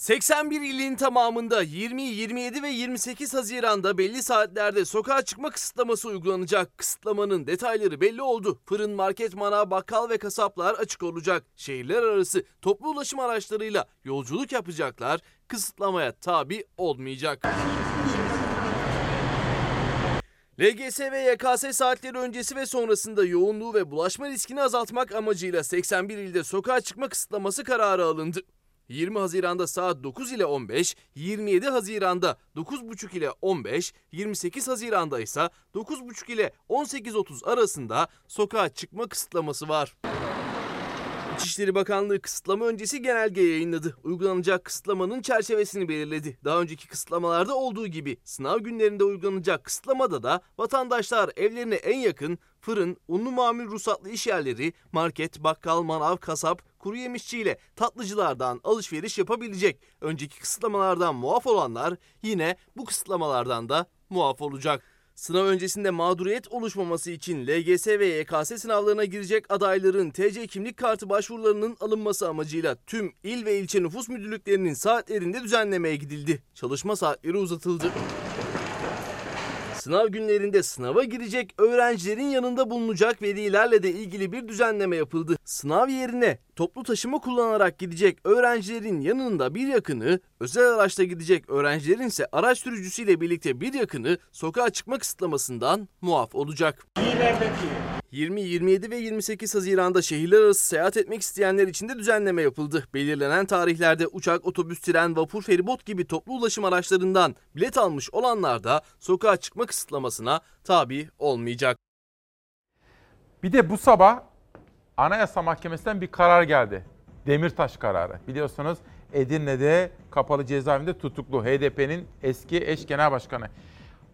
81 ilin tamamında 20, 27 ve 28 Haziran'da belli saatlerde sokağa çıkma kısıtlaması uygulanacak. Kısıtlamanın detayları belli oldu. Fırın, market, manav, bakkal ve kasaplar açık olacak. Şehirler arası toplu ulaşım araçlarıyla yolculuk yapacaklar. Kısıtlamaya tabi olmayacak. LGS ve YKS saatleri öncesi ve sonrasında yoğunluğu ve bulaşma riskini azaltmak amacıyla 81 ilde sokağa çıkma kısıtlaması kararı alındı. 20 Haziran'da saat 9 ile 15, 27 Haziran'da 9.30 ile 15, 28 Haziran'da ise 9.30 ile 18.30 arasında sokağa çıkma kısıtlaması var. İçişleri Bakanlığı kısıtlama öncesi genelge yayınladı. Uygulanacak kısıtlamanın çerçevesini belirledi. Daha önceki kısıtlamalarda olduğu gibi sınav günlerinde uygulanacak kısıtlamada da vatandaşlar evlerine en yakın fırın, unlu mamul ruhsatlı iş yerleri, market, bakkal, manav, kasap, kuru yemişçi ile tatlıcılardan alışveriş yapabilecek. Önceki kısıtlamalardan muaf olanlar yine bu kısıtlamalardan da muaf olacak. Sınav öncesinde mağduriyet oluşmaması için LGS ve YKS sınavlarına girecek adayların TC kimlik kartı başvurularının alınması amacıyla tüm il ve ilçe nüfus müdürlüklerinin saatlerinde düzenlemeye gidildi. Çalışma saatleri uzatıldı. Sınav günlerinde sınava girecek öğrencilerin yanında bulunacak velilerle de ilgili bir düzenleme yapıldı. Sınav yerine toplu taşıma kullanarak gidecek öğrencilerin yanında bir yakını, özel araçla gidecek öğrencilerin ise araç sürücüsüyle birlikte bir yakını sokağa çıkma kısıtlamasından muaf olacak. 20, 27 ve 28 Haziran'da şehirler arası seyahat etmek isteyenler için de düzenleme yapıldı. Belirlenen tarihlerde uçak, otobüs, tren, vapur, feribot gibi toplu ulaşım araçlarından bilet almış olanlar da sokağa çıkma kısıtlamasına tabi olmayacak. Bir de bu sabah Anayasa Mahkemesi'nden bir karar geldi. Demirtaş kararı. Biliyorsunuz Edirne'de kapalı cezaevinde tutuklu HDP'nin eski eş genel başkanı.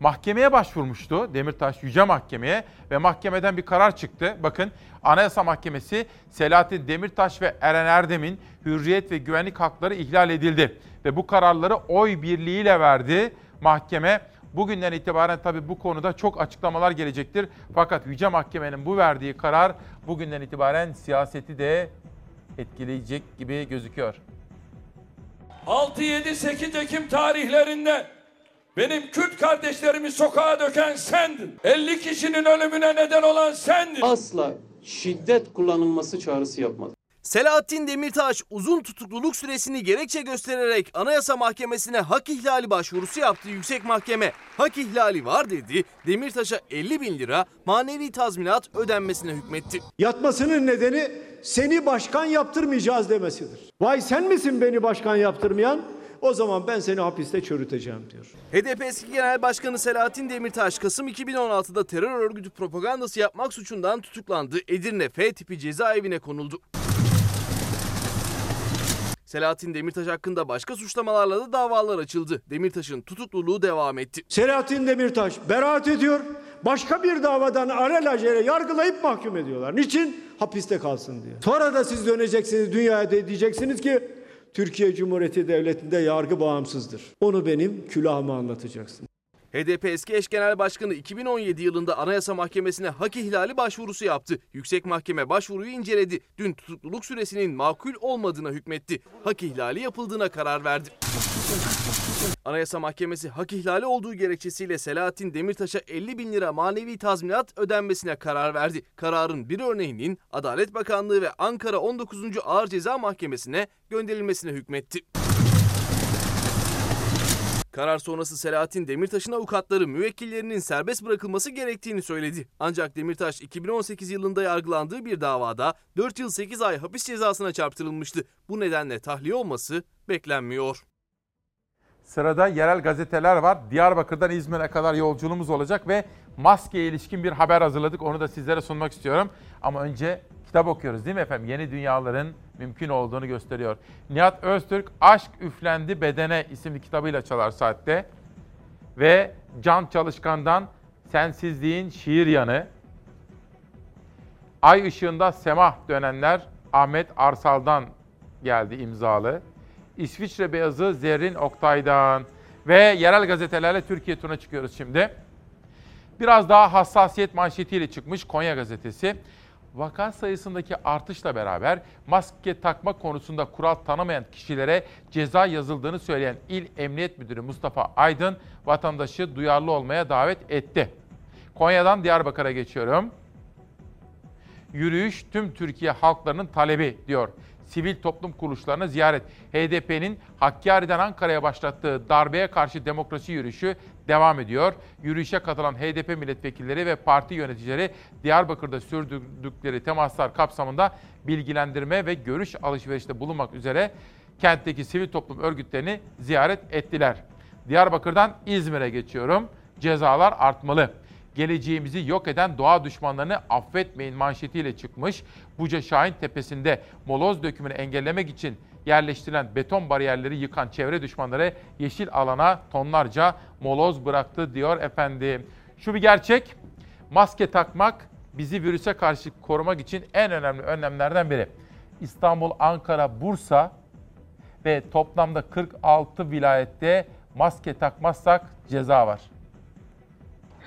Mahkemeye başvurmuştu Demirtaş Yüce Mahkeme'ye ve mahkemeden bir karar çıktı. Bakın Anayasa Mahkemesi Selahattin Demirtaş ve Eren Erdem'in hürriyet ve güvenlik hakları ihlal edildi. Ve bu kararları oy birliğiyle verdi mahkeme. Bugünden itibaren tabii bu konuda çok açıklamalar gelecektir. Fakat Yüce Mahkemenin bu verdiği karar bugünden itibaren siyaseti de etkileyecek gibi gözüküyor. 6-7-8 Ekim tarihlerinde benim Kürt kardeşlerimi sokağa döken sendin. 50 kişinin ölümüne neden olan sendin. Asla şiddet kullanılması çağrısı yapmadı. Selahattin Demirtaş uzun tutukluluk süresini gerekçe göstererek Anayasa Mahkemesi'ne hak ihlali başvurusu yaptı yüksek mahkeme. Hak ihlali var dedi, Demirtaş'a 50 bin lira manevi tazminat ödenmesine hükmetti. Yatmasının nedeni seni başkan yaptırmayacağız demesidir. Vay sen misin beni başkan yaptırmayan? O zaman ben seni hapiste çürüteceğim diyor. HDP eski genel başkanı Selahattin Demirtaş Kasım 2016'da terör örgütü propagandası yapmak suçundan tutuklandı. Edirne F tipi cezaevine konuldu. Selahattin Demirtaş hakkında başka suçlamalarla da davalar açıldı. Demirtaş'ın tutukluluğu devam etti. Selahattin Demirtaş beraat ediyor. Başka bir davadan alelacele yargılayıp mahkum ediyorlar. Niçin? Hapiste kalsın diye. Sonra da siz döneceksiniz dünyaya diyeceksiniz ki Türkiye Cumhuriyeti Devleti'nde yargı bağımsızdır. Onu benim külahıma anlatacaksın. HDP eski eş genel başkanı 2017 yılında Anayasa Mahkemesi'ne hak ihlali başvurusu yaptı. Yüksek Mahkeme başvuruyu inceledi. Dün tutukluluk süresinin makul olmadığına hükmetti. Hak ihlali yapıldığına karar verdi. Anayasa Mahkemesi hak ihlali olduğu gerekçesiyle Selahattin Demirtaş'a 50 bin lira manevi tazminat ödenmesine karar verdi. Kararın bir örneğinin Adalet Bakanlığı ve Ankara 19. Ağır Ceza Mahkemesi'ne gönderilmesine hükmetti. Karar sonrası Selahattin Demirtaş'ın avukatları müvekkillerinin serbest bırakılması gerektiğini söyledi. Ancak Demirtaş 2018 yılında yargılandığı bir davada 4 yıl 8 ay hapis cezasına çarptırılmıştı. Bu nedenle tahliye olması beklenmiyor. Sırada yerel gazeteler var. Diyarbakır'dan İzmir'e kadar yolculuğumuz olacak ve maskeye ilişkin bir haber hazırladık. Onu da sizlere sunmak istiyorum. Ama önce kitap okuyoruz değil mi efendim? Yeni dünyaların mümkün olduğunu gösteriyor. Nihat Öztürk Aşk Üflendi Bedene isimli kitabıyla çalar saatte. Ve Can Çalışkan'dan Sensizliğin Şiir Yanı. Ay ışığında semah dönenler Ahmet Arsal'dan geldi imzalı. İsviçre Beyazı Zerrin Oktay'dan ve yerel gazetelerle Türkiye turuna çıkıyoruz şimdi. Biraz daha hassasiyet manşetiyle çıkmış Konya gazetesi. Vaka sayısındaki artışla beraber maske takma konusunda kural tanımayan kişilere ceza yazıldığını söyleyen İl Emniyet Müdürü Mustafa Aydın vatandaşı duyarlı olmaya davet etti. Konya'dan Diyarbakır'a geçiyorum. Yürüyüş tüm Türkiye halklarının talebi diyor sivil toplum kuruluşlarını ziyaret. HDP'nin Hakkari'den Ankara'ya başlattığı darbeye karşı demokrasi yürüyüşü devam ediyor. Yürüyüşe katılan HDP milletvekilleri ve parti yöneticileri Diyarbakır'da sürdürdükleri temaslar kapsamında bilgilendirme ve görüş alışverişte bulunmak üzere kentteki sivil toplum örgütlerini ziyaret ettiler. Diyarbakır'dan İzmir'e geçiyorum. Cezalar artmalı. Geleceğimizi yok eden doğa düşmanlarını affetmeyin manşetiyle çıkmış. Buca Şahin Tepesi'nde moloz dökümünü engellemek için yerleştirilen beton bariyerleri yıkan çevre düşmanları yeşil alana tonlarca moloz bıraktı diyor efendim. Şu bir gerçek, maske takmak bizi virüse karşı korumak için en önemli önlemlerden biri. İstanbul, Ankara, Bursa ve toplamda 46 vilayette maske takmazsak ceza var.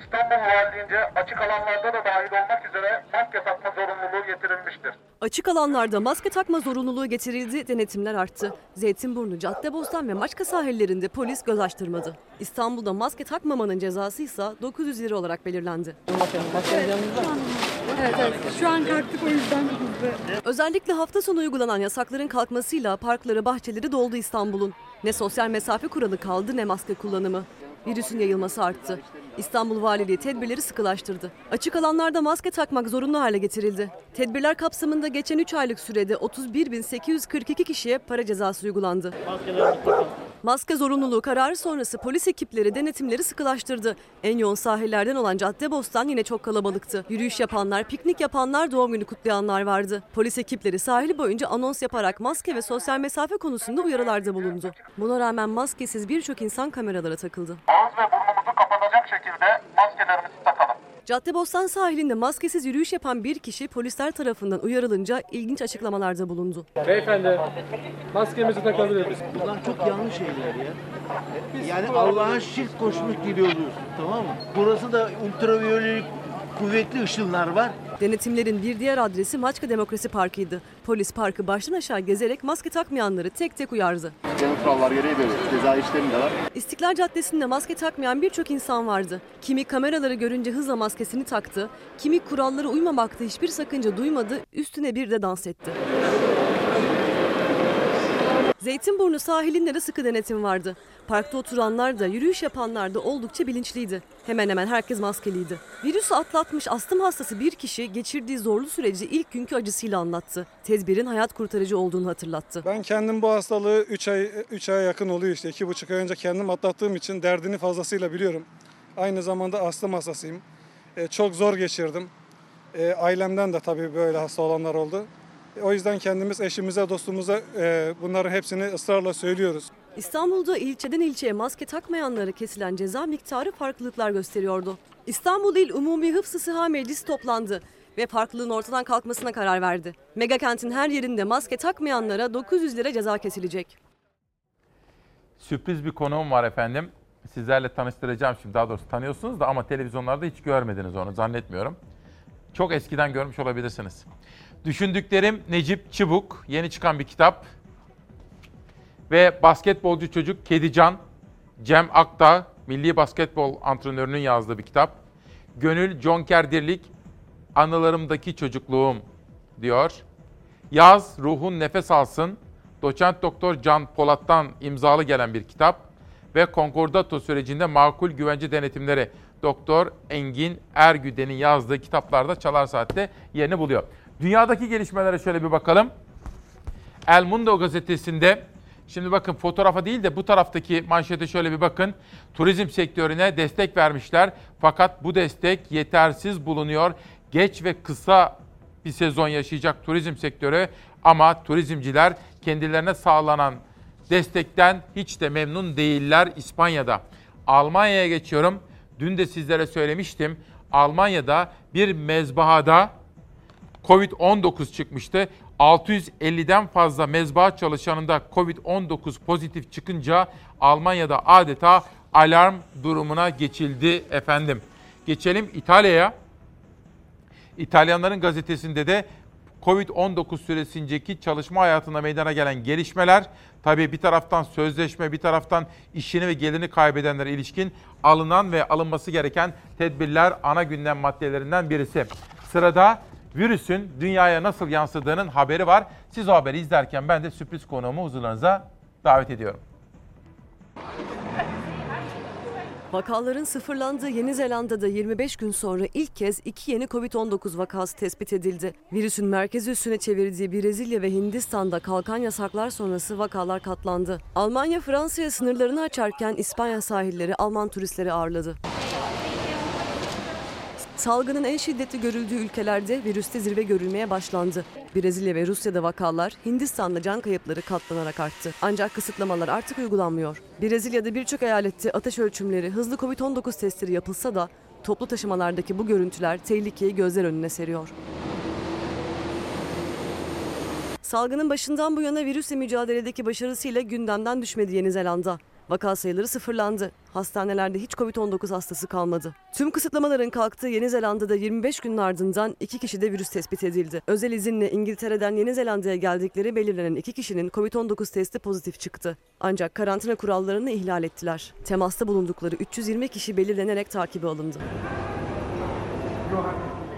İstanbul Valiliğince açık alanlarda da dahil olmak üzere maske takma zorunluluğu getirilmiştir. Açık alanlarda maske takma zorunluluğu getirildi, denetimler arttı. Zeytinburnu, Caddebostan ve Maçka sahillerinde polis göz açtırmadı. İstanbul'da maske takmamanın cezası ise 900 lira olarak belirlendi. Evet evet. Şu an kalktık o yüzden Özellikle hafta sonu uygulanan yasakların kalkmasıyla parkları, bahçeleri doldu İstanbul'un. Ne sosyal mesafe kuralı kaldı ne maske kullanımı. Virüsün yayılması arttı. İstanbul Valiliği tedbirleri sıkılaştırdı. Açık alanlarda maske takmak zorunlu hale getirildi. Tedbirler kapsamında geçen 3 aylık sürede 31.842 kişiye para cezası uygulandı. Maske zorunluluğu kararı sonrası polis ekipleri denetimleri sıkılaştırdı. En yoğun sahillerden olan Caddebostan yine çok kalabalıktı. Yürüyüş yapanlar, piknik yapanlar, doğum günü kutlayanlar vardı. Polis ekipleri sahil boyunca anons yaparak maske ve sosyal mesafe konusunda uyarılarda bulundu. Buna rağmen maskesiz birçok insan kameralara takıldı. Ağız ve burnumuzu kapatacak şekilde maskelerimizi takalım. Caddebostan sahilinde maskesiz yürüyüş yapan bir kişi polisler tarafından uyarılınca ilginç açıklamalarda bulundu. Beyefendi, maskemizi takabilir miyiz? Bunlar çok yanlış şeyler ya. Yani Allah'a şirk koşmuş gibi oluyorsun tamam mı? Burası da ultraviyolelik kuvvetli ışınlar var. Denetimlerin bir diğer adresi Maçka Demokrasi Parkı'ydı. Polis parkı baştan aşağı gezerek maske takmayanları tek tek uyardı. Genel kurallar gereği böyle ceza işlemi de var. İstiklal Caddesi'nde maske takmayan birçok insan vardı. Kimi kameraları görünce hızla maskesini taktı, kimi kurallara uymamakta hiçbir sakınca duymadı, üstüne bir de dans etti. Zeytinburnu sahilinde de sıkı denetim vardı. Parkta oturanlar da yürüyüş yapanlar da oldukça bilinçliydi. Hemen hemen herkes maskeliydi. Virüsü atlatmış astım hastası bir kişi geçirdiği zorlu süreci ilk günkü acısıyla anlattı. Tedbirin hayat kurtarıcı olduğunu hatırlattı. Ben kendim bu hastalığı 3 ay 3 aya yakın oluyor işte. 2,5 ay önce kendim atlattığım için derdini fazlasıyla biliyorum. Aynı zamanda astım hastasıyım. E, çok zor geçirdim. E, ailemden de tabii böyle hasta olanlar oldu. O yüzden kendimiz eşimize, dostumuza e, bunların hepsini ısrarla söylüyoruz. İstanbul'da ilçeden ilçeye maske takmayanlara kesilen ceza miktarı farklılıklar gösteriyordu. İstanbul İl Umumi Hıfzı Sıha Meclisi toplandı ve farklılığın ortadan kalkmasına karar verdi. Mega kentin her yerinde maske takmayanlara 900 lira ceza kesilecek. Sürpriz bir konuğum var efendim. Sizlerle tanıştıracağım şimdi. Daha doğrusu tanıyorsunuz da ama televizyonlarda hiç görmediniz onu zannetmiyorum. Çok eskiden görmüş olabilirsiniz. Düşündüklerim Necip Çıbuk. Yeni çıkan bir kitap. Ve basketbolcu çocuk Kedican. Cem Akdağ, milli basketbol antrenörünün yazdığı bir kitap. Gönül Jonker Dirlik, Anılarımdaki Çocukluğum diyor. Yaz, ruhun nefes alsın. Doçent Doktor Can Polat'tan imzalı gelen bir kitap. Ve konkordato sürecinde makul güvence denetimleri Doktor Engin Ergüden'in yazdığı kitaplarda Çalar Saat'te yerini buluyor. Dünyadaki gelişmelere şöyle bir bakalım. El Mundo gazetesinde Şimdi bakın fotoğrafa değil de bu taraftaki manşete şöyle bir bakın. Turizm sektörüne destek vermişler. Fakat bu destek yetersiz bulunuyor. Geç ve kısa bir sezon yaşayacak turizm sektörü ama turizmciler kendilerine sağlanan destekten hiç de memnun değiller İspanya'da. Almanya'ya geçiyorum. Dün de sizlere söylemiştim. Almanya'da bir mezbahada Covid-19 çıkmıştı. 650'den fazla mezba çalışanında Covid-19 pozitif çıkınca Almanya'da adeta alarm durumuna geçildi efendim. Geçelim İtalya'ya. İtalyanların gazetesinde de Covid-19 süresindeki çalışma hayatında meydana gelen gelişmeler, tabii bir taraftan sözleşme, bir taraftan işini ve gelirini kaybedenlere ilişkin alınan ve alınması gereken tedbirler ana gündem maddelerinden birisi. Sırada virüsün dünyaya nasıl yansıdığının haberi var. Siz o haberi izlerken ben de sürpriz konuğumu huzurlarınıza davet ediyorum. Vakaların sıfırlandığı Yeni Zelanda'da 25 gün sonra ilk kez iki yeni Covid-19 vakası tespit edildi. Virüsün merkezi üstüne çevirdiği Brezilya ve Hindistan'da kalkan yasaklar sonrası vakalar katlandı. Almanya Fransa'ya sınırlarını açarken İspanya sahilleri Alman turistleri ağırladı. Salgının en şiddetli görüldüğü ülkelerde virüste zirve görülmeye başlandı. Brezilya ve Rusya'da vakalar, Hindistan'da can kayıpları katlanarak arttı. Ancak kısıtlamalar artık uygulanmıyor. Brezilya'da birçok eyalette ateş ölçümleri, hızlı Covid-19 testleri yapılsa da toplu taşımalardaki bu görüntüler tehlikeyi gözler önüne seriyor. Salgının başından bu yana virüsle mücadeledeki başarısıyla gündemden düşmedi Yeni Zelanda. Vaka sayıları sıfırlandı. Hastanelerde hiç Covid-19 hastası kalmadı. Tüm kısıtlamaların kalktığı Yeni Zelanda'da 25 günün ardından iki kişide virüs tespit edildi. Özel izinle İngiltere'den Yeni Zelanda'ya geldikleri belirlenen iki kişinin Covid-19 testi pozitif çıktı. Ancak karantina kurallarını ihlal ettiler. Temasta bulundukları 320 kişi belirlenerek takibe alındı.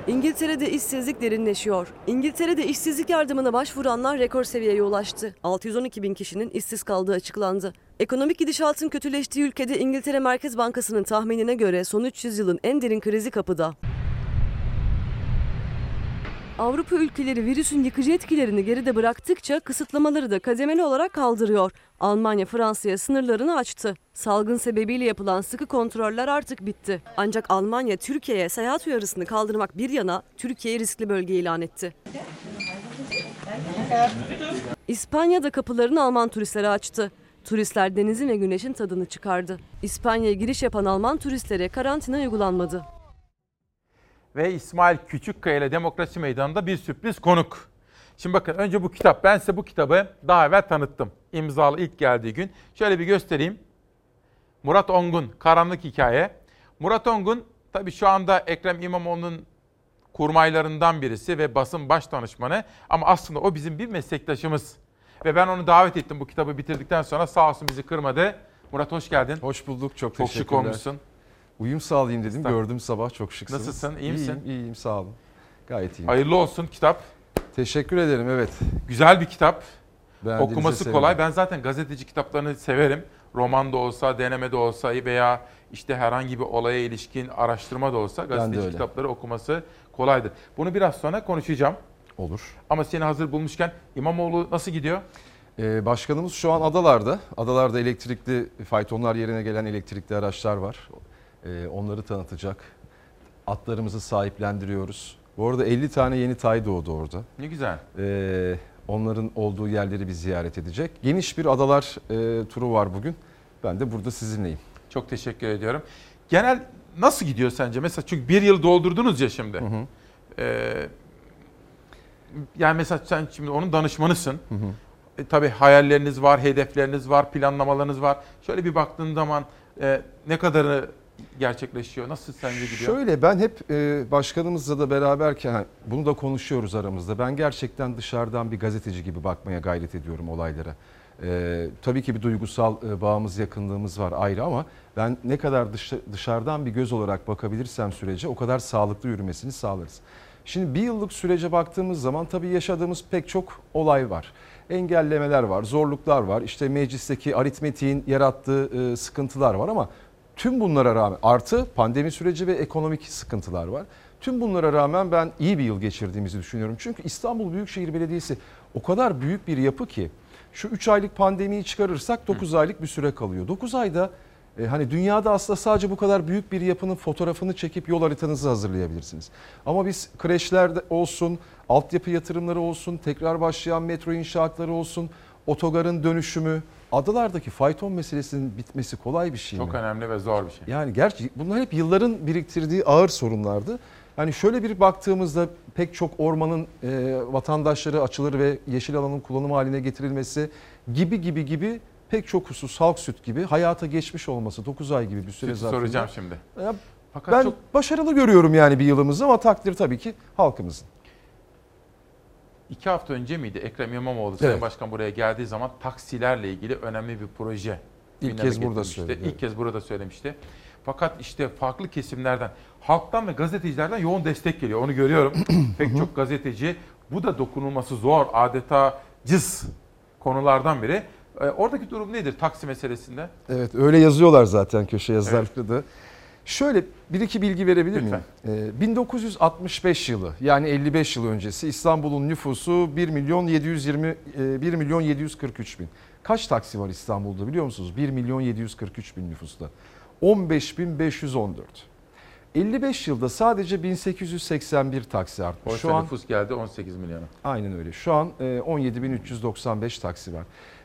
İngiltere'de işsizlik derinleşiyor. İngiltere'de işsizlik yardımına başvuranlar rekor seviyeye ulaştı. 612 bin kişinin işsiz kaldığı açıklandı. Ekonomik gidişatın kötüleştiği ülkede İngiltere Merkez Bankası'nın tahminine göre son 300 yılın en derin krizi kapıda. Avrupa ülkeleri virüsün yıkıcı etkilerini geride bıraktıkça kısıtlamaları da kademeli olarak kaldırıyor. Almanya Fransa'ya sınırlarını açtı. Salgın sebebiyle yapılan sıkı kontroller artık bitti. Ancak Almanya Türkiye'ye seyahat uyarısını kaldırmak bir yana Türkiye'yi riskli bölge ilan etti. İspanya'da kapılarını Alman turistlere açtı. Turistler denizin ve güneşin tadını çıkardı. İspanya'ya giriş yapan Alman turistlere karantina uygulanmadı. Ve İsmail Küçükkaya ile Demokrasi Meydanı'nda bir sürpriz konuk. Şimdi bakın önce bu kitap. Ben size bu kitabı daha evvel tanıttım. İmzalı ilk geldiği gün. Şöyle bir göstereyim. Murat Ongun, Karanlık Hikaye. Murat Ongun tabii şu anda Ekrem İmamoğlu'nun kurmaylarından birisi ve basın baş danışmanı. Ama aslında o bizim bir meslektaşımız. Ve ben onu davet ettim bu kitabı bitirdikten sonra sağ olsun bizi kırmadı. Murat hoş geldin. Hoş bulduk. Çok, Çok şık olmuşsun. Uyum sağlayayım dedim. Gördüm sabah çok şıksınız. Nasılsın, iyi misin? İyiyim, iyiyim sağ olun. Gayet iyiyim. Hayırlı olsun kitap. Teşekkür ederim evet. Güzel bir kitap. Beğendiğinize Okuması sevindim. kolay. Ben zaten gazeteci kitaplarını severim. Roman da olsa, deneme de olsa veya işte herhangi bir olaya ilişkin araştırma da olsa gazeteci kitapları okuması kolaydır. Bunu biraz sonra konuşacağım. Olur. Ama seni hazır bulmuşken İmamoğlu nasıl gidiyor? Ee, başkanımız şu an adalarda. Adalarda elektrikli faytonlar yerine gelen elektrikli araçlar var. Ee, onları tanıtacak. Atlarımızı sahiplendiriyoruz. Bu arada 50 tane yeni tay doğdu orada. Ne güzel. Ee, onların olduğu yerleri bir ziyaret edecek. Geniş bir adalar e, turu var bugün. Ben de burada sizinleyim. Çok teşekkür ediyorum. Genel nasıl gidiyor sence? Mesela çünkü bir yıl doldurdunuz ya şimdi. Ee, yani mesela sen şimdi onun danışmanısın. E, tabii hayalleriniz var, hedefleriniz var, planlamalarınız var. Şöyle bir baktığın zaman e, ne kadarı gerçekleşiyor? Nasıl sence gidiyor? Şöyle ben hep e, başkanımızla da beraberken bunu da konuşuyoruz aramızda. Ben gerçekten dışarıdan bir gazeteci gibi bakmaya gayret ediyorum olaylara. E, tabii ki bir duygusal e, bağımız, yakınlığımız var ayrı ama ben ne kadar dış- dışarıdan bir göz olarak bakabilirsem sürece o kadar sağlıklı yürümesini sağlarız. Şimdi bir yıllık sürece baktığımız zaman tabii yaşadığımız pek çok olay var. Engellemeler var, zorluklar var. İşte meclisteki aritmetiğin yarattığı e, sıkıntılar var ama tüm bunlara rağmen artı pandemi süreci ve ekonomik sıkıntılar var. Tüm bunlara rağmen ben iyi bir yıl geçirdiğimizi düşünüyorum. Çünkü İstanbul Büyükşehir Belediyesi o kadar büyük bir yapı ki şu 3 aylık pandemiyi çıkarırsak 9 aylık bir süre kalıyor. 9 ayda e, hani dünyada aslında sadece bu kadar büyük bir yapının fotoğrafını çekip yol haritanızı hazırlayabilirsiniz. Ama biz kreşlerde olsun, altyapı yatırımları olsun, tekrar başlayan metro inşaatları olsun, otogarın dönüşümü, adalardaki fayton meselesinin bitmesi kolay bir şey mi? Çok önemli ve zor bir şey. Yani gerçi bunlar hep yılların biriktirdiği ağır sorunlardı. Hani şöyle bir baktığımızda pek çok ormanın e, vatandaşları açılır ve yeşil alanın kullanım haline getirilmesi gibi gibi gibi pek çok husus halk süt gibi hayata geçmiş olması 9 ay gibi bir süre Sütü zarfında. soracağım şimdi. Ya, Fakat ben çok- başarılı görüyorum yani bir yılımızı ama takdir tabii ki halkımızın. İki hafta önce miydi Ekrem İmamoğlu Sayın Evet. Başkan buraya geldiği zaman taksilerle ilgili önemli bir proje İlk kez burada söyledi, İlk kez burada söylemişti. Fakat işte farklı kesimlerden, halktan ve gazetecilerden yoğun destek geliyor. Onu görüyorum. Pek çok gazeteci bu da dokunulması zor, adeta cız konulardan biri. Ee, oradaki durum nedir taksi meselesinde? Evet öyle yazıyorlar zaten köşe yazarları da. Şöyle bir iki bilgi verebilir miyim? Ee, 1965 yılı yani 55 yıl öncesi İstanbul'un nüfusu 1 milyon 720 e, 1 milyon 743 bin. Kaç taksi var İstanbul'da biliyor musunuz? 1 milyon 743 bin nüfusta. 15 bin 514. 55 yılda sadece 1881 taksi artmış. Oysa Şu an nüfus geldi 18 milyona. Aynen öyle. Şu an e, 17.395 taksi var.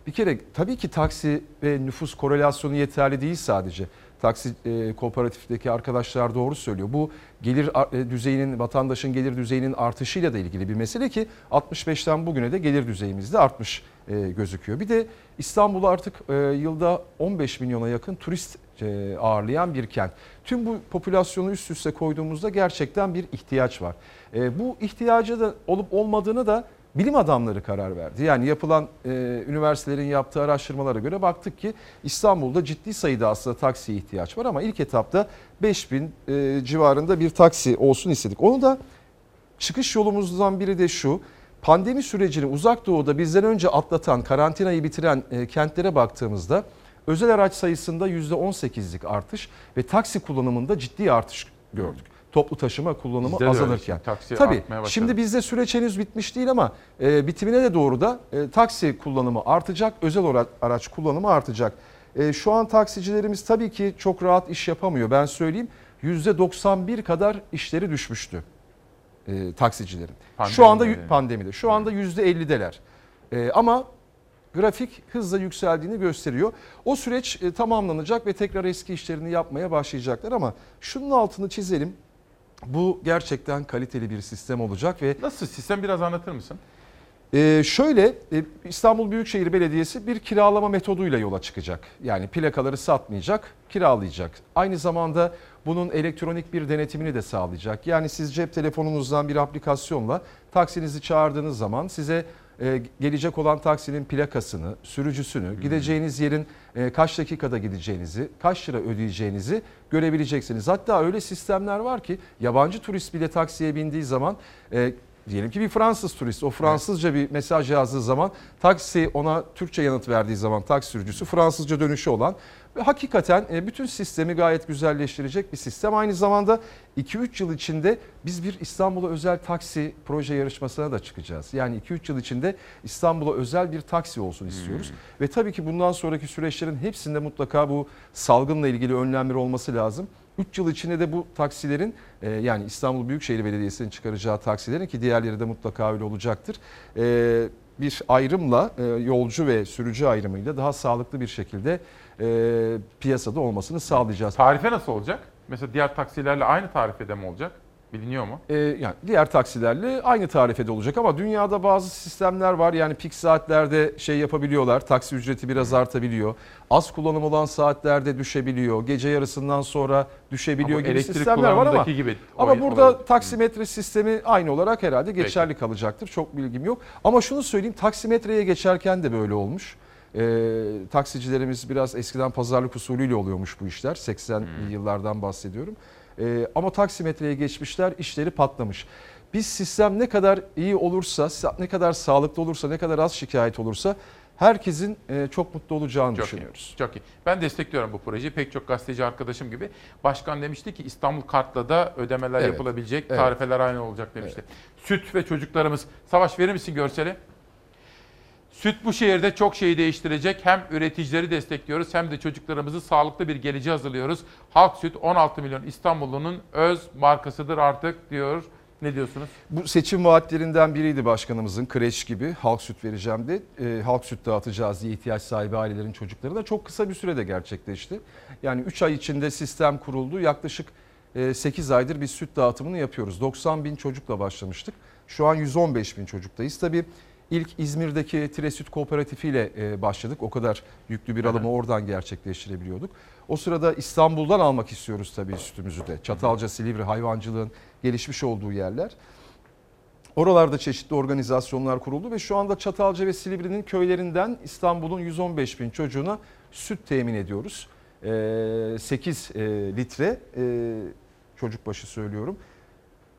Bir kere tabii ki taksi ve nüfus korelasyonu yeterli değil sadece. Taksi e, kooperatifteki arkadaşlar doğru söylüyor. Bu gelir e, düzeyinin, vatandaşın gelir düzeyinin artışıyla da ilgili bir mesele ki 65'ten bugüne de gelir düzeyimiz de artmış e, gözüküyor. Bir de İstanbul artık e, yılda 15 milyona yakın turist e, ağırlayan bir kent. Tüm bu popülasyonu üst üste koyduğumuzda gerçekten bir ihtiyaç var. E, bu ihtiyaca da olup olmadığını da bilim adamları karar verdi. Yani yapılan e, üniversitelerin yaptığı araştırmalara göre baktık ki İstanbul'da ciddi sayıda aslında taksiye ihtiyaç var ama ilk etapta 5000 e, civarında bir taksi olsun istedik. Onu da çıkış yolumuzdan biri de şu. Pandemi sürecini uzak doğuda bizden önce atlatan, karantinayı bitiren e, kentlere baktığımızda özel araç sayısında %18'lik artış ve taksi kullanımında ciddi artış gördük. Toplu taşıma kullanımı Bizde de öyle azalırken. taksi Tabii artmaya başladı. şimdi bizde süreç henüz bitmiş değil ama e, bitimine de doğru da e, taksi kullanımı artacak, özel ora- araç kullanımı artacak. E, şu an taksicilerimiz tabii ki çok rahat iş yapamıyor. Ben söyleyeyim %91 kadar işleri düşmüştü e, taksicilerin. Şu anda Pandemide. pandemide. Şu anda %50'deler. E, ama grafik hızla yükseldiğini gösteriyor. O süreç e, tamamlanacak ve tekrar eski işlerini yapmaya başlayacaklar ama şunun altını çizelim. Bu gerçekten kaliteli bir sistem olacak ve Nasıl sistem biraz anlatır mısın? ee, şöyle e, İstanbul Büyükşehir Belediyesi bir kiralama metoduyla yola çıkacak. Yani plakaları satmayacak, kiralayacak. Aynı zamanda bunun elektronik bir denetimini de sağlayacak. Yani siz cep telefonunuzdan bir aplikasyonla taksinizi çağırdığınız zaman size e, gelecek olan taksinin plakasını, sürücüsünü, gideceğiniz yerin e, kaç dakikada gideceğinizi, kaç lira ödeyeceğinizi görebileceksiniz. Hatta öyle sistemler var ki yabancı turist bile taksiye bindiği zaman e, Diyelim ki bir Fransız turist o Fransızca bir mesaj yazdığı zaman taksi ona Türkçe yanıt verdiği zaman taksi sürücüsü Fransızca dönüşü olan ve hakikaten e, bütün sistemi gayet güzelleştirecek bir sistem. Aynı zamanda 2-3 yıl içinde biz bir İstanbul'a özel taksi proje yarışmasına da çıkacağız. Yani 2-3 yıl içinde İstanbul'a özel bir taksi olsun istiyoruz. Ve tabii ki bundan sonraki süreçlerin hepsinde mutlaka bu salgınla ilgili önlemler olması lazım. 3 yıl içinde de bu taksilerin e, yani İstanbul Büyükşehir Belediyesi'nin çıkaracağı taksilerin ki diğerleri de mutlaka öyle olacaktır. e, bir ayrımla yolcu ve sürücü ayrımıyla daha sağlıklı bir şekilde e, piyasada olmasını sağlayacağız. Tarife nasıl olacak? Mesela diğer taksilerle aynı tarifede mi olacak? Biliniyor mu? E, yani diğer taksilerle aynı tarifede olacak ama dünyada bazı sistemler var. Yani pik saatlerde şey yapabiliyorlar. Taksi ücreti biraz artabiliyor. Az kullanım olan saatlerde düşebiliyor. Gece yarısından sonra düşebiliyor gibi sistemler var ama gibi ama burada olay- taksimetre sistemi aynı olarak herhalde geçerli kalacaktır. Çok bilgim yok. Ama şunu söyleyeyim taksimetreye geçerken de böyle olmuş. Ee, taksicilerimiz biraz eskiden pazarlık usulüyle oluyormuş bu işler. 80'li yıllardan bahsediyorum. Ee, ama taksimetreye geçmişler işleri patlamış. Biz sistem ne kadar iyi olursa, ne kadar sağlıklı olursa, ne kadar az şikayet olursa herkesin e, çok mutlu olacağını Çok düşünüyoruz. iyi. Çok iyi. Ben destekliyorum bu projeyi. Pek çok gazeteci arkadaşım gibi. Başkan demişti ki İstanbul Kart'la da ödemeler Evet. yapılabilecek. Evet. Tarifeler aynı olacak demişti. Süt ve çocuklarımız. Savaş verir misin görseli? Süt bu şehirde çok şeyi değiştirecek. Hem üreticileri destekliyoruz hem de çocuklarımızı sağlıklı bir geleceğe hazırlıyoruz. Halk Süt 16 milyon İstanbullunun öz markasıdır artık diyor. Ne diyorsunuz? Bu seçim vaatlerinden biriydi başkanımızın kreş gibi halk süt vereceğim de e, halk süt dağıtacağız diye ihtiyaç sahibi ailelerin çocuklarına çok kısa bir sürede gerçekleşti. Yani 3 ay içinde sistem kuruldu yaklaşık e, 8 aydır biz süt dağıtımını yapıyoruz. 90 bin çocukla başlamıştık şu an 115 bin çocuktayız. Tabii ilk İzmir'deki Tire Süt Kooperatifi ile e, başladık o kadar yüklü bir alımı oradan gerçekleştirebiliyorduk. O sırada İstanbul'dan almak istiyoruz tabii sütümüzü de. Çatalca, Silivri hayvancılığın gelişmiş olduğu yerler. Oralarda çeşitli organizasyonlar kuruldu ve şu anda Çatalca ve Silivri'nin köylerinden İstanbul'un 115 bin çocuğuna süt temin ediyoruz. Ee, 8 e, litre e, çocuk başı söylüyorum.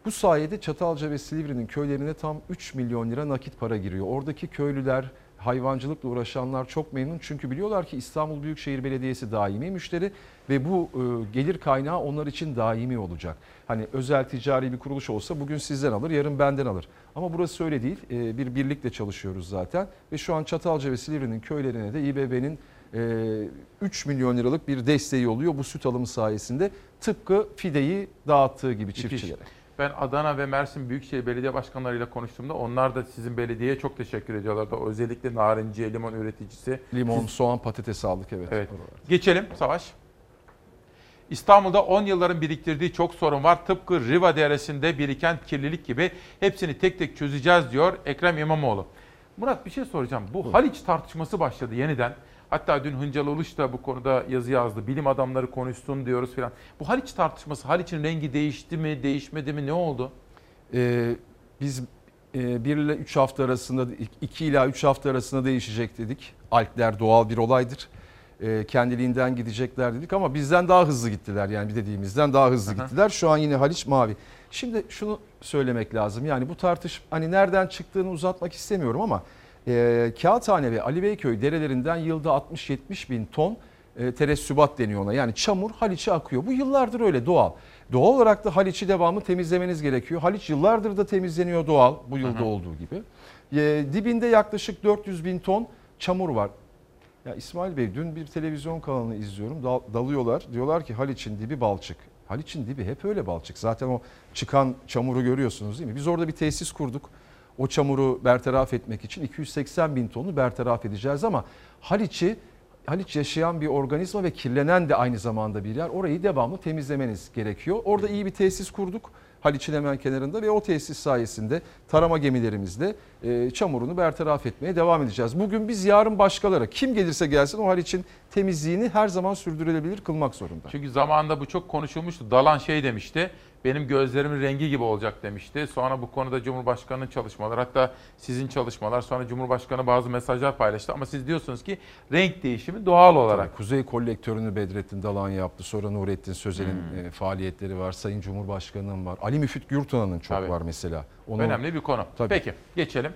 Bu sayede Çatalca ve Silivri'nin köylerine tam 3 milyon lira nakit para giriyor. Oradaki köylüler, hayvancılıkla uğraşanlar çok memnun. Çünkü biliyorlar ki İstanbul Büyükşehir Belediyesi daimi müşteri ve bu e, gelir kaynağı onlar için daimi olacak. Hani özel ticari bir kuruluş olsa bugün sizden alır, yarın benden alır. Ama burası öyle değil. E, bir birlikte çalışıyoruz zaten ve şu an Çatalca ve Silivri'nin köylerine de İBB'nin e, 3 milyon liralık bir desteği oluyor bu süt alımı sayesinde. Tıpkı fideyi dağıttığı gibi çiftçilere. Ben Adana ve Mersin Büyükşehir Belediye Başkanlarıyla konuştuğumda onlar da sizin belediyeye çok teşekkür ediyorlardı. Özellikle narenciye, limon üreticisi. Limon, Siz- soğan, patates aldık evet. Evet. Geçelim Savaş. İstanbul'da 10 yılların biriktirdiği çok sorun var. Tıpkı Riva Deresi'nde biriken kirlilik gibi hepsini tek tek çözeceğiz diyor Ekrem İmamoğlu. Murat bir şey soracağım. Bu Haliç tartışması başladı yeniden. Hatta dün Hıncal Uluç da bu konuda yazı yazdı. Bilim adamları konuşsun diyoruz filan. Bu Haliç tartışması, Haliç'in rengi değişti mi, değişmedi mi, ne oldu? Ee, biz 1 ile 3 hafta arasında 2 ila 3 hafta arasında değişecek dedik. Alpler doğal bir olaydır. Ee, kendiliğinden gidecekler dedik ama bizden daha hızlı gittiler. Yani dediğimizden daha hızlı Aha. gittiler. Şu an yine Haliç mavi. Şimdi şunu söylemek lazım. Yani bu tartış hani nereden çıktığını uzatmak istemiyorum ama e, Kağıthane ve Ali Beyköy derelerinden yılda 60-70 bin ton e, teressübat deniyor ona. Yani çamur Haliç'e akıyor. Bu yıllardır öyle doğal. Doğal olarak da Haliç'i devamlı temizlemeniz gerekiyor. Haliç yıllardır da temizleniyor doğal bu yılda Hı hı. olduğu gibi. E, dibinde yaklaşık 400 bin ton çamur var. Ya İsmail Bey dün bir televizyon kanalını izliyorum. Dal- dalıyorlar. Diyorlar ki Haliç'in dibi balçık. Haliç'in dibi hep öyle balçık. Zaten o çıkan çamuru görüyorsunuz değil mi? Biz orada bir tesis kurduk. O çamuru bertaraf etmek için 280 bin tonu bertaraf edeceğiz ama Haliç'i Haliç yaşayan bir organizma ve kirlenen de aynı zamanda bir yer. Orayı devamlı temizlemeniz gerekiyor. Orada iyi bir tesis kurduk. Haliç'in hemen kenarında ve o tesis sayesinde tarama gemilerimizle e, çamurunu bertaraf etmeye devam edeceğiz. Bugün biz yarın başkaları kim gelirse gelsin o Haliç'in temizliğini her zaman sürdürülebilir kılmak zorunda. Çünkü zamanında bu çok konuşulmuştu. Dalan şey demişti. Benim gözlerimin rengi gibi olacak demişti. Sonra bu konuda Cumhurbaşkanı'nın çalışmaları hatta sizin çalışmalar sonra Cumhurbaşkanı bazı mesajlar paylaştı. Ama siz diyorsunuz ki renk değişimi doğal olarak. Tabii, Kuzey kolektörünü Bedrettin Dalan yaptı. Sonra Nurettin Sözel'in Hmm. e, faaliyetleri var. Sayın Cumhurbaşkanı'nın var. Ali Müfit Gürtan'ın çok Tabii. var mesela. Onu- Önemli bir konu. Tabii. Peki geçelim.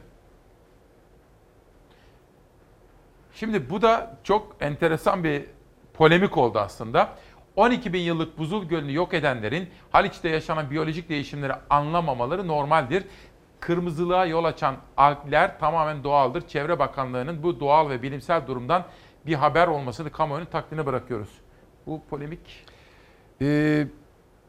Şimdi bu da çok enteresan bir polemik oldu aslında. 12 bin yıllık buzul gölünü yok edenlerin Haliç'te yaşanan biyolojik değişimleri anlamamaları normaldir. Kırmızılığa yol açan algler tamamen doğaldır. Çevre Bakanlığı'nın bu doğal ve bilimsel durumdan bir haber olmasını kamuoyunun takdirine bırakıyoruz. Bu polemik Ee,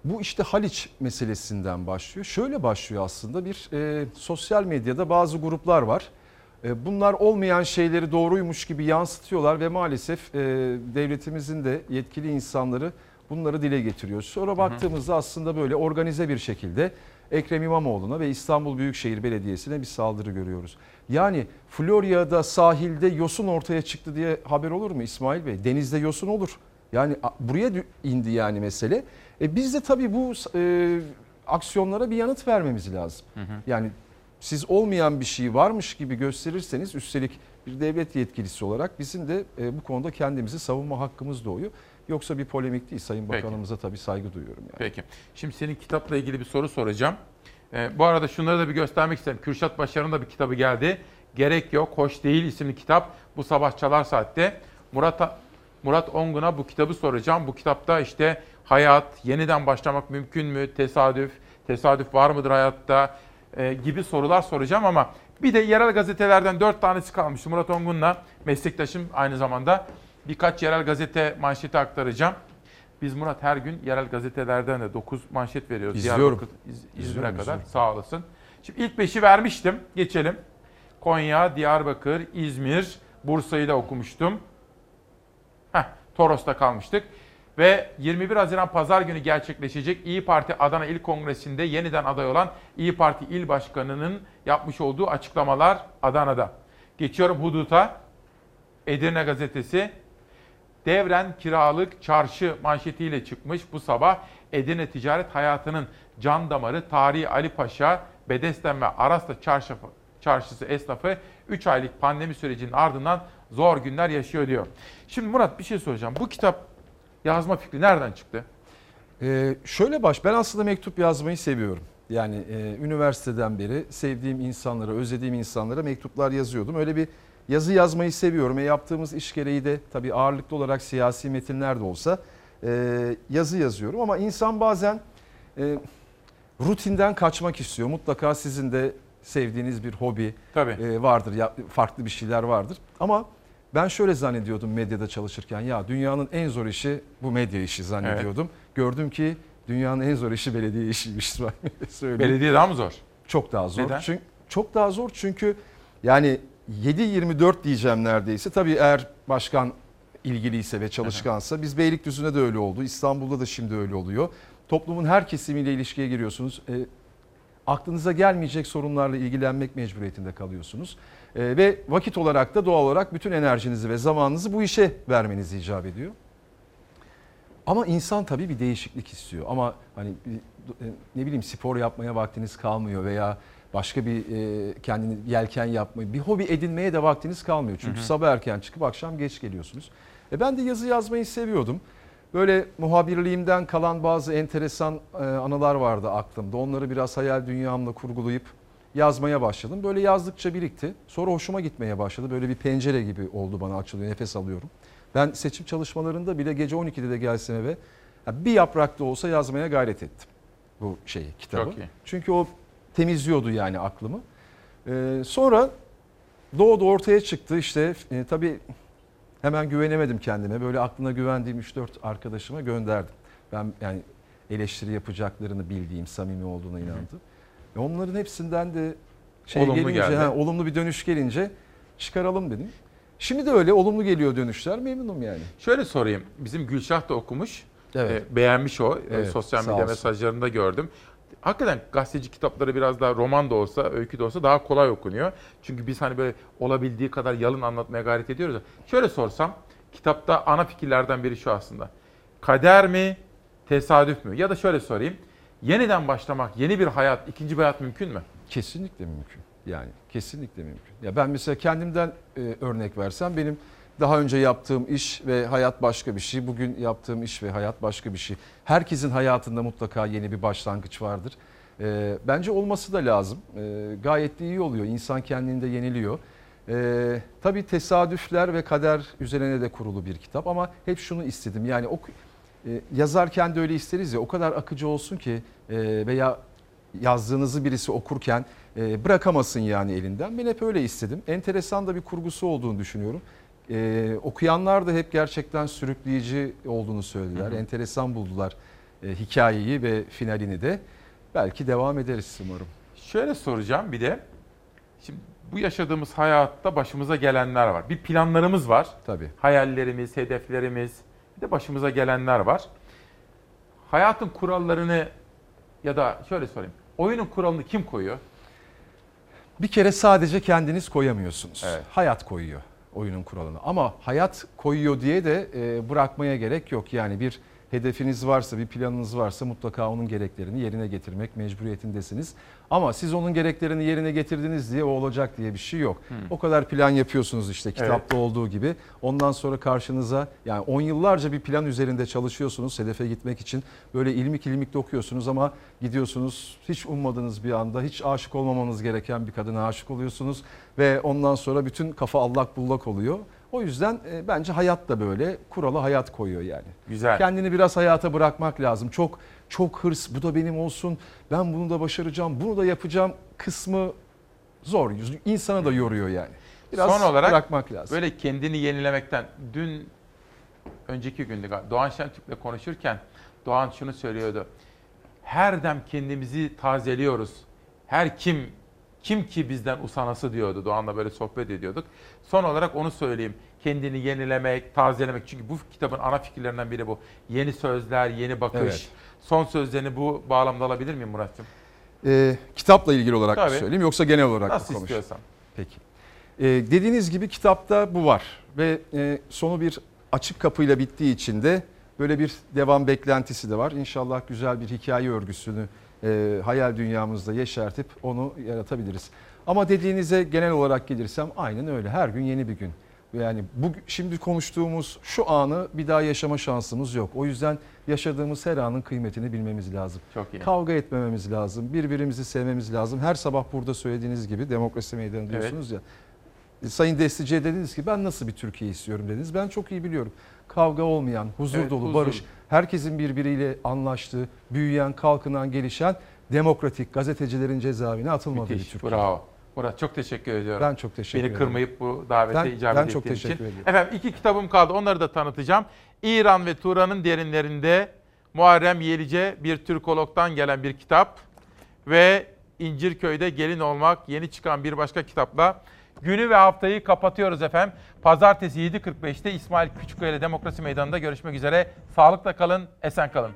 bu işte Haliç meselesinden başlıyor. Şöyle başlıyor aslında bir e, sosyal medyada bazı gruplar var. E, bunlar olmayan şeyleri doğruymuş gibi yansıtıyorlar ve maalesef e, devletimizin de yetkili insanları bunları dile getiriyor. Sonra baktığımızda aslında böyle organize bir şekilde Ekrem İmamoğlu'na ve İstanbul Büyükşehir Belediyesi'ne bir saldırı görüyoruz. Yani Florya'da sahilde yosun ortaya çıktı diye haber olur mu İsmail Bey? Denizde yosun olur. Yani buraya indi yani mesele. E biz de tabii bu e, aksiyonlara bir yanıt vermemiz lazım. Yani siz olmayan bir şey varmış gibi gösterirseniz üstelik bir devlet yetkilisi olarak bizim de e, bu konuda kendimizi savunma hakkımız doğuyor. Yoksa bir polemik değil. Sayın Peki. Bakanımıza tabii saygı duyuyorum. Yani. Peki. Şimdi senin kitapla ilgili bir soru soracağım. Ee, bu arada şunları da bir göstermek isterim. Kürşat Başar'ın da bir kitabı geldi. Gerek Yok, Hoş Değil isimli kitap. Bu sabah Çalar Saat'te. Murat, Murat Ongun'a bu kitabı soracağım. Bu kitapta işte hayat, yeniden başlamak mümkün mü, tesadüf, tesadüf var mıdır hayatta e, gibi sorular soracağım ama bir de yerel gazetelerden dört tanesi kalmıştı. Murat Ongun'la meslektaşım aynı zamanda birkaç yerel gazete manşeti aktaracağım. Biz Murat her gün yerel gazetelerden de 9 manşet veriyoruz. İzliyorum. Diyarbakır, İz- İzmir'e İzliyorum, kadar. izliyorum. Sağ olasın. Şimdi ilk beşi vermiştim. Geçelim. Konya, Diyarbakır, İzmir, Bursa'yı da okumuştum. Heh, Toros'ta kalmıştık. Ve 21 Haziran Pazar günü gerçekleşecek İyi Parti Adana İl Kongresi'nde yeniden aday olan İyi Parti İl Başkanı'nın yapmış olduğu açıklamalar Adana'da. Geçiyorum Hudut'a. Edirne Gazetesi. Devren kiralık çarşı manşetiyle çıkmış bu sabah. Edirne ticaret hayatının can damarı Tarihi Ali Paşa, Bedesten ve Aras'ta çarşı, çarşısı esnafı 3 aylık pandemi sürecinin ardından zor günler yaşıyor diyor. Şimdi Murat bir şey soracağım. Bu kitap yazma fikri nereden çıktı? Ee, şöyle baş, ben aslında mektup yazmayı seviyorum. Yani e, üniversiteden beri sevdiğim insanlara, özlediğim insanlara mektuplar yazıyordum. Öyle bir yazı yazmayı seviyorum. E, yaptığımız iş gereği de tabii ağırlıklı olarak siyasi metinler de olsa e, yazı yazıyorum. Ama insan bazen e, rutinden kaçmak istiyor. Mutlaka sizin de sevdiğiniz bir hobi Tabii. e, vardır, ya, farklı bir şeyler vardır. Ama Ben şöyle zannediyordum medyada çalışırken ya dünyanın en zor işi bu medya işi zannediyordum. Gördüm ki dünyanın en zor işi belediye işiymiş. Belediye daha mı zor? Çok daha zor. Neden? Çünkü çok daha zor çünkü yani 7-24 diyeceğim neredeyse. Tabii eğer başkan ilgiliyse ve çalışkansa biz Beylikdüzü'nde de öyle oldu. İstanbul'da da şimdi öyle oluyor. Toplumun her kesimiyle ilişkiye giriyorsunuz. E, aklınıza gelmeyecek sorunlarla ilgilenmek mecburiyetinde kalıyorsunuz. E, ve vakit olarak da doğal olarak bütün enerjinizi ve zamanınızı bu işe vermeniz icap ediyor. Ama insan tabii bir değişiklik istiyor. Ama hani e, ne bileyim spor yapmaya vaktiniz kalmıyor veya başka bir e, kendini yelken yapmayı, bir hobi edinmeye de vaktiniz kalmıyor. Çünkü Hı hı. sabah erken çıkıp akşam geç geliyorsunuz. E ben de yazı yazmayı seviyordum. Böyle muhabirliğimden kalan bazı enteresan e, anılar vardı aklımda. Onları biraz hayal dünyamla kurgulayıp yazmaya başladım. Böyle yazdıkça birikti. Sonra hoşuma gitmeye başladı. Böyle bir pencere gibi oldu bana açılıyor, nefes alıyorum. Ben seçim çalışmalarında bile gece 12'de de gelsem eve bir yaprakta olsa yazmaya gayret ettim bu şeyi, kitabı. Çünkü o temizliyordu yani aklımı. Ee, sonra doğdu ortaya çıktı işte e, tabii hemen güvenemedim kendime. Böyle aklına güvendiğim 3-4 arkadaşıma gönderdim. Ben yani eleştiri yapacaklarını bildiğim, samimi olduğuna inandım. Ve onların hepsinden de şey Olumlu gelince, geldi. ha, olumlu bir dönüş gelince çıkaralım dedim. Şimdi de öyle olumlu geliyor dönüşler memnunum yani. Şöyle sorayım. Bizim Gülşah da okumuş. Evet. E, beğenmiş o. E, Evet, sosyal sağ medya olsun. mesajlarında gördüm. Hakikaten gazeteci kitapları biraz daha roman da olsa, öykü de olsa daha kolay okunuyor. Çünkü biz hani böyle olabildiği kadar yalın anlatmaya gayret ediyoruz. Şöyle sorsam, kitapta ana fikirlerden biri şu aslında. Kader mi, tesadüf mü? Ya da şöyle sorayım. Yeniden başlamak, yeni bir hayat, ikinci bir hayat mümkün mü? Kesinlikle mümkün. Yani kesinlikle mümkün. Ya ben mesela kendimden e, örnek versem benim daha önce yaptığım iş ve hayat başka bir şey. Bugün yaptığım iş ve hayat başka bir şey. Herkesin hayatında mutlaka yeni bir başlangıç vardır. E, bence olması da lazım. E, gayet de iyi oluyor. İnsan kendini de yeniliyor. E, tabii tesadüfler ve kader üzerine de kurulu bir kitap ama hep şunu istedim. Yani o e, yazarken de öyle isteriz ya o kadar akıcı olsun ki e, veya yazdığınızı birisi okurken e, bırakamasın yani elinden. Ben hep öyle istedim. Enteresan da bir kurgusu olduğunu düşünüyorum. E, okuyanlar da hep gerçekten sürükleyici olduğunu söylediler. Hı hı. Enteresan buldular e, hikayeyi ve finalini de. Belki devam ederiz umarım. Şöyle soracağım bir de. Şimdi bu yaşadığımız hayatta başımıza gelenler var. Bir planlarımız var. Tabii. Hayallerimiz, hedeflerimiz. Bir de başımıza gelenler var. Hayatın kurallarını ya da şöyle sorayım. Oyunun kuralını kim koyuyor? Bir kere sadece kendiniz koyamıyorsunuz. Hayat koyuyor oyunun kuralını. Ama hayat koyuyor diye de e, bırakmaya gerek yok. Yani bir hedefiniz varsa, bir planınız varsa mutlaka onun gereklerini yerine getirmek mecburiyetindesiniz. Ama siz onun gereklerini yerine getirdiniz diye o olacak diye bir şey yok. Hmm. O kadar plan yapıyorsunuz işte kitapta olduğu gibi. Ondan sonra karşınıza yani 10 yıllarca bir plan üzerinde çalışıyorsunuz hedefe gitmek için. Böyle ilmik ilmik dokuyorsunuz ama gidiyorsunuz hiç ummadığınız bir anda hiç aşık olmamanız gereken bir kadına aşık oluyorsunuz. Ve ondan sonra bütün kafa allak bullak oluyor. O yüzden e, bence hayat da böyle kuralı hayat koyuyor yani. Güzel. Kendini biraz hayata bırakmak lazım. Çok çok hırs bu da benim olsun. Ben bunu da başaracağım, bunu da yapacağım kısmı zor. İnsanı da yoruyor yani. Biraz Son olarak bırakmak lazım. böyle kendini yenilemekten dün önceki galiba, Doğan Şentürk'le konuşurken Doğan şunu söylüyordu. Her dem kendimizi tazeliyoruz. Her kim kim ki bizden usanası diyordu. Doğan'la böyle sohbet ediyorduk. Son olarak onu söyleyeyim. Kendini yenilemek, tazelemek. Çünkü bu kitabın ana fikirlerinden biri bu. Yeni sözler, yeni bakış. Evet. Son sözlerini bu bağlamda alabilir miyim Murat'cığım? Ee, kitapla ilgili olarak Tabii. söyleyeyim yoksa genel olarak mı konuşayım? istiyorsan. Peki. Ee, dediğiniz gibi kitapta bu var ve e, sonu bir açık kapıyla bittiği için de böyle bir devam beklentisi de var. İnşallah güzel bir hikaye örgüsünü e, hayal dünyamızda yeşertip onu yaratabiliriz. Ama dediğinize genel olarak gelirsem aynen öyle. Her gün yeni bir gün. Yani bu şimdi konuştuğumuz şu anı bir daha yaşama şansımız yok. O yüzden yaşadığımız her anın kıymetini bilmemiz lazım. Çok iyi. Kavga etmememiz lazım. Birbirimizi sevmemiz lazım. Her sabah burada söylediğiniz gibi demokrasi meydanı diyorsunuz ya. Sayın Destici'ye dediniz ki ben nasıl bir Türkiye istiyorum dediniz. Ben çok iyi biliyorum. Kavga olmayan, huzur Evet, dolu, huzur. barış, herkesin birbiriyle anlaştığı, büyüyen, kalkınan, gelişen, demokratik gazetecilerin cezaevine atılmadığı Müthiş, bir Türkiye. bravo. Murat çok teşekkür ediyorum. Ben çok teşekkür Beni ederim. kırmayıp bu davete Ben- icabet ben çok teşekkür için. ediyorum. Efendim iki kitabım kaldı. Onları da tanıtacağım. İran ve Turan'ın derinlerinde Muharrem Yelice bir Türkolog'dan gelen bir kitap ve İncirköy'de gelin olmak yeni çıkan bir başka kitapla günü ve haftayı kapatıyoruz efendim. Pazartesi 7.45'te İsmail Küçükkaya ile Demokrasi Meydanı'nda görüşmek üzere. Sağlıkla kalın, esen kalın.